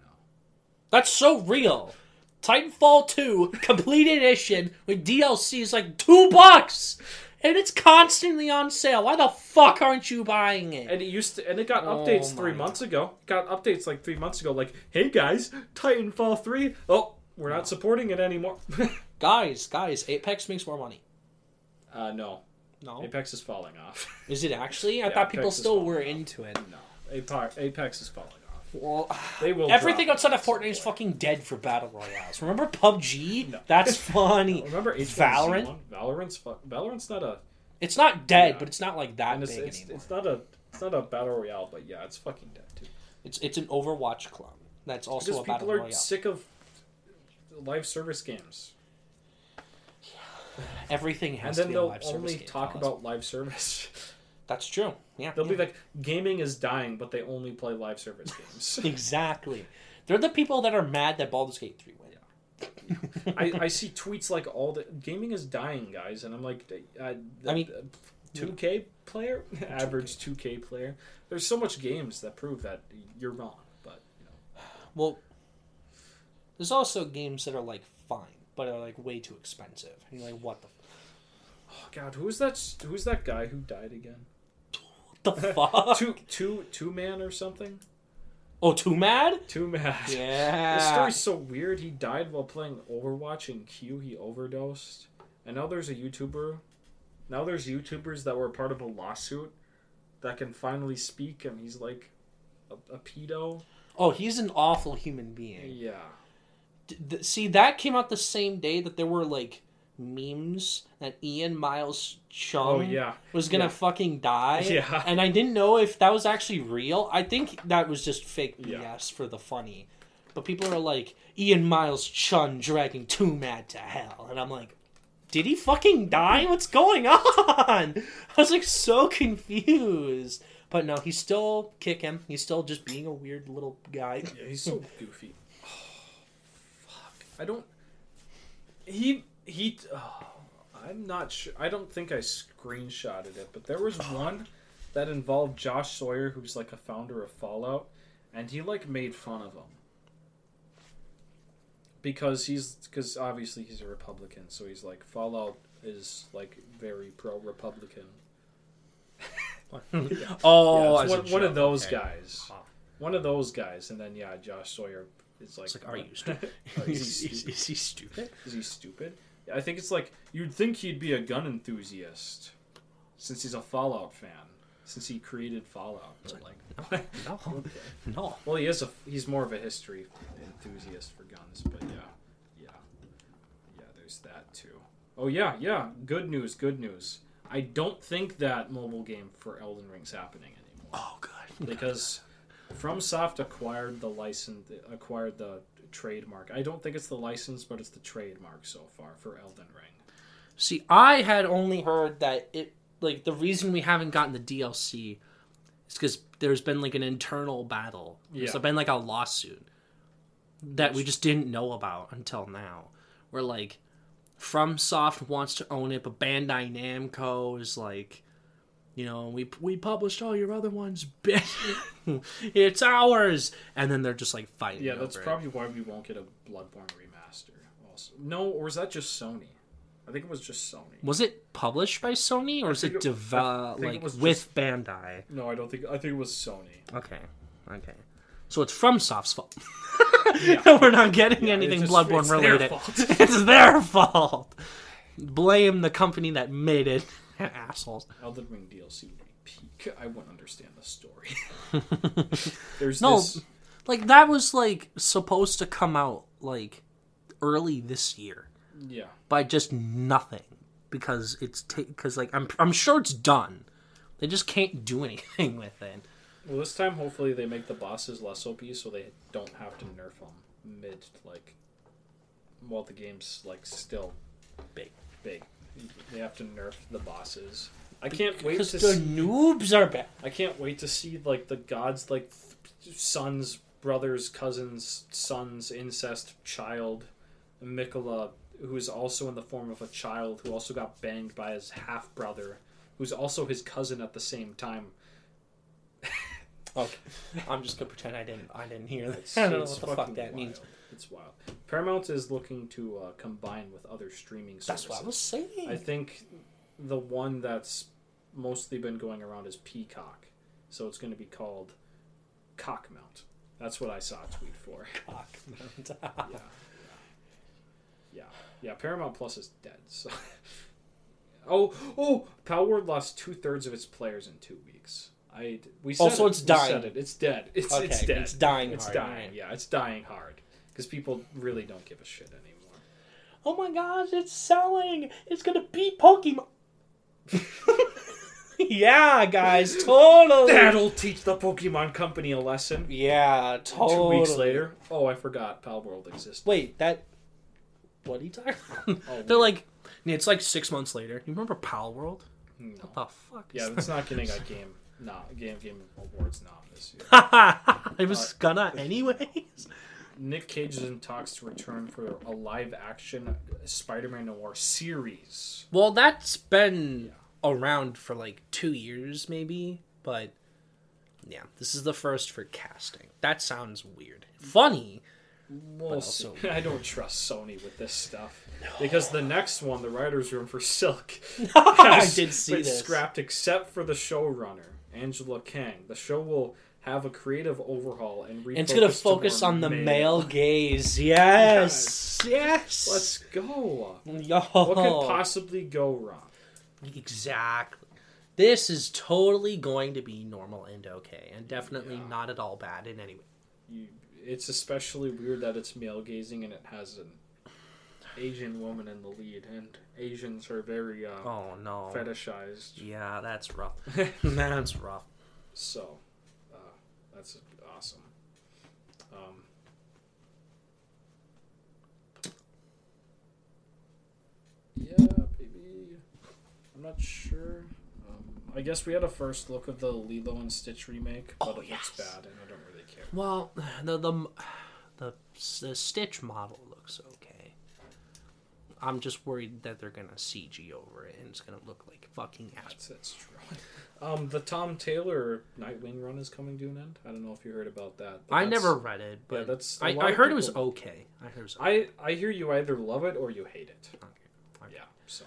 That's so real. Titanfall 2 <laughs> complete edition with DLC is like two bucks, and it's constantly on sale. Why the fuck aren't you buying it? And it used to, and it got Oh updates three months ago. It Got updates like three months ago. Like, hey guys, Titanfall three. Oh, we're not supporting it anymore. <laughs> Guys, guys, Apex makes more money. uh, no, No, Apex is falling off. is it actually? I <laughs> Yeah, thought people Apex still were off. into it. no, Apex, Apex is falling. Well, <sighs> They will. everything drop outside of Fortnite is fucking dead for battle royales. Remember PUBG? <laughs> No. That's <laughs> funny. Remember H1Z1? Valorant? Valorant's fu- Valorant's not a It's not dead, Yeah. but it's not like that and it's, big it's, anymore. it's not a it's not a battle royale, but yeah, it's fucking dead too. It's it's an Overwatch clone. That's also Because a people are royale. sick of live service games, Everything and has then to be a they'll live service only game. talk about live service. <laughs> That's true. Yeah. They'll yeah. be like, gaming is dying, but they only play live service <laughs> games. exactly. They're the people that are mad that Baldur's Gate three went. I, I see tweets like all the gaming is dying, guys, and I'm like, uh, I mean- two K player, <laughs> average two K player. There's so much games that prove that you're wrong, but you know, well, there's also games that are like fine, but are like way too expensive. And you're like, what the, oh god, who's that? Who's that guy who died again? <laughs> the fuck? two two two man or something? oh, too mad? Too mad. <laughs> Yeah. This story's so weird. He died while playing Overwatch in Q. He overdosed, and now there's a YouTuber. Now there's YouTubers that were part of a lawsuit that can finally speak, and he's like a, a pedo. Oh, he's an awful human being. Yeah. D- th- see, that came out the same day that there were like memes that Ian Miles Cheong Oh yeah. was gonna Yeah. fucking die. <laughs> Yeah. And I didn't know if that was actually real. I think that was just fake BS Yeah. for the funny. But people are like, Ian Miles Cheong dragging Too Mad to hell. And I'm like, did he fucking die? What's going on? <laughs> I was like so confused. But no, he's still kicking. Him. He's still just being a weird little guy. Yeah, he's so <laughs> goofy. <sighs> fuck. I don't. He he. Oh, I'm not sure. I don't think I screenshotted it, but there was oh. one that involved Josh Sawyer, who's like a founder of Fallout, and he like made fun of him because he's because obviously he's a Republican, so he's like Fallout is like very pro Republican. <laughs> Oh, yeah, as it's a one, one of those okay. guys. Huh. One of those guys, and then yeah, Josh Sawyer is like, It's like, are you <laughs> oh, <laughs> stupid? Are you is, is, stupid? is he stupid? Is he stupid? I think it's like you'd think he'd be a gun enthusiast, since he's a Fallout fan, since he created Fallout. But like, No, <laughs> no. well, he is a he's more of a history enthusiast for guns. But yeah, yeah, yeah. There's that too. Oh yeah, yeah. Good news. Good news. I don't think that mobile game for Elden Ring's happening anymore Oh, good. because FromSoft acquired the license, acquired the trademark. I don't think it's the license, but it's the trademark so far for Elden Ring. See, I had only heard that it like the reason we haven't gotten the DLC is because there's been like an internal battle. There's Yeah. been like a lawsuit that we just didn't know about until now. Where like FromSoft wants to own it, but Bandai Namco is like, you know, we we published all your other ones, <laughs> bitch. it's ours, and then they're just like fighting. Yeah, that's over it. probably why we won't get a Bloodborne remaster. Also, no, or is that just Sony? I think it was just Sony. Was it published by Sony or is it it- developed it like was with Bandai? No, I don't think. I think it was Sony. Okay, okay. So it's FromSoft's fault. Yeah. <laughs> We're not getting Yeah, anything just- Bloodborne it's their related. fault. <laughs> it's their fault. Blame the company that made it. Assholes. Elden Ring DLC would be peak. I wouldn't understand the story. <laughs> There's No, this. like that was like supposed to come out like early this year Yeah. by just nothing because it's because like I'm I'm sure it's done. They just can't do anything <laughs> with it. Well, this time hopefully they make the bosses less OP, so they don't have to nerf them mid like while the game's like still Big. big. They have to nerf the bosses. I can't wait Because to the see, noobs are bad. I can't wait to see like the gods like th- sons, brothers, cousins, sons, incest, child, Miquella, who is also in the form of a child who also got banged by his half brother, who's also his cousin at the same time. <laughs> Okay, I'm just gonna pretend I didn't. I didn't hear that. It's, <laughs> I don't know it's what the fuck fucking that wild. It's wild. Paramount is looking to uh, combine with other streaming services. That's what I was saying. I think the one that's mostly been going around is Peacock, so it's going to be called Cockmount. That's what I saw a tweet for. Cock. <laughs> Yeah, yeah, yeah, yeah. Paramount Plus is dead. So, <laughs> oh, oh, Palworld lost two thirds of its players in two weeks. I we said Oh, so it. it's We dying. said it. It's dead. <laughs> It's Okay, it's dead. it's dying It's hard, dying. Yeah, it's dying hard because people really don't give a shit anymore. oh my gosh, it's selling. It's gonna beat Pokemon. <laughs> yeah, guys, totally. That'll teach the Pokemon Company a lesson. yeah, totally. Two weeks later, oh, I forgot Palworld exists. Wait, that. What are you talking about? Oh, <laughs> They're like, it's like six months later. You remember Pal World? No. What the fuck? Yeah, it's not getting a game. Nah, game game awards not this year. <laughs> it was uh, gonna anyways. Nick Cage is in talks to return for a live action Spider-Man Noir series. Well, that's been around for like two years, maybe. But yeah, this is the first for casting. That sounds weird. Funny. We'll also-. <laughs> I don't trust Sony with this stuff because the next one, the writers' room for Silk, <laughs> <laughs> I has did see been this. scrapped except for the showrunner Angela Kang. The show will have a creative overhaul and refocus And it's gonna focus more on the male. male <laughs> gaze. Yes. Yes. Let's go. Yo. What could possibly go wrong? Exactly. this is totally going to be normal and okay, and definitely Yeah. not at all bad in any way. You, it's especially weird that it's male gazing and it has an Asian woman in the lead, and Asians are very uh, Oh no. fetishized. Yeah, that's rough. <laughs> that's rough. So, that's awesome. Um, yeah, baby. I'm not sure. Um, I guess we had a first look of the Lilo and Stitch remake, but Oh, it yes. looks bad, and I don't really care. Well, the the the, the Stitch model looks okay. I'm just worried that they're gonna CG over it and it's gonna look like fucking ass. That's, that's true. <laughs> Um, the Tom Taylor Nightwing run is coming to an end. I don't know if you heard about that. but I never read it, but that's- a I, lot I of heard it was okay. I heard it was I I hear you either love it or you hate it. okay. Yeah, so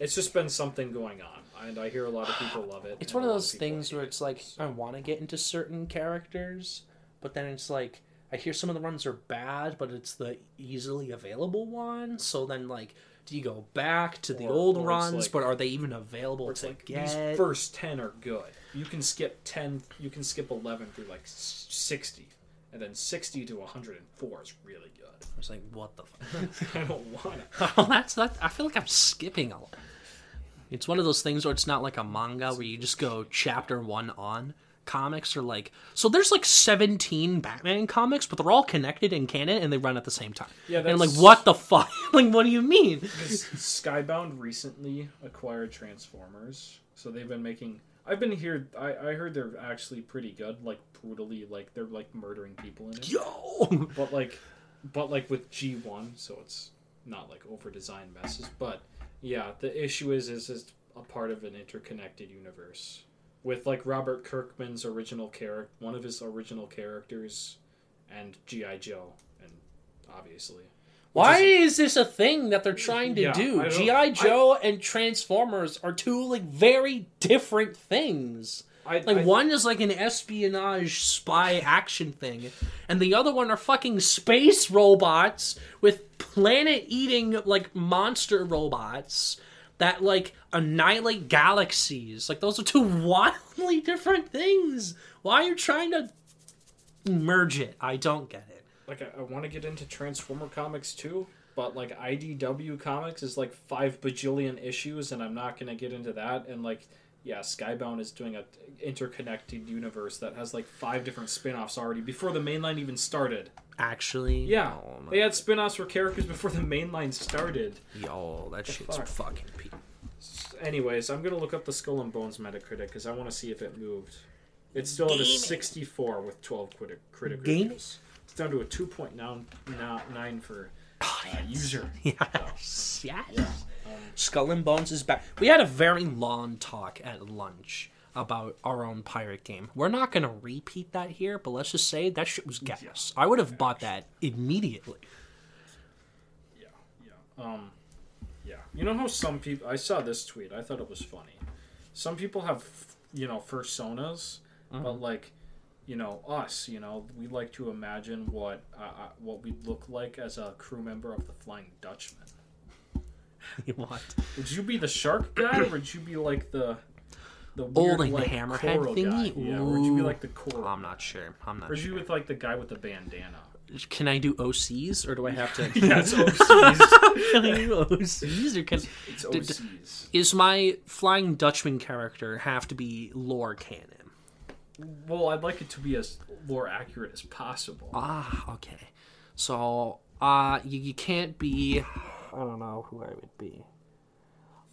it's just been something going on, and I hear a lot of people love it. It's one of those people things hate where it, it's like so- I want to get into certain characters, but then it's like I hear some of the runs are bad, but it's the easily available one. So then like, do you go back to the Or- old or runs, like- but are they even available to like get? these first ten are good. You can skip ten. You can skip eleven through like sixty, and then sixty to one hundred and four is really good. I was like, what the fuck? <laughs> I don't want it. <laughs> that's that. I feel like I'm skipping a lot. It's one of those things where it's not like a manga where you just go chapter one on. Comics are like so. There's like 17 Batman comics, but they're all connected in canon and they run at the same time. Yeah, and I'm like, what the fuck? <laughs> like, what do you mean? Skybound recently acquired Transformers, so they've been making. I've been here. I, I heard they're actually pretty good. Like brutally, like they're like murdering people in it. Yo, <laughs> But like, but like with G one, so it's not like over designed messes. But yeah, the issue is is is a part of an interconnected universe with like Robert Kirkman's original character, one of his original characters, and GI Joe, and obviously. why is this a thing that they're trying to Yeah, do? GI Joe and Transformers are two like very different things. I, Like I- one is like an espionage spy action thing, and the other one are fucking space robots with planet eating like monster robots that like annihilate galaxies. Like those are two <laughs> wildly different things. Why are you trying to merge it? I don't get it. like I, I want to get into Transformer comics too, but like IDW comics is like five bajillion issues, and I'm not gonna get into that. And like, yeah, Skybound is doing a interconnected universe that has like five different spin-offs already before the mainline even started. Actually, Yeah, oh they had spin-offs for characters before the mainline started. yo, that shit's fuck? fucking pe- Anyways, I'm gonna look up the Skull and Bones Metacritic because I want to see if it moved. It's still at a Gaming. 64 with 12 critic, critic Gaming? reviews. It's down to a 2.9 for uh, user. <laughs> Yes, yes. Yeah. Skull and Bones is back. We had a very long talk at lunch about our own pirate game. We're not going to repeat that here, but let's just say that shit was gas. I would have bought that immediately. yeah, yeah. Um, yeah. You know how some people? I saw this tweet. I thought it was funny. Some people have, you know, personas, but like, you know, us. You know, we like to imagine what uh, uh, what we'd look like as a crew member of the Flying Dutchman. <laughs> what? Would you be the shark guy, or would you be like the the Oh, weird, like the hammerhead thingy? Guy? Yeah, or would you be like the coral? I'm not sure. I'm Or not would you sure. with like the guy with the bandana? Can I do OCs or do I have to? <laughs> Yeah, it's <laughs> OCs. can I do OCs or can It's D- d- OCs. is my Flying Dutchman character have to be lore canon? Well, I'd like it to be as more accurate as possible. Ah, okay. So, uh, you, you can't be. I don't know who I would be.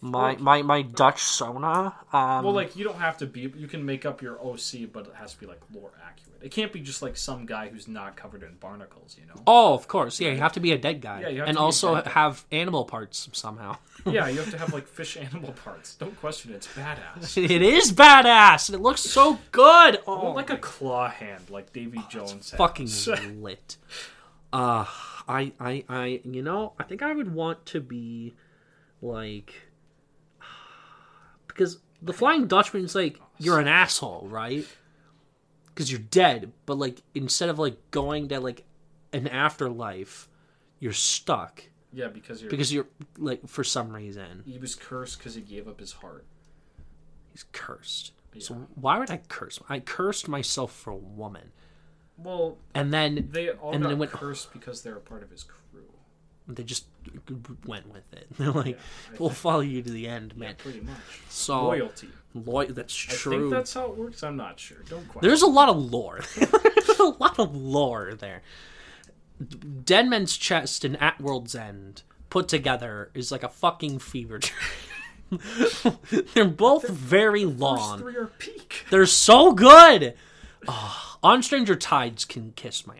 My my my Dutch Sona. Um, Well, like you don't have to be. You can make up your OC, but it has to be like lore accurate. It can't be just like some guy who's not covered in barnacles. You know? oh, of course, yeah. You have to be a dead guy, Yeah, you have and to be a also dead guy. have animal parts somehow. <laughs> yeah, you <laughs> have to have like fish animal parts. Don't question it. It's badass. <laughs> it is badass, and it looks so good. Oh, want like a claw hand, like Davy Jones. has. fucking lit. Uh, I I I you know I think I would want to be like because the Flying Dutchman is like you're an asshole, right? Because you're dead, but like instead of like going to like an afterlife, you're stuck yeah, because you're because you're like for some reason. he was cursed because he gave up his heart. He's cursed. Yeah. So why would I curse? I cursed myself for a woman, Well, and then they all And got they went- cursed because they're a part of his crew. they just went with it. <laughs> They're like, Yeah, "We'll think- follow you to the end, Yeah, man." pretty much. So Loyalty. loy- that's I true. think that's how it works. I'm not sure. Don't question. There's a lot of lore. <laughs> There's a lot of lore there. Dead Deadman's chest and At World's End put together is like a fucking fever dream. <laughs> They're both very long. three are peak. They're so good. Ah, On Stranger Tides can kiss my.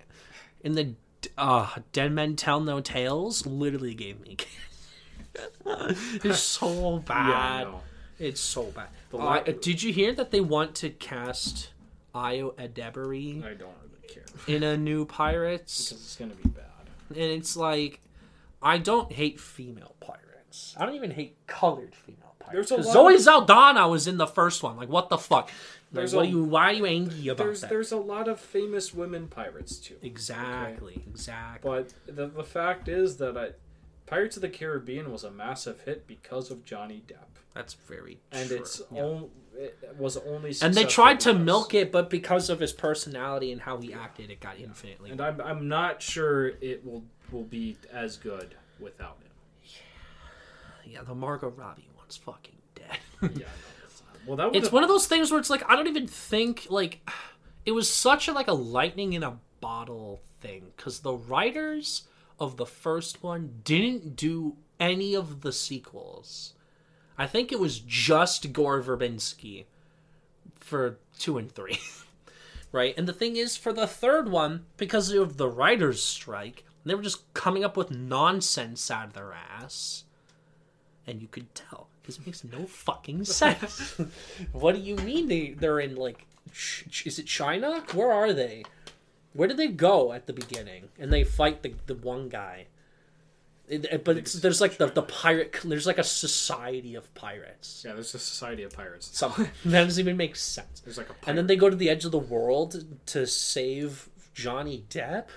In the uh, Dead Men Tell No Tales, literally gave me. <laughs> it's so bad. Yeah, It's so bad. Uh, la- did you hear that they want to cast Ayo Edebiri I don't really care in a new Pirates? because it's gonna be bad. And it's like, I don't hate female pirates. I don't even hate colored female pirates. There's a 'Cause lot Zoe of- Saldana was in the first one. Like, what the fuck? There's a- you? Why are you angry about There's that? there's a lot of famous women pirates too. Exactly. Exactly. But the the fact is that I, Pirates of the Caribbean was a massive hit because of Johnny Depp, That's very and true. it's Yeah. on, it was only and they tried to milk it, but because of his personality and how he acted, it got infinitely. And I'm I'm not sure it will will be as good without him. yeah, yeah. the Margot Robbie one's fucking dead. Yeah, no, it's not. Well, that it's one of those things where it's like I don't even think like <sighs> it was such a like a lightning in a bottle thing because the writers of the first one didn't do any of the sequels. I think it was just Gore Verbinski for two and three, <laughs> right? And the thing is, for the third one, because of the writers' strike, they were just coming up with nonsense out of their ass and you could tell because it makes no fucking sense. <laughs> what do you mean they they're in like ch- ch- is it China? Where are they? Where did they go at the beginning? And they fight the the one guy. It, it- but it's, there's like the, the pirate. There's like a society of pirates. yeah. There's a society of pirates. So <laughs> that doesn't even make sense. There's like a pirate. And then they go to the edge of the world to save Johnny Depp,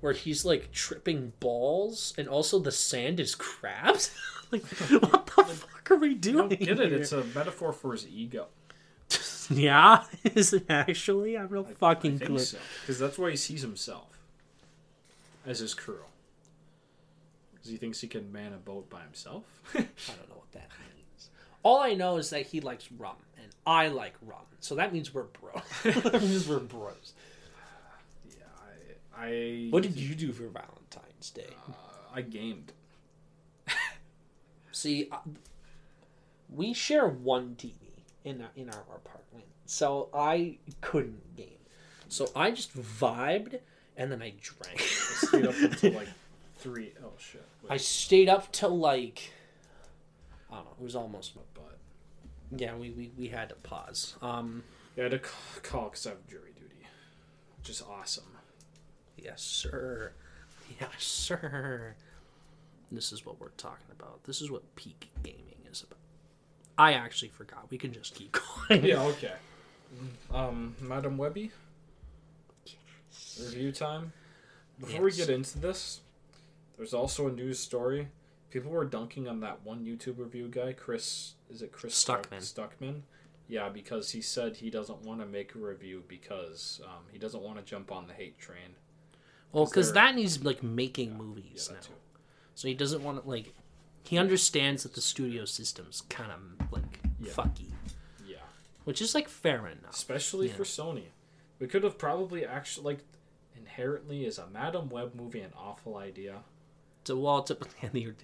where he's like tripping balls, and also the sand is <laughs> crabs. Like, what the fuck are we doing? I doing? don't get it. here? It's a metaphor for his ego. <laughs> yeah, <laughs> is it actually? I have no I fucking think clue. so because that's why he sees himself as his crew. Because he thinks he can man a boat by himself. <laughs> I don't know what that means. All I know is that he likes rum, and I like rum, so that means we're bros. that means we're bros. yeah, I, I What did you do for Valentine's Day? uh, I gamed. See, uh, we share one TV in our, in our apartment, so I couldn't game. So I just vibed, and then I drank. <laughs> I stayed up until like three. Oh shit! Wait, I stayed up till like I don't know. It was almost my butt. yeah. We we, we had to pause. Um, Yeah, I had to call because I have jury duty, which is awesome. yes, sir. <laughs> Yes, sir. This is what we're talking about. This is what peak gaming is about. I actually forgot. We can just keep <laughs> going. Yeah, okay. Um, Madam Webby. Review time. Before we get into this, there's also a news story. People were dunking on that one YouTube review guy, Chris. Is it Chris Stuck- Stuckmann. Stuckmann. Yeah, because he said he doesn't want to make a review because um, he doesn't want to jump on the hate train. Well, because that needs like making Yeah, movies that now. So he doesn't want to like. He understands that the studio system's kind of like Yeah. fucky, Yeah, which is like fair enough. especially Yeah. for Sony. We could have probably actually like inherently is a Madam Web movie an awful idea. So well, it's, a, <laughs>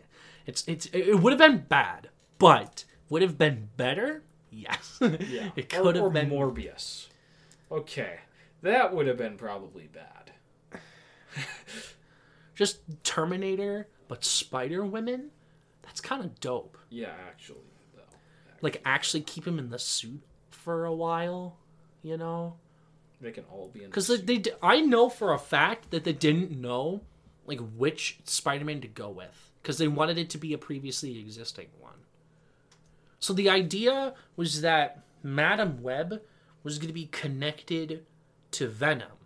it's it's it would have been bad, but would have been better. Yes, <laughs> Yeah, it could or have been. Morbius. Okay, that would have been probably bad. Just Terminator, but Spider Women. That's kind of dope. Yeah, actually, though. Like actually keep him in the suit for a while, you know. They can all be in. Because the they, they, I know for a fact that they didn't know like which Spider-Man to go with because they wanted it to be a previously existing one. So the idea was that Madam Web was going to be connected to Venom,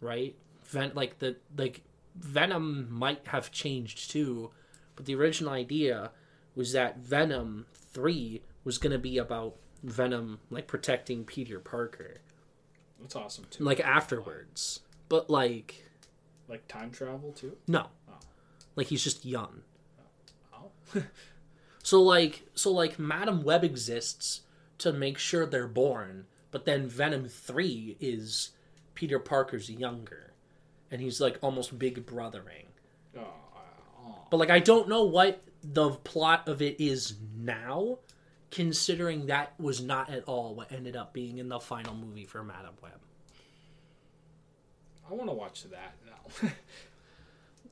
right? Ven- like the like Venom might have changed too, but the original idea was that Venom three was going to be about Venom like protecting Peter Parker That's awesome too. like afterwards. But like Like time travel too. no. Oh. Like he's just young. Oh. oh. <laughs> So like so like Madam Web exists to make sure they're born, but then Venom 3 is Peter Parker's younger. And he's like almost big brothering. oh, oh. But like I don't know what the plot of it is now, considering that was not at all what ended up being in the final movie for Madam Web. I want to watch that now. <laughs>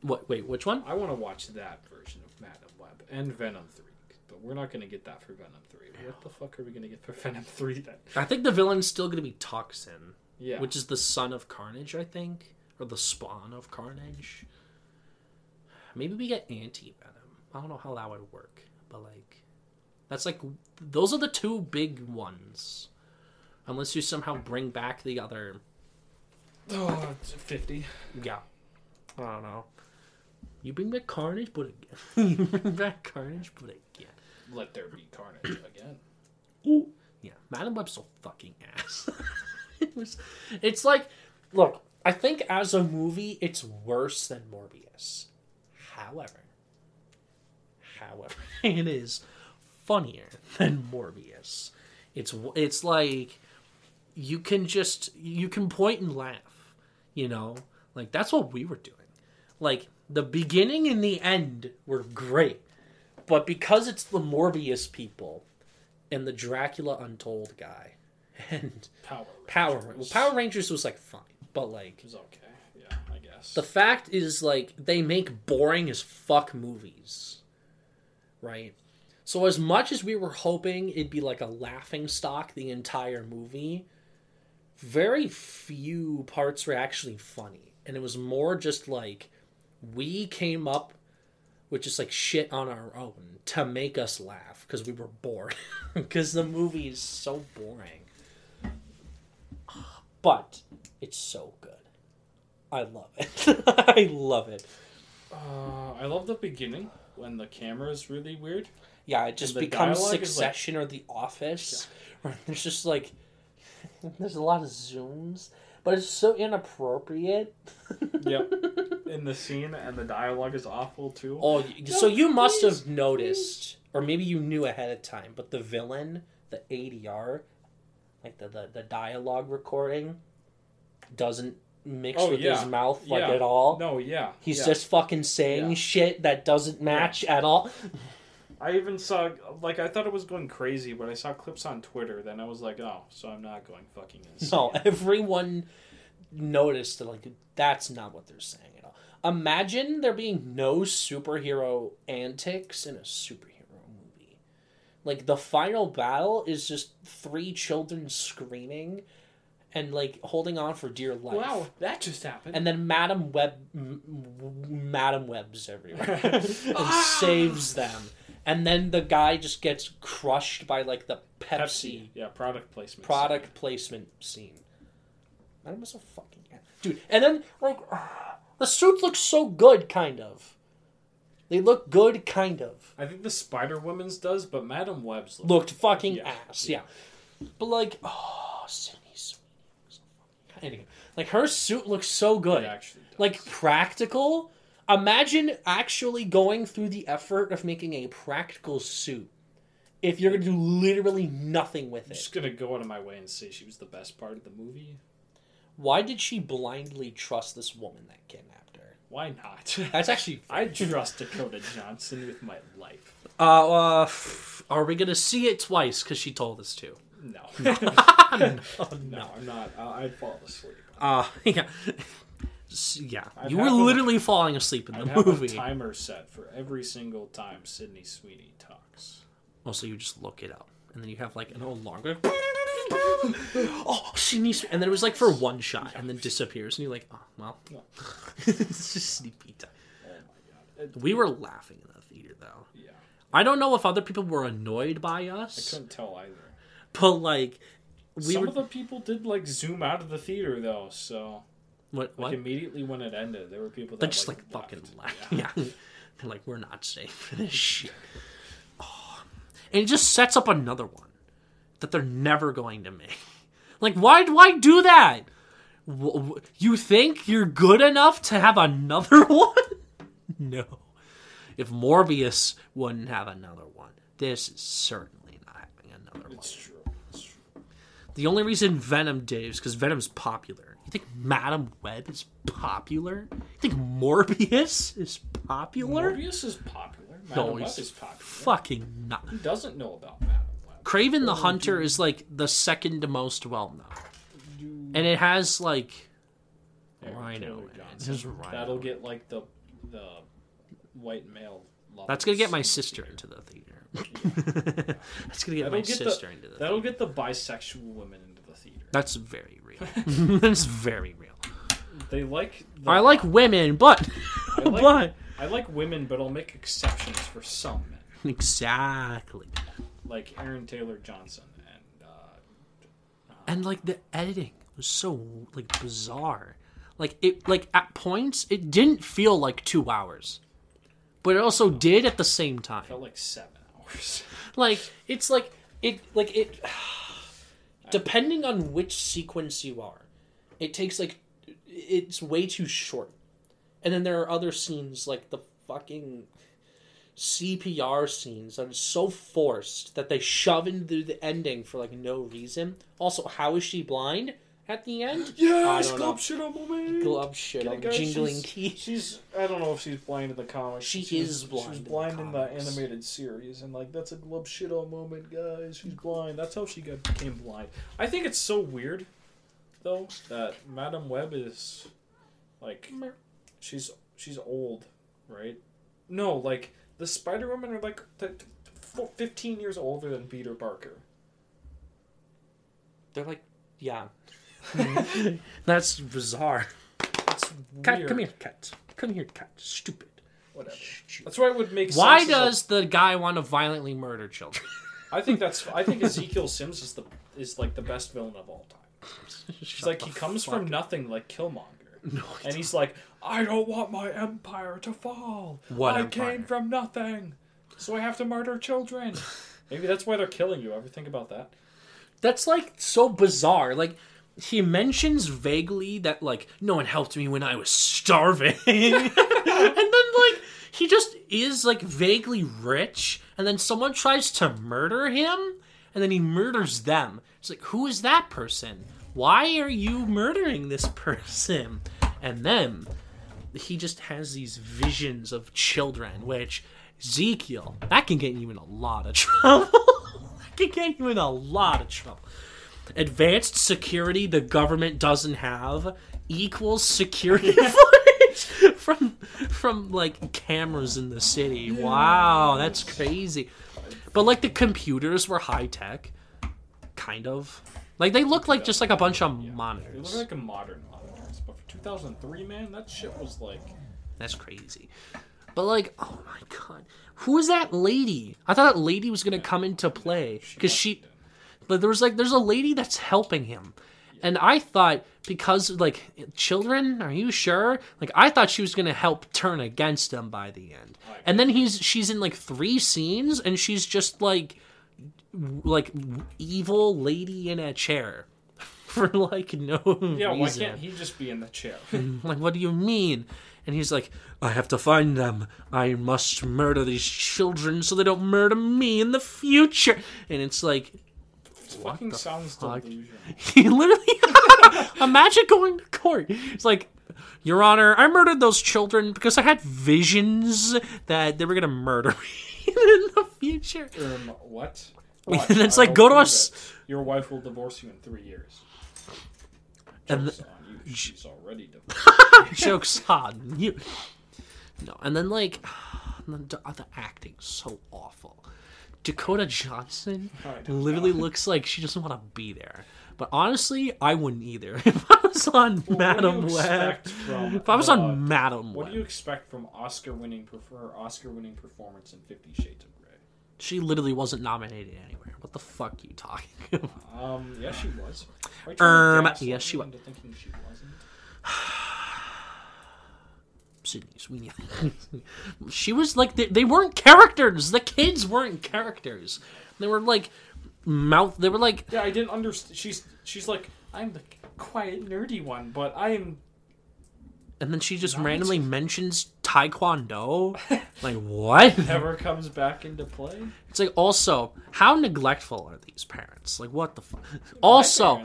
What wait, which one? I want to watch that version of Madam Web and Venom Three, but we're not going to get that for Venom Three. What the fuck are we going to get for <laughs> Venom Three then? I think the villain's still gonna be Toxin. Yeah, Which is the son of Carnage, I think. Or the spawn of Carnage. Maybe we get anti venom. I don't know how that would work. But like that's like those are the two big ones. Unless you somehow bring back the other oh, fifty. Yeah. I don't know. You bring back Carnage, but again. <laughs> you bring back Carnage, but again. Let there be carnage <clears throat> again. Ooh. Yeah, Madam Web's so fucking ass. <laughs> it was. It's like, look. I think as a movie, it's worse than Morbius. However, however, <laughs> it is funnier than Morbius. It's it's like you can just you can point and laugh, you know, like that's what we were doing. Like the beginning and the end were great, but because it's the Morbius people and the Dracula Untold guy <laughs> and Power. Power Rangers. well, Power Rangers was like fine, but like was okay. Yeah, I guess. the fact is like they make boring as fuck movies. Right? So as much as we were hoping it'd be like a laughing stock the entire movie, very few parts were actually funny. And it was more just like we came up with just like shit on our own to make us laugh because we were bored. Because <laughs> the movie is so boring. But it's so good. I love it. <laughs> I love it. uh, I love the beginning when the camera is really weird. Yeah, it just becomes is like- Succession or The Office, where there's just like <laughs> there's a lot of zooms, but it's so inappropriate. <laughs> Yep. In the scene, and the dialogue is awful too. Oh, y- so you must have noticed, or maybe you knew ahead of time, but the villain, the ADR, like the the, the dialogue recording, doesn't mix Oh, with yeah. his mouth like Yeah. at all. No, yeah. He's yeah. just fucking saying shit that doesn't match at all. I even saw like I thought it was going crazy, but I saw clips on Twitter. Then I was like, oh, so I'm not going fucking insane. No, everyone noticed that like that's not what they're saying at all. Imagine there being no superhero antics in a superhero movie. Like the final battle is just three children screaming and like holding on for dear life. Wow, that just happened. And then Madam Web, M- Madam Web's everywhere <laughs> and Ah! saves them. And then the guy just gets crushed by like the Pepsi Pepsi, yeah, product placement. product placement scene. Madam was a fucking dude. And then like <sighs> the suits look so good, kind of. They look good, kind of. I think the Spider Woman's does, but Madam Web's look. Looked fucking Yeah. ass, yeah. But like, <sighs> oh, Sydney Sweeney. was so Anyway, like her suit looks so good. It actually does. Like practical. Imagine actually going through the effort of making a practical suit. If you're gonna do literally nothing with I'm it. just gonna go out of my way and say she was the best part of the movie. Why did she blindly trust this woman that kidnapped her? Why not? That's actually. <laughs> I trust Dakota Johnson with my life. Uh, uh, are we gonna see it twice? Because she told us to. <laughs> <laughs> No, Oh, no, no. I'm not. Uh, I'd fall asleep. Uh, <laughs> yeah. S- yeah. I'd you were have a- literally falling asleep in I'd the have movie. a timer set for every single time Sydney Sweeney talks. Also, you just look it up, and then you have like an old longer. oh, she needs, and then it was like for one shot, and then disappears, and you're like, oh well, it's just sneaky time. Oh my god. It- We were laughing in the theater though. Yeah, I don't know if other people were annoyed by us. I us, couldn't tell either. But like, we Some were of the people did like zoom out of the theater though, so what like what? immediately when it ended, there were people that just like, like, fucking left. laugh. Yeah. <laughs> They're like, we're not safe for this shit. Oh. And it just sets up another one. that they're never going to make. <laughs> Like, why why do that? You think you're good enough to have another <laughs> one? no. If Morbius wouldn't have another one, this is certainly not having another one. It's. It's true. The only reason Venom did is because Venom's popular. You think Madam Web is popular? You think Morbius is popular? Morbius is popular. No, Madam Web is popular. fucking not. Who doesn't know about Madam Web? Kraven the Hunter is like the second most well known, and it has like Rhino Taylor it. Johnson. Rhino That'll get like the the white male. Lovers. that's gonna get my sister into the theater. <laughs> that's gonna get That'll my get sister the, into the. That'll Theater. get the bisexual women into the theater. That's very real. <laughs> that's very real. They like. The, I like women, but I like, <laughs> but I like women, but I'll make exceptions for some men, exactly. like Aaron Taylor Johnson and. Uh, and like the editing was so like bizarre like it like at points it didn't feel like two hours but it also did at the same time felt like seven hours. like it's like it like it <sighs> depending on which sequence you are it takes like it's way too short and then there are other scenes like the fucking CPR scenes that are so forced that they shove into the ending for like no reason. Also, how is she blind at the end? I don't shit on moment. Glove shit on Guys, jingling she's- keys. She's I don't know if she's blind in the comics. She She is was- blind She was in the blind in the, animated series, and like that's a glove shit on moment, guys. She's blind. That's how she got became blind. I think it's so weird, though, that Madam Web is like she's she's old, right? No, like the Spider Women are like t- t- f- fifteen years older than Peter Parker. They're like, yeah. <laughs> That's bizarre. It's Cat, come here, cat. Come here, cat. Stupid. Whatever. That's why it would make Why sense. as a- does the guy want to violently murder children? <laughs> I think that's. I think Ezekiel Sims is the is like the best villain of all time. <laughs> He's like he comes from nothing, like Killmonger, No, and he's like, I don't want my empire to fall. What I empire? came from nothing, so I have to murder children. Maybe that's why they're killing you. Ever think about that? That's like so bizarre. Like he mentions vaguely that like no one helped me when I was starving. <laughs> and then like he just is like vaguely rich and then someone tries to murder him and then he murders them. It's like who is that person? Why are you murdering this person? And then he just has these visions of children which Ezekiel, that can get you in a lot of <laughs> trouble. that can get you in a lot of trouble. Advanced security the government doesn't have equals security <laughs> footage from from like cameras in the city. Wow, that's crazy. But like the computers were high tech, kind of. Like they look like just like a bunch of monitors. They look like a modern monitors, but for 2003, man, that shit was like. That's crazy. But like, oh my god, who is that lady? I thought that lady was gonna come into play because she, but there was like, there's a lady that's helping him, and I thought because like children, are you sure? Like I thought she was gonna help turn against him by the end, and then he's she's in like three scenes and she's just like, like evil lady in a chair. <laughs> For like no Yeah, why reason. can't he just be in the chair? <laughs> Like, what do you mean? And he's like, I have to find them. I must murder these children so they don't murder me in the future. And it's like, fucking sounds fuck? <laughs> delusional. he literally, <laughs> imagine going to court. It's like, Your Honor, I murdered those children because I had visions that they were going to murder me <laughs> in the future. Um, what? And it's I like, go to us- it. Your wife will divorce you in three years. And Joke's on you. She's already divorced. Joke's on you. No, and then like <sighs> the, the acting's so awful. Dakota Johnson literally looks like she doesn't want to be there. But honestly, I wouldn't either. <laughs> If I was on you Madam Web, from if I was the- on Madam What Web, do you expect from Oscar-winning prefer Oscar-winning performance in Fifty Shades of Grey? she literally wasn't nominated anywhere. What the fuck are you talking <laughs> about? Um, yes, she was. Um, yes, she me wa- into thinking she wasn't. <sighs> <sighs> <sighs> Sydney Sweeney. <laughs> she was like they, they weren't characters. The kids weren't characters. They were like mouth. They were like, Yeah, I didn't understand. She's she's like, I'm the quiet nerdy one, but I am. and then she just Not. randomly mentions taekwondo. <laughs> like what? Never comes back into play. It's like also how neglectful are these parents? Like what the fuck? Also,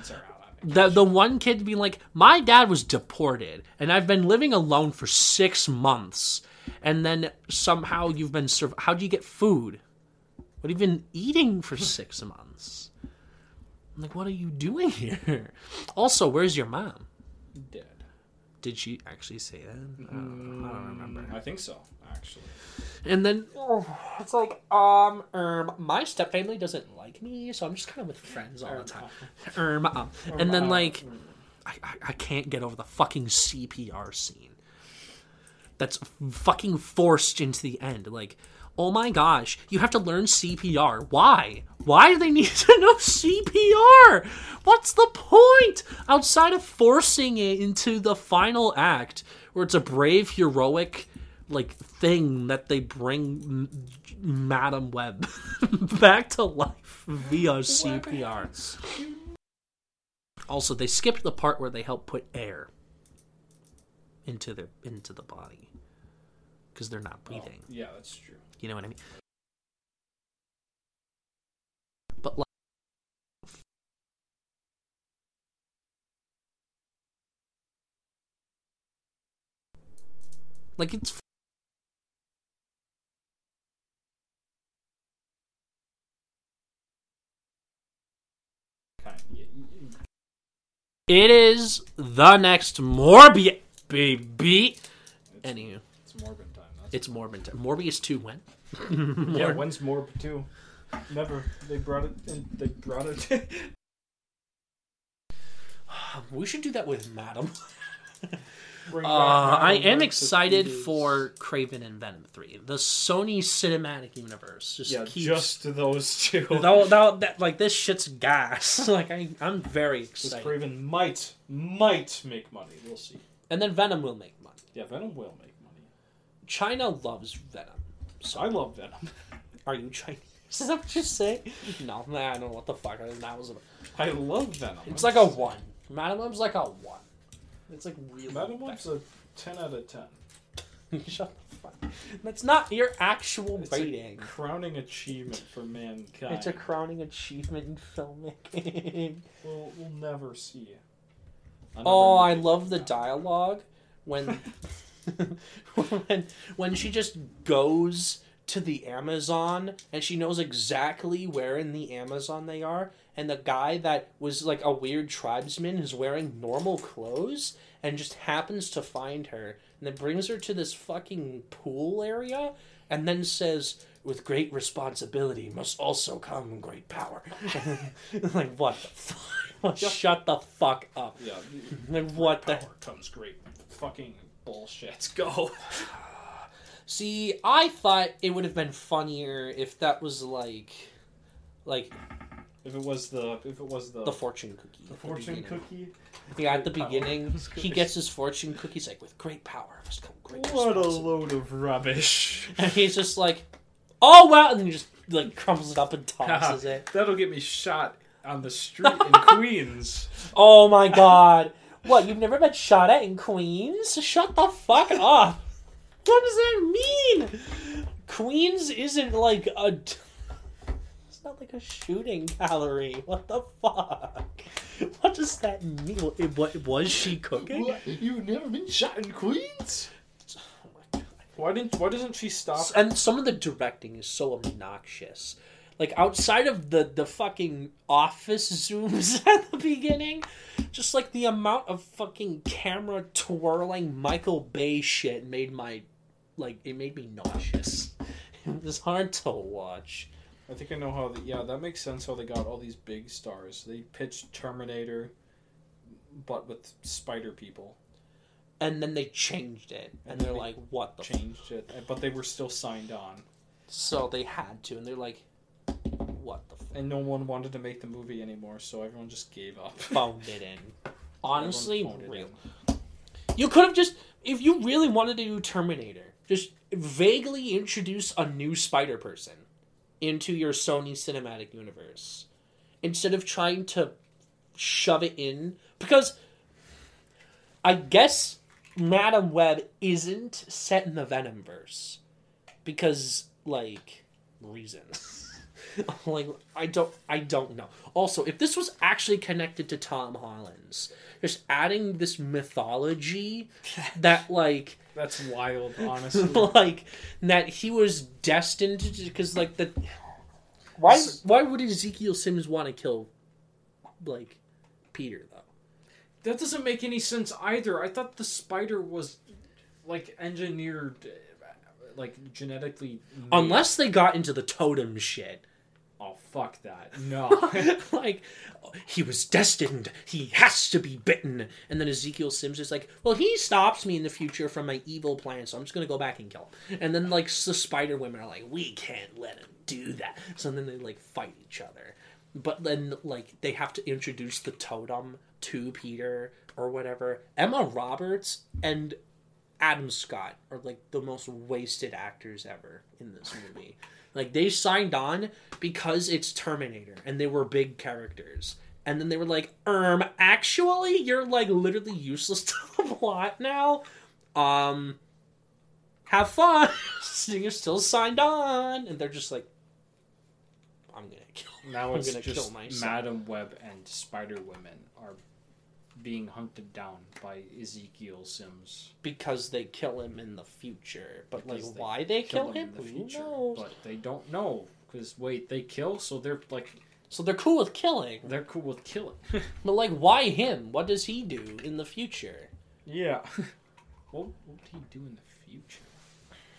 My parents are out on it. the the one kid being like, my dad was deported, and I've been living alone for six months, and then somehow you've been served. How do you get food? What have you been eating for hmm. six months? I'm like, what are you doing here? Also, where's your mom? Dead. Did she actually say that? I don't, I don't remember. Mm, I think so, actually. And then oh, <sighs> it's like, um, um, my step family doesn't like me, so I'm just kind of with friends all the time. Um, um. and then uh, like, I, I, I can't get over the fucking CPR scene. That's fucking forced into the end. Like, oh my gosh, you have to learn CPR. Why? Why do they need <laughs> to know CPR? What's the point outside of forcing it into the final act, where it's a brave, heroic, like thing that they bring M- Madam Web <laughs> back to life via CPR. Also, they skipped the part where they help put air into their into the body because they're not oh, breathing. Yeah, that's true. You know what I mean? But like, like it's Kind yeah, y- it is the next Morbius baby. Anywho, it's Morbin time. That's it's Morbin. Time. Morbius two when? <laughs> yeah. When's Morb two? Never. They brought it. In, they brought it. <sighs> We should do that with Madam. <laughs> Uh, I am excited for Kraven and Venom 3. The Sony cinematic universe just Yeah, keeps just those two. <laughs> though, though, that, like this shit's gas. <laughs> like I, I'm very This excited. Kraven might might make money. We'll see. And then Venom will make money. Yeah, Venom will make money. China loves Venom. So I love Venom. <laughs> Are you Chinese? Is that what you say? No, nah, I don't know what the fuck that was. About. I love Venom. It's like a one. Madam Web's like a one. It's like really. Web's a ten out of ten. <laughs> Shut the fuck. That's not your actual It's a rating. crowning achievement for mankind. It's a crowning achievement in filmmaking. <laughs> we'll, we'll never see. Oh, I love the dialogue when <laughs> when when she just goes to the Amazon and she knows exactly where in the Amazon they are and the guy that was like a weird tribesman is wearing normal clothes and just happens to find her and then brings her to this fucking pool area and then says with great responsibility must also come great power. <laughs> <laughs> like what the fuck? <laughs> Shut the fuck up. Yeah. Like what the Power comes great. Fucking bullshit. Go. See, I thought it would have been funnier if that was like like If it was the if it was the, the fortune cookie. the at the fortune cookie. Yeah, at the Power beginning, <laughs> he gets his fortune cookies like with great power must come great What a load of rubbish. <laughs> And he's just like, oh wow, and then he just like crumbles it up and tosses ah, it. That'll get me shot on the street in <laughs> Queens. Oh my god. What, you've never been shot at in Queens? Shut the fuck up. What does that mean? Queens isn't like a. It's not like a shooting gallery. What the fuck? What does that mean? It- What was she cooking? What? You've never been shot in Queens? Oh my God. Why didn't Why doesn't she stop? And some of the directing is so obnoxious. Like outside of the the fucking office zooms <laughs> at the beginning, just like the amount of fucking camera twirling Michael Bay shit made my like it made me nauseous. <laughs> It was hard to watch. I think I know how. The, yeah, that makes sense. How they got all these big stars. They pitched Terminator, but with spider people. And then they changed it, and And they're they like, "What the?" F-? Changed it, but they were still signed on, So they had to, and they're like, "What the?" F-? and no one wanted to make the movie anymore, so everyone just gave up. <laughs> Phoned it in. Honestly, Everyone phoned it real. You could have just, if you really wanted to do Terminator, just vaguely introduce a new Spider Person into your Sony cinematic universe. instead of trying to shove it in because I guess Madam Web isn't set in the Venomverse because like reasons. <laughs> like I don't I don't know. Also, if this was actually connected to Tom Holland's, just adding this mythology <laughs> that like That's wild, <laughs> honestly. like that he was destined to because like the why why would Ezekiel Sims want to kill like Peter though? that doesn't make any sense either. I thought the spider was like engineered, like genetically. made. Unless they got into the totem shit. Oh fuck that! No. <laughs> <laughs> like he was destined. He has to be bitten. And then ezekiel sims is like well he stops me in the future from my evil plan so i'm just gonna go back and kill him. And then like the spider women are like we can't let him do that. So then they like fight each other. But then like they have to introduce the totem to peter or whatever. Emma roberts and adam scott are like the most wasted actors ever in this movie like they signed on because it's Terminator and they were big characters. And then they were like, "Um, actually, you're like literally useless <laughs> to the plot now. Um, have fun. <laughs> you're still signed on." And they're just like, "I'm gonna kill." now I'm it's gonna kill just myself. Madam Web and Spider Women are being hunted down by Ezekiel Sims. because they kill him in the future. But like, they why they kill, him him? in the future, but they don't know because wait, they kill, so they're like So they're cool with killing. they're cool with killing. <laughs> But like, why him? What does he do in the future? yeah. what, <laughs> what would he do in the future?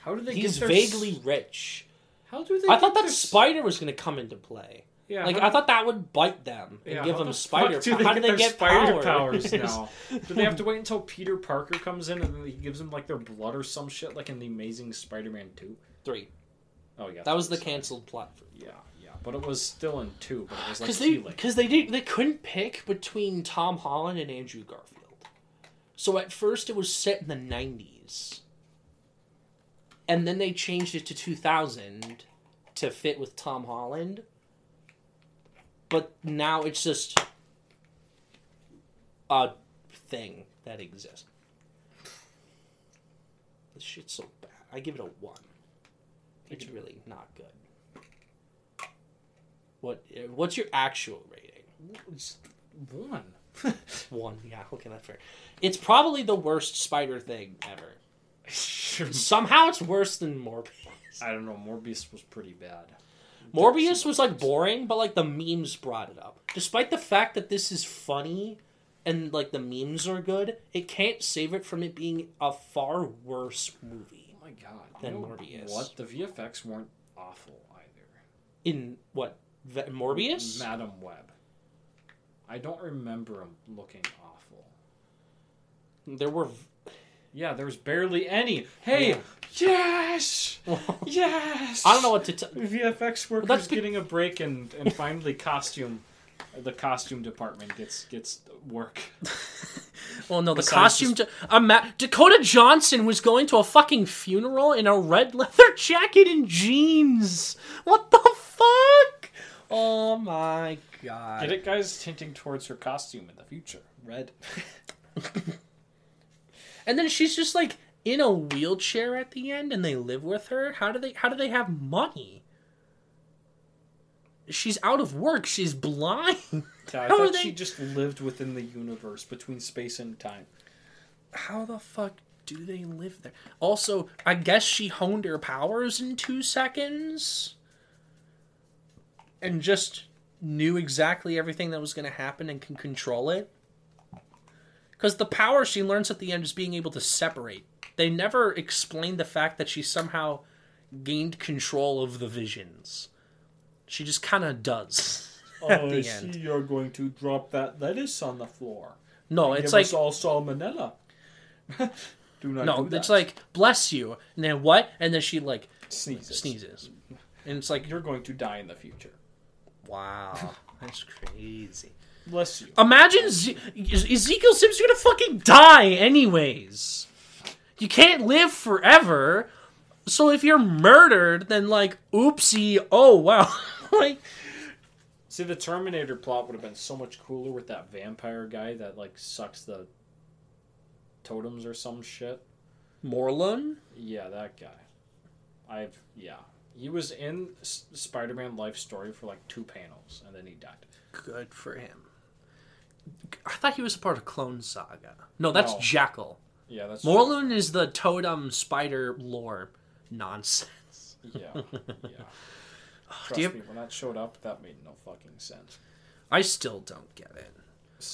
How do they? He's get their s- vaguely rich. How do they? I thought that s- spider was going to come into play. Yeah. Like I thought that would bite them and Yeah, give them the spider. do pow- How do they get spider powers? powers now? <laughs> do they have to wait until Peter Parker comes in and then he gives them like their blood or some shit, like in the Amazing Spider-Man two? Three. Oh yeah, That was the canceled plot for Yeah, yeah, but it was still in two. But it was like because they because they did they couldn't pick between Tom Holland and Andrew Garfield. So at first it was set in the nineties, and then they changed it to two thousand to fit with Tom Holland. But now it's just a thing that exists. This shit's so bad. I give it a one. It's really not good. What? uh, What's your actual rating? It's one. <laughs> One. Yeah. Okay, that's fair. It's probably the worst spider thing ever. <laughs> Somehow it's worse than Morbius. I don't know. Morbius was pretty bad. Morbius was like boring, but like the memes brought it up. Despite the fact that this is funny and like the memes are good, it can't save it from it being a far worse movie. Oh my god. Than you know Morbius. What? The VFX weren't awful either. In what? Ve- Morbius? Madam Web. I don't remember him looking awful. There were. Yeah, there was barely any. Hey, Yeah. yes, <laughs> yes. I don't know what to. T- VFX workers that's be- getting a break, and and finally costume, the costume department gets gets work. <laughs> well, no, the Besides costume. A ma- Dakota Johnson was going to a fucking funeral in a red <laughs> leather jacket and jeans. What the fuck? Oh my god. Get it, guys? Tinting towards her costume in the future, red. And then she's just like in a wheelchair at the end, and they live with her. How do they? How do they have money? She's out of work. She's blind. <laughs> Yeah, I How thought they- she just lived within the universe between space and time. How the fuck do they live there? Also, I guess she honed her powers in two seconds, and just knew exactly everything that was going to happen and can control it. Because the power she learns at the end is being able to separate. They never explain the fact that she somehow gained control of the visions. She just kind of does. <laughs> at oh, the end. you're going to drop that lettuce on the floor. No, it's like all salmonella. <laughs> do not. no, do it's like bless you, and then what? And then she like sneezes. sneezes, and it's like You're going to die in the future. wow, <laughs> that's crazy. Bless you. Imagine Ze- Ezekiel Sims gonna fucking die anyways. You can't live forever. So if you're murdered, then like, oopsie, oh wow, <laughs> like, See, the Terminator plot would have been so much cooler with that vampire guy that like sucks the totems or some shit. Morlun? Yeah, that guy. I've yeah. He was in S- Spider-Man Life Story for like two panels, and then he died. Good for him. I thought he was a part of Clone Saga. No, that's No. Jackal. Yeah, that's Morlun is the totem spider lore nonsense. <laughs> Yeah, yeah. Ah, Trust Do you- me, when that showed up, that made no fucking sense. I still don't get it.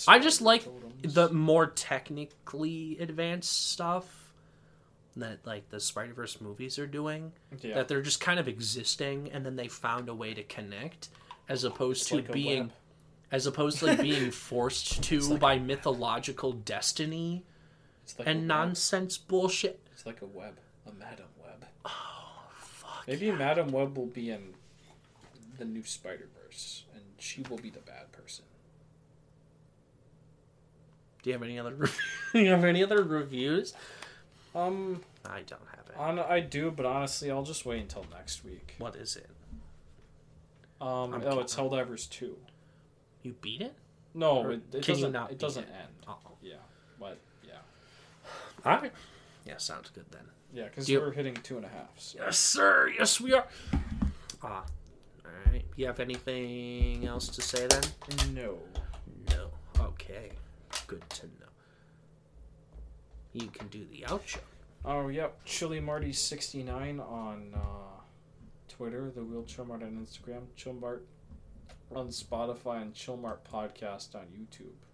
I just like Totems. the more technically advanced stuff that like the Spider Verse movies are doing. yeah. That they're just kind of existing and then they found a way to connect, as opposed It's to like being. As opposed to like being <laughs> forced to like by mythological destiny It's like and web. nonsense bullshit. It's like a web, a Madam Web. Oh fuck! Maybe Madam Web will be in the new Spider Verse, and she will be the bad person. Do you have any other? <laughs> rev- Do <laughs> you have any other reviews? Um, I don't have it. on, I do, but honestly, I'll just wait until next week. What is it? Um, I'm oh, ca- it's Helldivers two. You beat it? No, Or it, it can you doesn't. not it doesn't it? end. Oh. Yeah, but yeah, All right. Yeah, sounds good then. yeah, because we're hitting two and a half. So. Yes, sir. Yes, we are. Ah. All right. You have anything else to say then? No. No. Okay. Good to know. You can do the outro. Oh, yep. Chili Marty sixty nine on uh, Twitter, the Wheel Chillmart on Instagram, Chillmart on Spotify, and Chillmart podcast on YouTube.